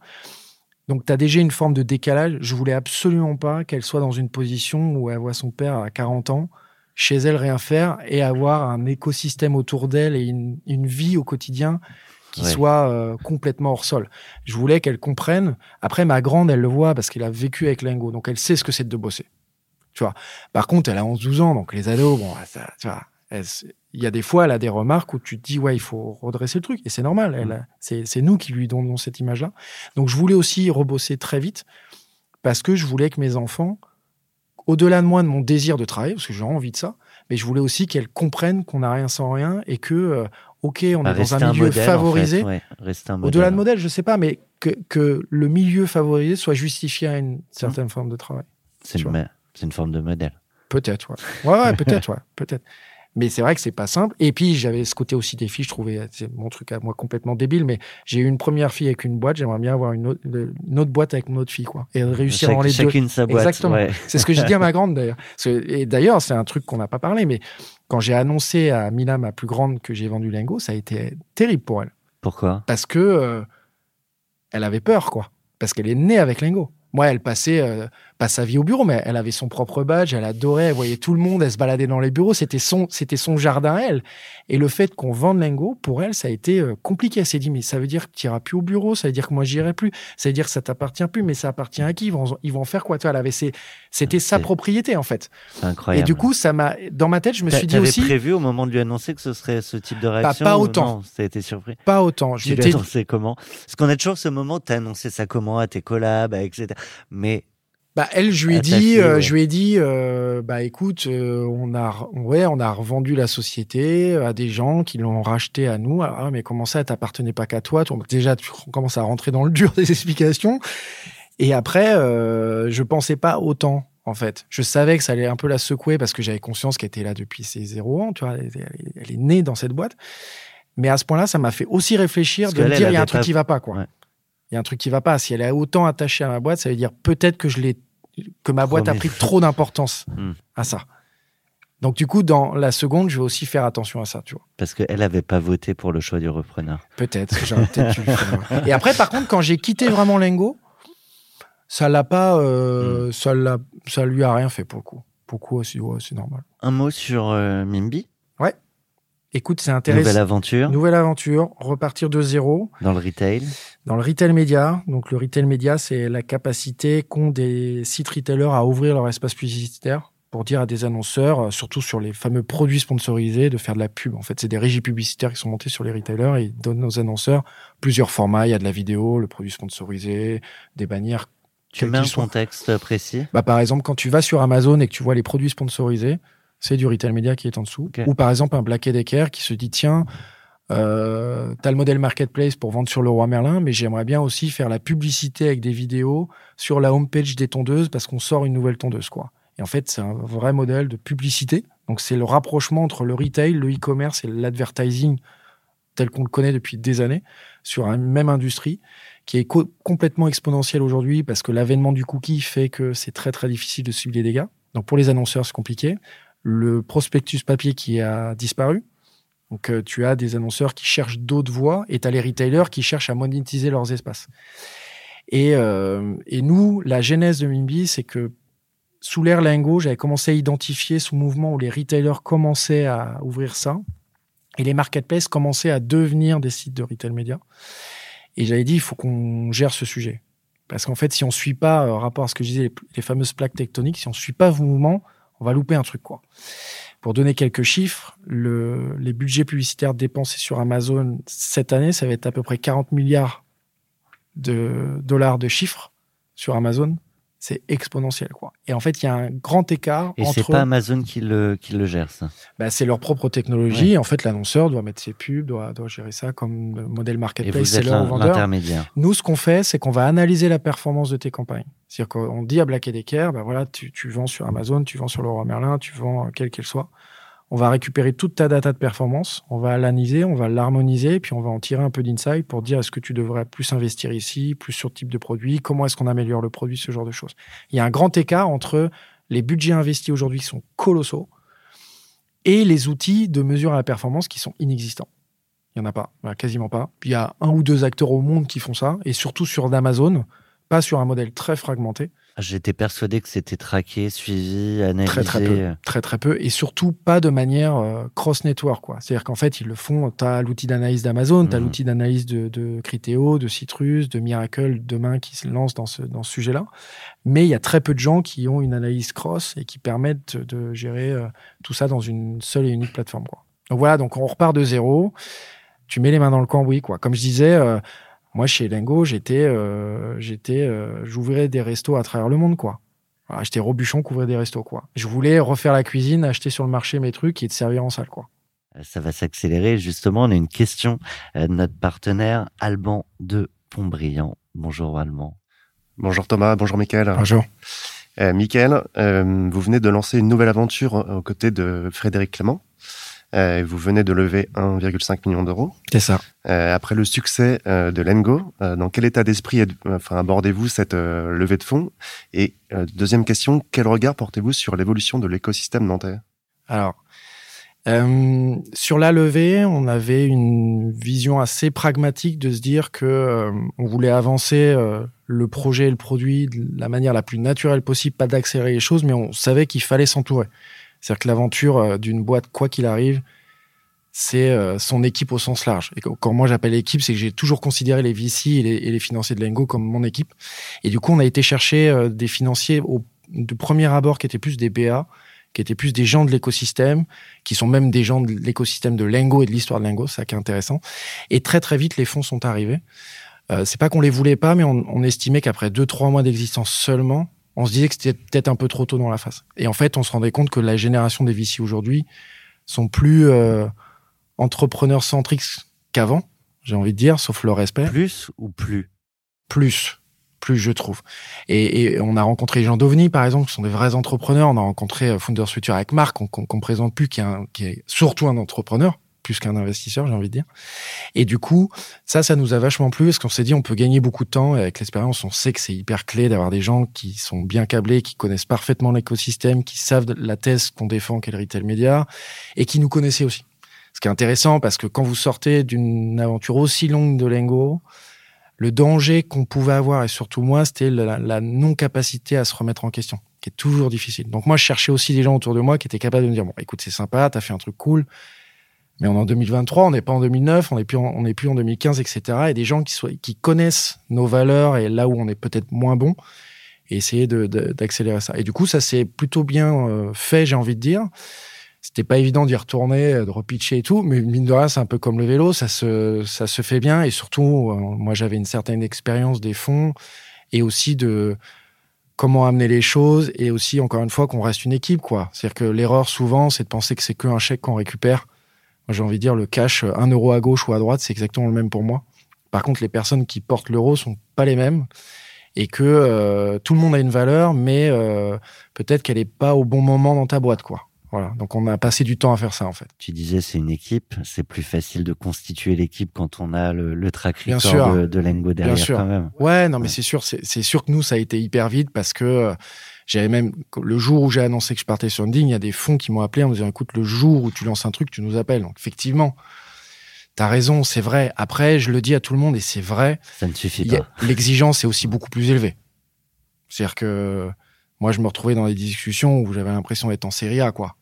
Donc, tu as déjà une forme de décalage. Je voulais absolument pas qu'elle soit dans une position où elle voit son père à 40 ans, chez elle rien faire et avoir un écosystème autour d'elle et une, une vie au quotidien qui Ouais. soit euh, complètement hors sol. Je voulais qu'elle comprenne. Après, ma grande, elle le voit parce qu'elle a vécu avec Lingo, donc elle sait ce que c'est de bosser. Tu vois. Par contre, elle a 11-12 ans, donc les ados, bon, ça, tu vois, il y a des fois, elle a des remarques où tu te dis, ouais, il faut redresser le truc. Et c'est normal. A- c'est, nous qui lui donnons cette image-là. Donc, je voulais aussi rebosser très vite parce que je voulais que mes enfants, au-delà de moi, de mon désir de travailler, parce que j'ai envie de ça, mais je voulais aussi qu'elles comprennent qu'on n'a rien sans rien et que, euh, OK, on Bah, est dans un milieu modèle, en favorisé. fait, ouais. Au-delà de modèle, je sais pas, mais que, que le milieu favorisé soit justifié à une certaine forme de travail. C'est une, c'est une forme de modèle. Peut-être, ouais. Ouais, ouais, peut-être, ouais, peut-être. Mais c'est vrai que c'est pas simple. Et puis, j'avais ce côté aussi des filles, je trouvais, c'est mon truc à moi complètement débile, mais j'ai eu une première fille avec une boîte, j'aimerais bien avoir une autre, une autre boîte avec mon autre fille, quoi. Et réussir Chaque- dans les deux. chacune sa boîte. Exactement. ouais. C'est ce que j'ai dit à ma grande d'ailleurs. Et d'ailleurs, c'est un truc qu'on n'a pas parlé, mais quand j'ai annoncé à Mila, ma plus grande, que j'ai vendu Lingo, ça a été terrible pour elle. Pourquoi? Parce que euh, elle avait peur, quoi. Parce qu'elle est née avec Lingo. Moi, elle passait euh, pas sa vie au bureau, mais elle avait son propre badge, elle adorait, elle voyait tout le monde, elle se baladait dans les bureaux, c'était son, c'était son jardin elle. Et le fait qu'on vende Lingo, pour elle, ça a été euh, compliqué. Elle s'est dit, mais ça veut dire que tu iras plus au bureau, ça veut dire que moi, j'irai plus, ça veut dire que ça t'appartient plus, mais ça appartient à qui? Ils vont, ils vont en faire quoi? Tu vois, elle avait ses- c'était sa propriété, en fait. C'est incroyable. Et du coup, ça m'a, dans ma tête, je me suis dit aussi, prévu au moment de lui annoncer que ce serait ce type de réaction pas autant. Ça a été surpris. pas autant. J'y lui annoncé comment? Parce qu'on a toujours ce moment où tu as annoncé ça comment à tes collabs, etc. Mais Bah elle, je lui ai ta dit, euh, je lui ai dit, euh, bah écoute, euh, on a, ouais, on a revendu la société à des gens qui l'ont racheté à nous. Ah, mais comment ça, t'appartenait pas qu'à toi? Donc déjà, tu commences à rentrer dans le dur des explications. Et après, euh, je pensais pas autant. En fait, je savais que ça allait un peu la secouer parce que j'avais conscience qu'elle était là depuis ses zéro ans. Tu vois, elle, elle- elle est née dans cette boîte. Mais à ce point-là, ça m'a fait aussi réfléchir Parce de me dire il y a un truc pas- qui va pas, quoi. Ouais. Il y a un truc qui va pas. Si elle est autant attachée à ma boîte, ça veut dire peut-être que je l'ai, que ma boîte a pris trop d'importance Hmm. à ça. Donc du coup, dans la seconde, je vais aussi faire attention à ça, tu vois. Parce qu'elle n'avait pas voté pour le choix du repreneur. Peut-être. Et après, par contre, quand j'ai quitté vraiment Lengo, ça l'a pas, euh, ça l'a, ça lui a rien fait pour le coup. Pour le coup, c'est ouais, c'est normal. Un mot sur euh, Mimbi, Écoute, c'est intéressant. nouvelle aventure Nouvelle aventure, repartir de zéro dans le retail. dans le retail média. Donc le retail média, c'est la capacité qu'ont des sites retailers à ouvrir leur espace publicitaire pour dire à des annonceurs, euh, surtout sur les fameux produits sponsorisés, de faire de la pub. En fait, c'est des régies publicitaires qui sont montées sur les retailers et ils donnent aux annonceurs plusieurs formats. Il y a de la vidéo, le produit sponsorisé, des bannières. Tu mets un contexte précis Bah, par exemple, quand tu vas sur Amazon et que tu vois les produits sponsorisés, c'est du retail média qui est en dessous. Ou par exemple, un Black Decker qui se dit tiens, euh, t'as le modèle marketplace pour vendre sur le roi Merlin, mais j'aimerais bien aussi faire la publicité avec des vidéos sur la homepage des tondeuses parce qu'on sort une nouvelle tondeuse, quoi. Et en fait, c'est un vrai modèle de publicité. Donc, c'est le rapprochement entre le retail, le e-commerce et l'advertising tel qu'on le connaît depuis des années sur une même industrie qui est co- complètement exponentielle aujourd'hui parce que l'avènement du cookie fait que c'est très très difficile de cibler des dégâts. Donc pour les annonceurs, c'est compliqué. Le prospectus papier qui a disparu. Donc euh, tu as des annonceurs qui cherchent d'autres voies et tu as les retailers qui cherchent à monétiser leurs espaces. Et, euh, et nous, la genèse de Mimbi, c'est que sous l'ère Lingo, j'avais commencé à identifier ce mouvement où les retailers commençaient à ouvrir ça et les marketplaces commençaient à devenir des sites de retail média. Et j'avais dit, il faut qu'on gère ce sujet. Parce qu'en fait, si on suit pas, euh, rapport à ce que je disais, les, fameuses plaques tectoniques, si on suit pas ce mouvement, on va louper un truc, quoi. Pour donner quelques chiffres, le, les budgets publicitaires dépensés sur Amazon cette année, ça va être à peu près 40 milliards de dollars de chiffres sur Amazon. C'est exponentiel, quoi. Et en fait, il y a un grand écart Et c'est entre. pas Amazon qui le, qui le gère, ça. Bah, c'est leur propre technologie. En fait, l'annonceur doit mettre ses pubs, doit, doit gérer ça comme le modèle Et marketplace. C'est leur vendeur. Nous, ce qu'on fait, c'est qu'on va analyser la performance de tes campagnes. C'est-à-dire qu'on dit à Black Decker, bah voilà, tu, tu vends sur Amazon, tu vends sur Leroy Merlin, tu vends quelle qu'elle soit. On va récupérer toute ta data de performance, on va l'analyser, on va l'harmoniser, puis on va en tirer un peu d'insight pour dire est-ce que tu devrais plus investir ici, plus sur type de produit, comment est-ce qu'on améliore le produit, ce genre de choses. Il y a un grand écart entre les budgets investis aujourd'hui qui sont colossaux et les outils de mesure à la performance qui sont inexistants. Il n'y en a pas, quasiment pas. Il y a un ou deux acteurs au monde qui font ça, et surtout sur Amazon, pas sur un modèle très fragmenté, J'étais persuadé que c'était traqué, suivi, analysé. très très peu, très très peu, et surtout pas de manière euh, cross-network. quoi. C'est-à-dire qu'en fait, ils le font, tu as l'outil d'analyse d'Amazon, tu as Mhm. l'outil d'analyse de, de Criteo, de Citrus, de Miracle demain qui se lance dans ce, dans ce sujet-là. Mais il y a très peu de gens qui ont une analyse cross et qui permettent de gérer euh, tout ça dans une seule et unique plateforme. Quoi. Donc voilà, donc on repart de zéro. Tu mets les mains dans le cambouis. Quoi. Comme je disais, euh, moi chez Lingo, j'étais, euh, j'étais, euh, j'ouvrais des restos à travers le monde. quoi. Voilà, j'étais Robuchon qui ouvrait des restos. quoi. Je voulais refaire la cuisine, acheter sur le marché mes trucs et te servir en salle. quoi. Euh, Ça va s'accélérer. Justement, on a une question de notre partenaire Alban de Pontbriand. Bonjour Alban. Bonjour Thomas, bonjour Mickaël. Bonjour. Euh, Mickaël, euh, vous venez de lancer une nouvelle aventure aux côtés de Frédéric Clément. Euh, vous venez de lever 1,5 million d'euros. C'est ça. Euh, après le succès euh, de Lengo, dans quel état d'esprit enfin, abordez-vous cette levée de fonds? Et deuxième question, quel regard portez-vous sur l'évolution de l'écosystème nantais? Alors, sur la levée, on avait une vision assez pragmatique de se dire que on voulait avancer le projet et le produit de la manière la plus naturelle possible, pas d'accélérer les choses, mais on savait qu'il fallait s'entourer. C'est-à-dire que l'aventure euh, d'une boîte, quoi qu'il arrive, c'est euh, son équipe au sens large. Et quand moi j'appelle équipe, c'est que j'ai toujours considéré les VC et les, et les financiers de Lengo comme mon équipe. Et du coup, on a été chercher euh, des financiers au, de premier abord qui étaient plus des BA, qui étaient plus des gens de l'écosystème, qui sont même des gens de l'écosystème de Lengo et de l'histoire de Lengo, c'est ça qui est intéressant. Et très très vite, les fonds sont arrivés. Euh, c'est pas qu'on les voulait pas, mais on, on estimait qu'après deux trois mois d'existence seulement, on se disait que c'était peut-être un peu trop tôt dans la phase. Et en fait, on se rendait compte que la génération des VC aujourd'hui sont plus euh, entrepreneurs centriques qu'avant, j'ai envie de dire, sauf le respect. Plus ou plus? Plus. Plus, je trouve. Et, et on a rencontré les gens d'OVNI, par exemple, qui sont des vrais entrepreneurs. On a rencontré euh, Founders Future avec Marc, qu'on qu'on qu'on présente plus, qui est, un- qui est surtout un entrepreneur, plus qu'un investisseur, j'ai envie de dire. Et du coup, ça, ça nous a vachement plu, parce qu'on s'est dit, on peut gagner beaucoup de temps. Et avec l'expérience, on sait que c'est hyper clé d'avoir des gens qui sont bien câblés, qui connaissent parfaitement l'écosystème, qui savent la thèse qu'on défend, qu'est le retail média, et qui nous connaissaient aussi. Ce qui est intéressant, parce que quand vous sortez d'une aventure aussi longue de Lengo, le danger qu'on pouvait avoir, et surtout moi, c'était la, la non-capacité à se remettre en question, qui est toujours difficile. Donc moi, je cherchais aussi des gens autour de moi qui étaient capables de me dire, bon, écoute, c'est sympa, t'as fait un truc cool, mais on est en 2023, on n'est pas en 2009, on n'est plus en, on n'est plus en 2015, etc. Et des gens qui, soient, qui connaissent nos valeurs et là où on est peut-être moins bon, et essayer de- de- d'accélérer ça. Et du coup, ça s'est plutôt bien euh, fait, j'ai envie de dire. C'était pas évident d'y retourner, euh, de repitcher et tout, mais mine de rien, c'est un peu comme le vélo, ça se, ça se fait bien. Et surtout, euh, moi, j'avais une certaine expérience des fonds et aussi de comment amener les choses et aussi, encore une fois, qu'on reste une équipe, quoi. C'est-à-dire que l'erreur, souvent, c'est de penser que c'est qu'un chèque qu'on récupère. J'ai envie de dire, le cash, euh, un euro à gauche ou à droite, c'est exactement le même pour moi. Par contre, les personnes qui portent l'euro sont pas les mêmes et que euh, tout le monde a une valeur, mais euh, peut-être qu'elle est pas au bon moment dans ta boîte, quoi. Voilà. Donc, on a passé du temps à faire ça, en fait. Tu disais c'est une équipe, c'est plus facile de constituer l'équipe quand on a le, le track Bien record sûr. de, de Lengo derrière sûr. quand même. Ouais, non, mais Ouais. c'est sûr, c'est sûr que nous, ça a été hyper vite parce que j'avais même le jour où j'ai annoncé que je partais sur Ending, il y a des fonds qui m'ont appelé en me disant écoute, le jour où tu lances un truc, tu nous appelles. Donc effectivement, t'as raison, c'est vrai. Après, je le dis à tout le monde et c'est vrai. Ça ne suffit pas. L'exigence est aussi beaucoup plus élevée. C'est-à-dire que moi, je me retrouvais dans des discussions où j'avais l'impression d'être en série A, quoi.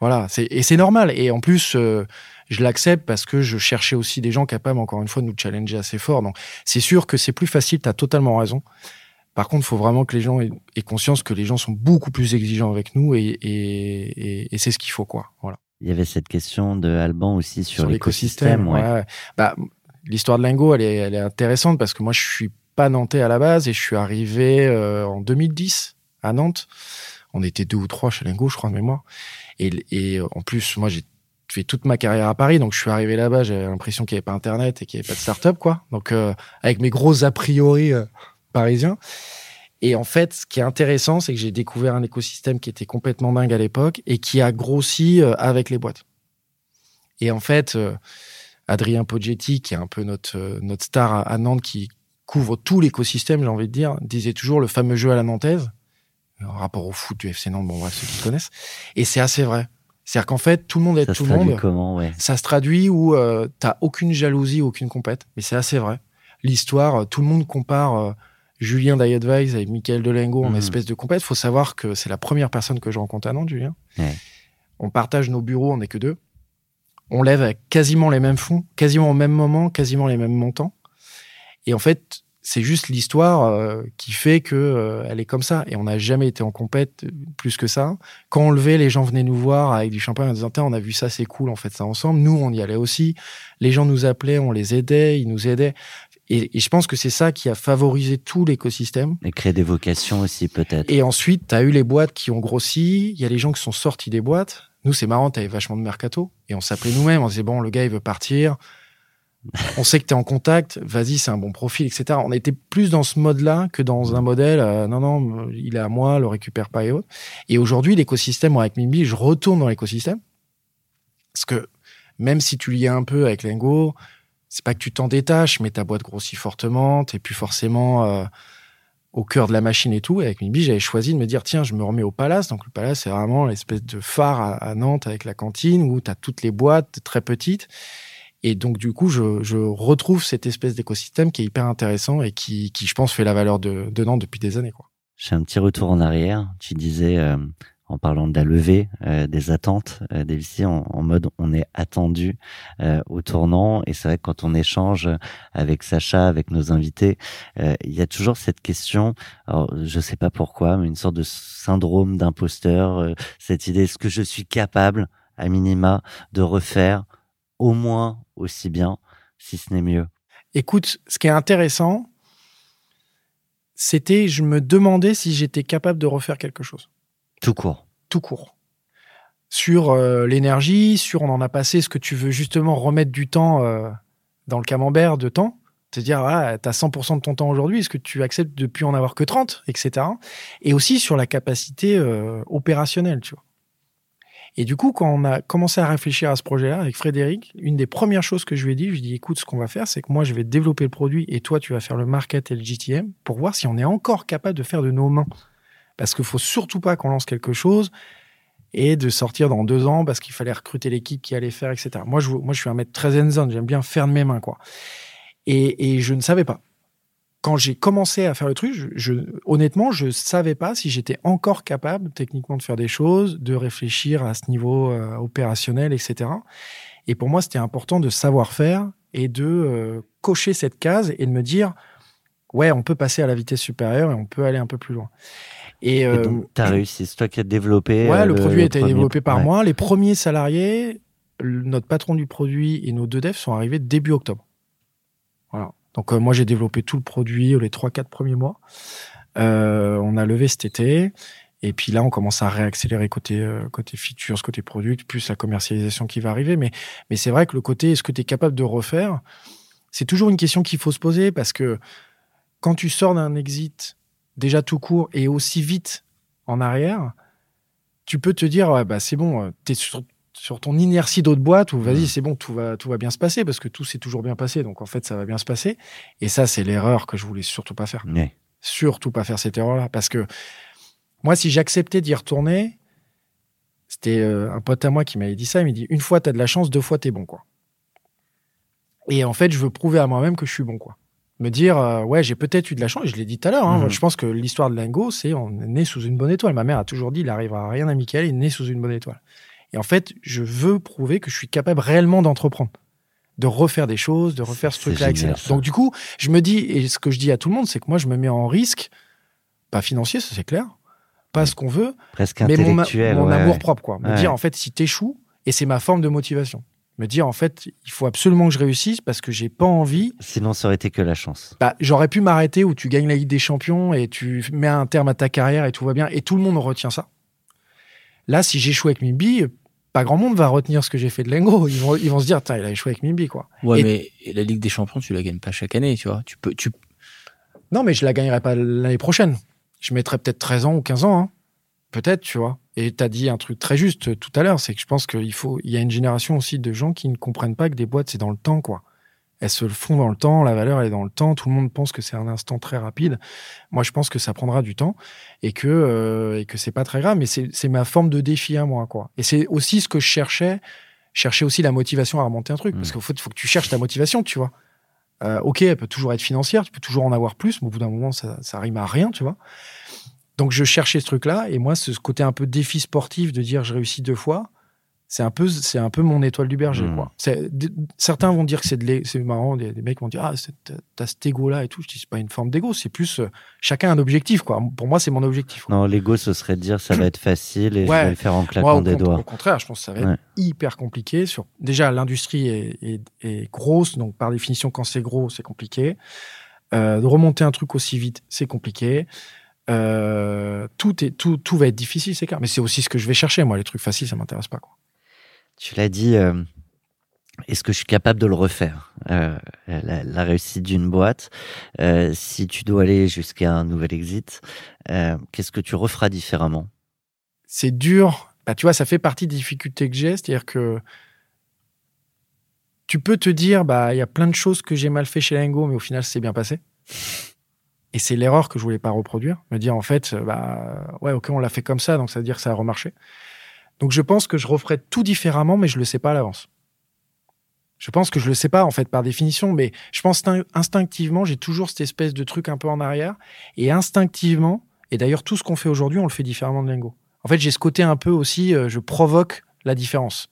Voilà, et c'est normal. Et en plus, euh, je l'accepte parce que je cherchais aussi des gens capables, encore une fois, de nous challenger assez fort. Donc, c'est sûr que c'est plus facile. T'as totalement raison. Par contre, il faut vraiment que les gens aient, aient conscience que les gens sont beaucoup plus exigeants avec nous et, et, et, et c'est ce qu'il faut, quoi. Voilà. Il y avait cette question de Alban aussi sur, Sur l'écosystème. Ouais. ouais. Bah, l'histoire de Lingo, elle est, elle est intéressante parce que moi, je suis pas nantais à la base et je suis arrivé euh, en 2010 à Nantes. On était deux ou trois chez Lingo, je crois de mémoire. Et, et euh, en plus, moi, j'ai fait toute ma carrière à Paris, donc je suis arrivé là-bas, j'avais l'impression qu'il n'y avait pas Internet et qu'il n'y avait pas de start-up, quoi. Donc, euh, avec mes gros a priori euh, parisiens. Et en fait, ce qui est intéressant, c'est que j'ai découvert un écosystème qui était complètement dingue à l'époque et qui a grossi euh, avec les boîtes. Et en fait, euh, Adrien Poggetti, qui est un peu notre, euh, notre star à, Nantes, qui couvre tout l'écosystème, j'ai envie de dire, disait toujours le fameux jeu à la nantaise, en rapport au foot du FC Nantes, bon bref, ceux qui connaissent. Et c'est assez vrai. C'est-à-dire qu'en fait, tout le monde aide Ça se tout le monde. comment ouais. Ça se traduit où euh, t'as aucune jalousie, aucune compète. Mais c'est assez vrai. L'histoire, tout le monde compare euh, Julien d'Iadvise avec Michael Delengo en Mhm. espèce de compète. faut savoir que c'est la première personne que je rencontre à Nantes, Julien. Ouais. On partage nos bureaux, on n'est que deux. On lève avec quasiment les mêmes fonds, quasiment au même moment, quasiment les mêmes montants. Et en fait, c'est juste l'histoire euh, qui fait que euh, elle est comme ça. Et on n'a jamais été en compète euh, plus que ça. Quand on levait, les gens venaient nous voir avec du champagne en disant Tiens, on a vu ça, c'est cool, on fait ça ensemble. Nous, on y allait aussi. Les gens nous appelaient, on les aidait, ils nous aidaient. Et, et je pense que c'est ça qui a favorisé tout l'écosystème. Et créer des vocations aussi peut-être. Et ensuite, tu as eu les boîtes qui ont grossi. Il y a les gens qui sont sortis des boîtes. Nous, c'est marrant, tu avais vachement de mercato. Et on s'appelait nous-mêmes. On disait, bon, le gars, il veut partir. On sait que tu es en contact. Vas-y, c'est un bon profil, etc. On était plus dans ce mode-là que dans un modèle, euh, non, non, il est à moi, le récupère pas et autres. Et aujourd'hui, l'écosystème, avec Mimbi, je retourne dans l'écosystème. Parce que même si tu liais un peu avec Lengo, c'est pas que tu t'en détaches, mais ta boîte grossit fortement, t'es plus forcément euh, au cœur de la machine et tout. Et avec Mibi, j'avais choisi de me dire, tiens, je me remets au Palace. Donc le Palace, c'est vraiment l'espèce de phare à, à Nantes avec la cantine où tu as toutes les boîtes très petites. Et donc du coup, je, je retrouve cette espèce d'écosystème qui est hyper intéressant et qui, qui je pense, fait la valeur de, de Nantes depuis des années. Quoi. J'ai un petit retour en arrière. Tu disais, euh, en parlant de la levée, euh, des attentes euh, des VC, en, en mode on est attendu euh, au tournant. Et c'est vrai que quand on échange avec Sacha, avec nos invités, euh, il y a toujours cette question. Alors, je sais pas pourquoi, mais une sorte de syndrome d'imposteur. euh, cette idée, est-ce que je suis capable, à minima, de refaire au moins aussi bien, si ce n'est mieux? Écoute, ce qui est intéressant, c'était, je me demandais si j'étais capable de refaire quelque chose, Tout court. tout court. Sur euh, l'énergie, sur on en a passé, ce que tu veux justement remettre du temps euh, dans le camembert de temps? Te dire, ah, tu as 100% de ton temps aujourd'hui, est-ce que tu acceptes de plus en avoir que 30, etc. Et aussi sur la capacité euh, opérationnelle, tu vois. Et du coup, quand on a commencé à réfléchir à ce projet-là avec Frédéric, une des premières choses que je lui ai dit, je lui ai dit, écoute, ce qu'on va faire, c'est que moi, je vais développer le produit et toi, tu vas faire le market et le GTM pour voir si on est encore capable de faire de nos mains. Parce qu'il faut surtout pas qu'on lance quelque chose et de sortir dans deux ans parce qu'il fallait recruter l'équipe qui allait faire, etc. Moi, je, moi, je suis un maître très hands-on, j'aime bien faire de mes mains, quoi. Et, et je ne savais pas. Quand j'ai commencé à faire le truc, honnêtement, je savais pas si j'étais encore capable techniquement de faire des choses, de réfléchir à ce niveau euh, opérationnel, etc. Et pour moi, c'était important de savoir faire et de euh, cocher cette case et de me dire, ouais, on peut passer à la vitesse supérieure et on peut aller un peu plus loin. Et, Et euh, donc, tu as réussi. C'est toi qui as développé. Ouais, euh, le, produit a été premier- développé par ouais. moi. Les premiers salariés, le- notre patron du produit et nos deux devs sont arrivés début octobre. Voilà. Donc euh, moi j'ai développé tout le produit euh, les 3-4 premiers mois. Euh, on a levé cet été. Et puis là, on commence à réaccélérer côté euh, côté features, côté produit, plus la commercialisation qui va arriver. Mais mais c'est vrai que le côté est-ce que tu es capable de refaire, c'est toujours une question qu'il faut se poser parce que quand tu sors d'un exit déjà tout court et aussi vite en arrière, tu peux te dire ouais, bah c'est bon, tu es sur, sur ton inertie d'autre boîte où vas-y, c'est bon, tout va tout va bien se passer parce que tout s'est toujours bien passé. Donc en fait, ça va bien se passer. Et ça, c'est l'erreur que je voulais surtout pas faire Ouais. surtout pas faire cette erreur-là. Parce que moi, si j'acceptais d'y retourner, c'était euh, un pote à moi qui m'avait dit ça. Il m'a dit une fois, t'as de la chance, deux fois, t'es bon, quoi. Et en fait, je veux prouver à moi-même que je suis bon, quoi. Me dire, euh, ouais, j'ai peut-être eu de la chance. Je l'ai dit tout à l'heure. hein. Mhm. Je pense que l'histoire de Lingo, c'est on est né sous une bonne étoile. Ma mère a toujours dit, il arrivera rien à Michael, il est né sous une bonne étoile. Et en fait, je veux prouver que je suis capable réellement d'entreprendre, de refaire des choses, de refaire ce C'est truc-là, génial, etc. Donc du coup, je me dis, et ce que je dis à tout le monde, c'est que moi, je me mets en risque, pas financier, ça c'est clair, pas ce qu'on veut, Presque mais mon, intellectuel. mon ouais, amour propre, quoi. Me Ouais. dire, en fait, si t'échoues, et c'est ma forme de motivation. Me dire, en fait, il faut absolument que je réussisse parce que j'ai pas envie. Sinon, ça aurait été que la chance. Bah, j'aurais pu m'arrêter où tu gagnes la Ligue des Champions et tu mets un terme à ta carrière et tout va bien et tout le monde retient ça. Là, si j'échoue avec Mimbi, pas grand monde va retenir ce que j'ai fait de Lengo. Ils vont, ils vont se dire, il a échoué avec Mimbi, quoi. Ouais, Et- mais la Ligue des Champions, tu la gagnes pas chaque année, tu vois. Tu peux, tu, Non, mais je la gagnerai pas l'année prochaine. Je mettrai peut-être 13 ans ou 15 ans. hein. Peut-être, tu vois. Et tu as dit un truc très juste euh, tout à l'heure, c'est que je pense qu'il faut, il y a une génération aussi de gens qui ne comprennent pas que des boîtes, c'est dans le temps, quoi. Elles se font dans le temps, la valeur elle est dans le temps, tout le monde pense que c'est un instant très rapide. Moi, je pense que ça prendra du temps et que, euh, et que c'est pas très grave, mais c'est c'est ma forme de défi à moi, quoi. Et c'est aussi ce que je cherchais, chercher aussi la motivation à remonter un truc, parce Mm. qu'il faut, faut que tu cherches ta motivation, tu vois. Euh, ok, elle peut toujours être financière, tu peux toujours en avoir plus, mais au bout d'un moment, ça, ça rime à rien, tu vois. Donc, je cherchais ce truc-là, et moi, ce ce côté un peu défi sportif de dire je réussis deux fois, c'est un peu, c'est un peu mon étoile du berger, Mm. quoi. Certains vont dire que c'est de l'é- c'est marrant, des, des mecs vont dire ah, t'as- cet ego-là et tout. Je dis c'est pas une forme d'ego, c'est plus euh, chacun un objectif, quoi. Pour moi, c'est mon objectif. quoi. Non, l'ego, ce serait de dire ça va être facile et Ouais. je vais le faire en claquant des doigts. au contraire, je pense que ça va Ouais. être hyper compliqué. Sur... Déjà, l'industrie est, est- est grosse, donc par définition, quand c'est gros, c'est compliqué. Euh, de remonter un truc aussi vite, c'est compliqué. Euh, tout, est, tout, tout va être difficile, c'est clair. Mais c'est aussi ce que je vais chercher. Moi, les trucs faciles, ça m'intéresse pas. Quoi. Tu l'as dit, euh, est-ce que je suis capable de le refaire Euh, la, la réussite d'une boîte, euh, si tu dois aller jusqu'à un nouvel exit, euh, qu'est-ce que tu referas différemment? C'est dur. Bah, tu vois, ça fait partie des difficultés que j'ai. C'est-à-dire que tu peux te dire, bah, il y a plein de choses que j'ai mal fait chez Lingo, mais au final, c'est bien passé. Et c'est l'erreur que je voulais pas reproduire. Me dire, en fait, euh, bah, ouais, ok, on l'a fait comme ça, donc ça veut dire que ça a remarché. Donc, je pense que je referais tout différemment, mais je le sais pas à l'avance. Je pense que je le sais pas, en fait, par définition, mais je pense instin- instinctivement, j'ai toujours cette espèce de truc un peu en arrière. Et instinctivement, et d'ailleurs, tout ce qu'on fait aujourd'hui, on le fait différemment de Lingo. En fait, j'ai ce côté un peu aussi, euh, je provoque la différence.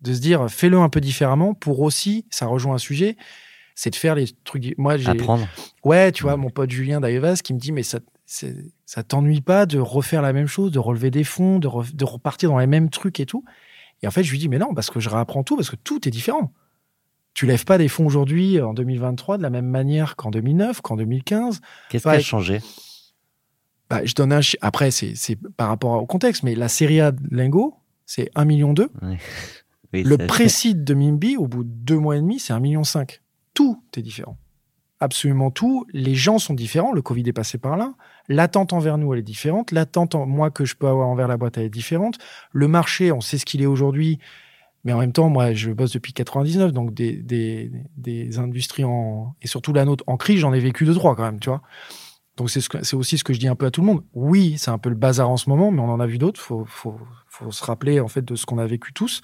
De se dire, fais-le un peu différemment pour aussi, ça rejoint un sujet, c'est de faire les trucs. Moi, j'ai. Apprendre Ouais, tu vois, mon pote Julien Daevas qui me dit, mais ça, ça t'ennuie pas de refaire la même chose, de relever des fonds, de, re- de repartir dans les mêmes trucs et tout? Et en fait, je lui dis, mais non, parce que je réapprends tout, parce que tout est différent. Tu lèves pas des fonds aujourd'hui, en 2023, de la même manière qu'en 2009, qu'en 2015. Qu'est-ce qui a changé? Bah, je donne un Après, c'est par rapport au contexte, mais la Serie A de Lingo, c'est 1,2 million. Oui, Le précide de Mimbi, au bout de deux mois et demi, c'est 1,5 million. Tout est différent. Absolument tout. Les gens sont différents. Le Covid est passé par là. L'attente envers nous, elle est différente. L'attente, en- moi, que je peux avoir envers la boîte, elle est différente. Le marché, on sait ce qu'il est aujourd'hui. Mais en même temps, moi, je bosse depuis 99, donc des, des, industries en, et surtout la nôtre en crise, j'en ai vécu deux, trois quand même, tu vois. Donc c'est ce aussi ce que je dis un peu à tout le monde. Oui, c'est un peu le bazar en ce moment, mais on en a vu d'autres. Faut, faut, faut se rappeler en fait de ce qu'on a vécu tous.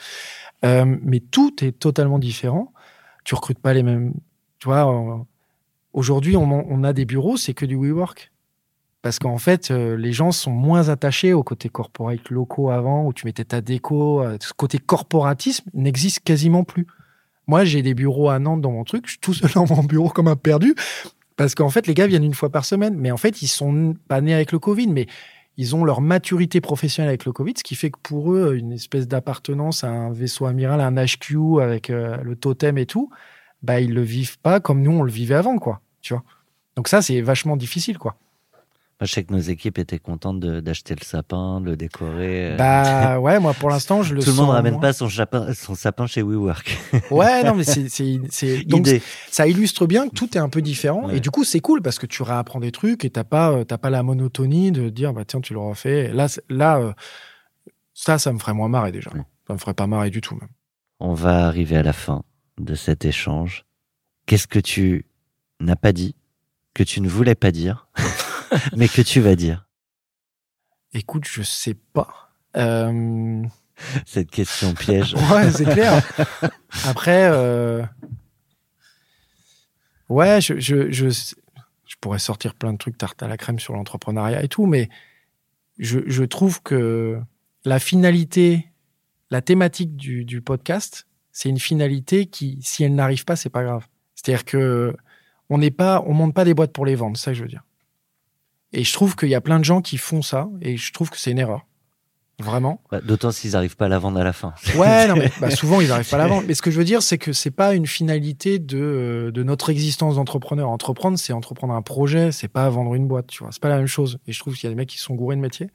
Euh, mais tout est totalement différent. Tu recrutes pas les mêmes. Tu vois, aujourd'hui, on, on a des bureaux, c'est que du WeWork. Parce qu'en fait, euh, les gens sont moins attachés au côté corporate locaux avant, où tu mettais ta déco. euh, ce côté corporatisme n'existe quasiment plus. Moi, j'ai des bureaux à Nantes dans mon truc. Je suis tout seul dans mon bureau comme un perdu. Parce qu'en fait, les gars viennent une fois par semaine. Mais en fait, ils sont pas nés avec le Covid, mais ils ont leur maturité professionnelle avec le Covid, ce qui fait que pour eux, une espèce d'appartenance à un vaisseau amiral, à un HQ avec euh, le totem et tout, bah, ils le vivent pas comme nous, on le vivait avant, quoi. Tu vois. Donc ça, c'est vachement difficile, quoi. Moi, je sais que nos équipes étaient contentes d'acheter le sapin, de le décorer. euh. Bah ouais, moi pour l'instant, je le Tout le monde ramène moins. pas son, chapin- son sapin chez WeWork. Ouais, non, mais c'est, donc Idée. ça illustre bien que tout est un peu différent. Ouais. Et du coup, c'est cool parce que tu réapprends des trucs et t'as pas, euh, t'as pas la monotonie de dire, bah tiens, tu l'auras fait. Là, là, euh, ça, ça me ferait moins marrer déjà. Ouais. Ça me ferait pas marrer du tout même. On va arriver à la fin de cet échange. Qu'est-ce que tu n'as pas dit, que tu ne voulais pas dire, mais que tu vas dire? Écoute, je sais pas. Euh, Cette question piège. Ouais, c'est clair. Après, euh, ouais, je, je, je, je pourrais sortir plein de trucs tarte à la crème sur l'entrepreneuriat et tout, mais je, je trouve que la finalité, la thématique du, du podcast, c'est une finalité qui, si elle n'arrive pas, c'est pas grave. C'est-à-dire que on n'est pas, on monte pas des boîtes pour les vendre, c'est ça que je veux dire. Et je trouve qu'il y a plein de gens qui font ça, et je trouve que c'est une erreur. Vraiment. Bah, D'autant s'ils n'arrivent pas à la vendre à la fin. Ouais, non, mais bah, souvent ils n'arrivent pas à la vendre. Mais ce que je veux dire, c'est que c'est pas une finalité de, euh, de notre existence d'entrepreneur. Entreprendre, c'est entreprendre un projet, c'est pas vendre une boîte, tu vois. C'est pas la même chose. Et je trouve qu'il y a des mecs qui sont gourés de métier.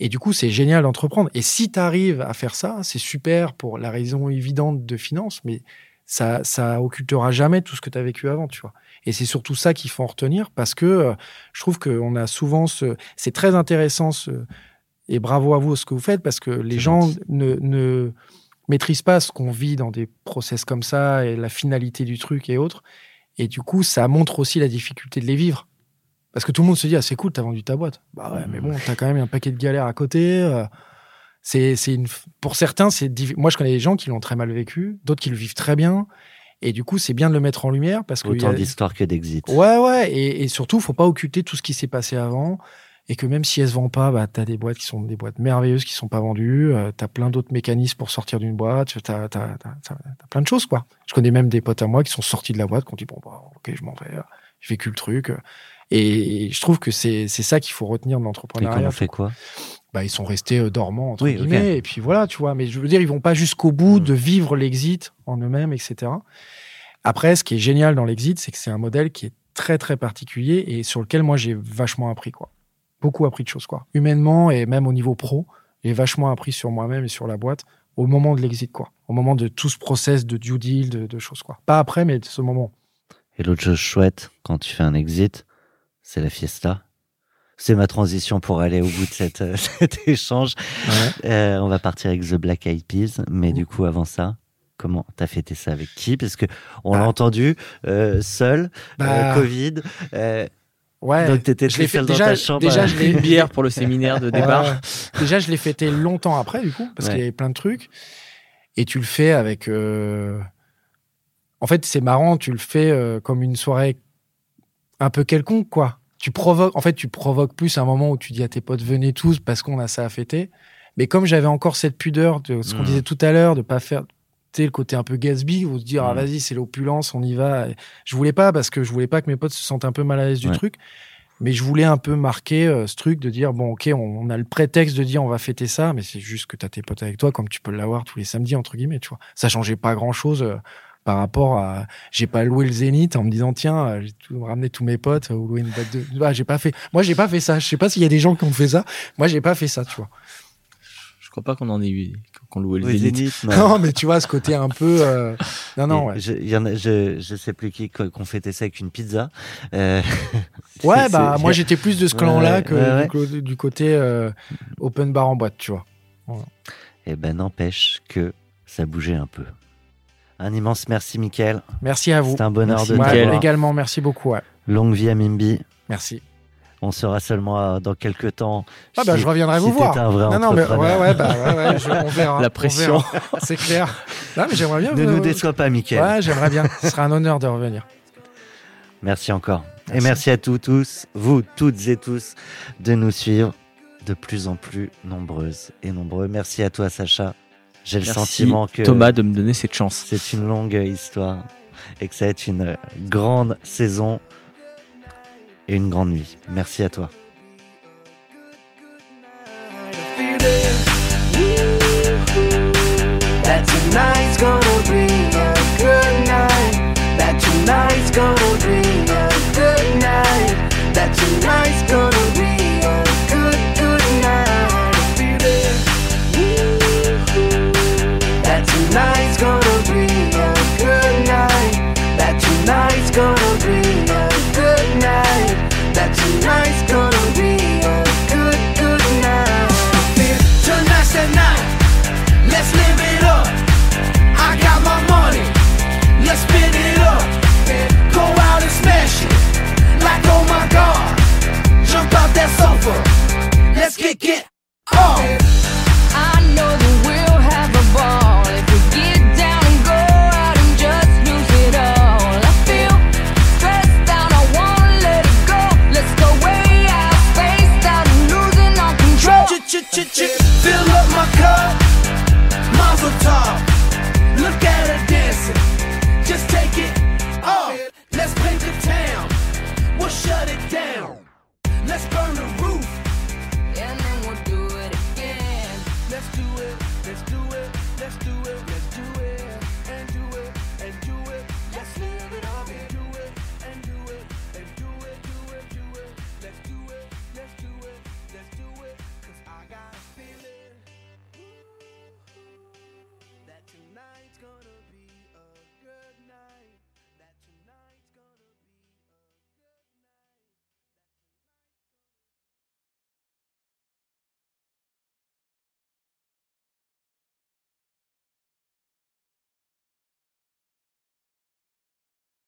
Et du coup, c'est génial d'entreprendre. Et si tu arrives à faire ça, c'est super pour la raison évidente de finance, mais ça, ça occultera jamais tout ce que tu as vécu avant, tu vois. Et c'est surtout ça qu'il faut en retenir parce que euh, je trouve qu'on a souvent ce. C'est très intéressant ce. Et bravo à vous ce que vous faites parce que les gens gentil. ne, ne maîtrisent pas ce qu'on vit dans des process comme ça et la finalité du truc et autres. Et du coup, ça montre aussi la difficulté de les vivre. Parce que tout le monde se dit, ah, c'est cool, t'as vendu ta boîte. Bah ouais, mais bon, t'as quand même un paquet de galères à côté. euh, C'est, une... Pour certains, c'est moi, je connais des gens qui l'ont très mal vécu, d'autres qui le vivent très bien. Et du coup, c'est bien de le mettre en lumière parce que. Autant a- d'histoires que d'exit. Ouais, ouais. Et, et surtout, faut pas occulter tout ce qui s'est passé avant. Et que même si elles se vendent pas, bah, t'as des boîtes qui sont des boîtes merveilleuses qui sont pas vendues. Euh, t'as plein d'autres mécanismes pour sortir d'une boîte. T'as, t'as, t'as- t'as plein de choses, quoi. Je connais même des potes à moi qui sont sortis de la boîte, qui ont dit, bon, bah, ok, je m'en vais. euh, J'ai vécu le truc. Et je trouve que c'est, ça qu'il faut retenir de Et l'entrepreneuriat. qu'on fait quoi? Bah, ils sont restés euh, dormants, entre Oui, guillemets. Et puis voilà, tu vois. Mais je veux dire, ils vont pas jusqu'au bout Mm. de vivre l'exit en eux-mêmes, etc. Après, ce qui est génial dans l'exit, c'est que c'est un modèle qui est très, très particulier et sur lequel moi, j'ai vachement appris, quoi. Beaucoup appris de choses, quoi. Humainement et même au niveau pro, j'ai vachement appris sur moi-même et sur la boîte au moment de l'exit, quoi. Au moment de tout ce process de due deal, de, de choses, quoi. Pas après, mais de ce moment. Et l'autre chose chouette, quand tu fais un exit, c'est la fiesta. C'est ma transition pour aller au bout de cette, euh, cet échange. Euh, on va partir avec The Black Eyed Peas, mais du coup, avant ça, comment t'as fêté ça avec qui? Parce que on l'a Bah. entendu euh, seul, Bah. Covid. Ouais. donc t'étais Je fait dans déjà- ta chambre. déjà, je l'ai- Une bière pour le séminaire de départ. Ouais. Déjà, je l'ai fêté longtemps après, du coup, parce Ouais. qu'il y avait plein de trucs. Et tu le fais avec. En fait, c'est marrant, tu le fais comme une soirée un peu quelconque, quoi. Tu provoques. En fait, tu provoques plus un moment où tu dis à tes potes, venez tous parce qu'on a ça à fêter. Mais comme j'avais encore cette pudeur de ce qu'on disait tout à l'heure, de pas faire. Tu le côté un peu Gatsby, où se dire, ah, vas-y, c'est l'opulence, on y va. Je voulais pas parce que je voulais pas que mes potes se sentent un peu mal à l'aise du truc. Mais je voulais un peu marquer euh, ce truc de dire, bon, ok, on, on a le prétexte de dire on va fêter ça, mais c'est juste que tu as tes potes avec toi, comme tu peux l'avoir tous les samedis, entre guillemets, tu vois. Ça changeait pas grand chose par rapport à j'ai pas loué le Zénith en me disant tiens euh, j'ai tout ramené tous mes potes ou loué une boîte de bah, j'ai pas fait moi j'ai pas fait ça je sais pas s'il y a des gens qui ont fait ça moi j'ai pas fait ça tu vois Je crois pas qu'on en ait eu, qu'on louait le Oui, Zénith. Zénith, non. non mais tu vois ce côté un peu euh, non non Et ouais je, y en a, je, je sais plus qui qu'on fêtait ça avec une pizza. Euh, ouais bah moi j'étais plus de ce clan là ouais, que ouais, du côté euh, open bar en boîte tu vois Eh ben, n'empêche que ça bougeait un peu. Un immense merci, Mickaël. merci à vous C'est un bonheur Merci, de t'avoir. également merci beaucoup ouais. Longue vie à Mimbi. merci On sera seulement euh, dans quelques temps. ah bah si- je reviendrai si vous voir un vrai non non mais ouais entrepreneur. ouais bah ouais, ouais je- on verra La on pression. c'est clair non mais j'aimerais bien Ne vous- nous déçois pas, Mickaël. Ouais, j'aimerais bien. Ce serait un honneur de revenir. Merci encore. Et Merci. merci à tous, tous, vous toutes et tous, de nous suivre de plus en plus nombreuses et nombreux. Merci à toi, Sacha. J'ai le sentiment que Thomas de me donner cette chance. c'est une longue histoire et que ça va être une grande saison et une grande nuit. Merci à toi. That tonight's gonna be a good night. That tonight's gonna be that sofa. Let's kick it off. I know that we'll have a ball if we get down and go out and just lose it all. I feel stressed out, I wanna let it go. Let's go way out, spaced out, and losing all control. Fill up my cup. Mazel tov. Look at her dancing. Just take it off. Let's paint the town. We'll shut it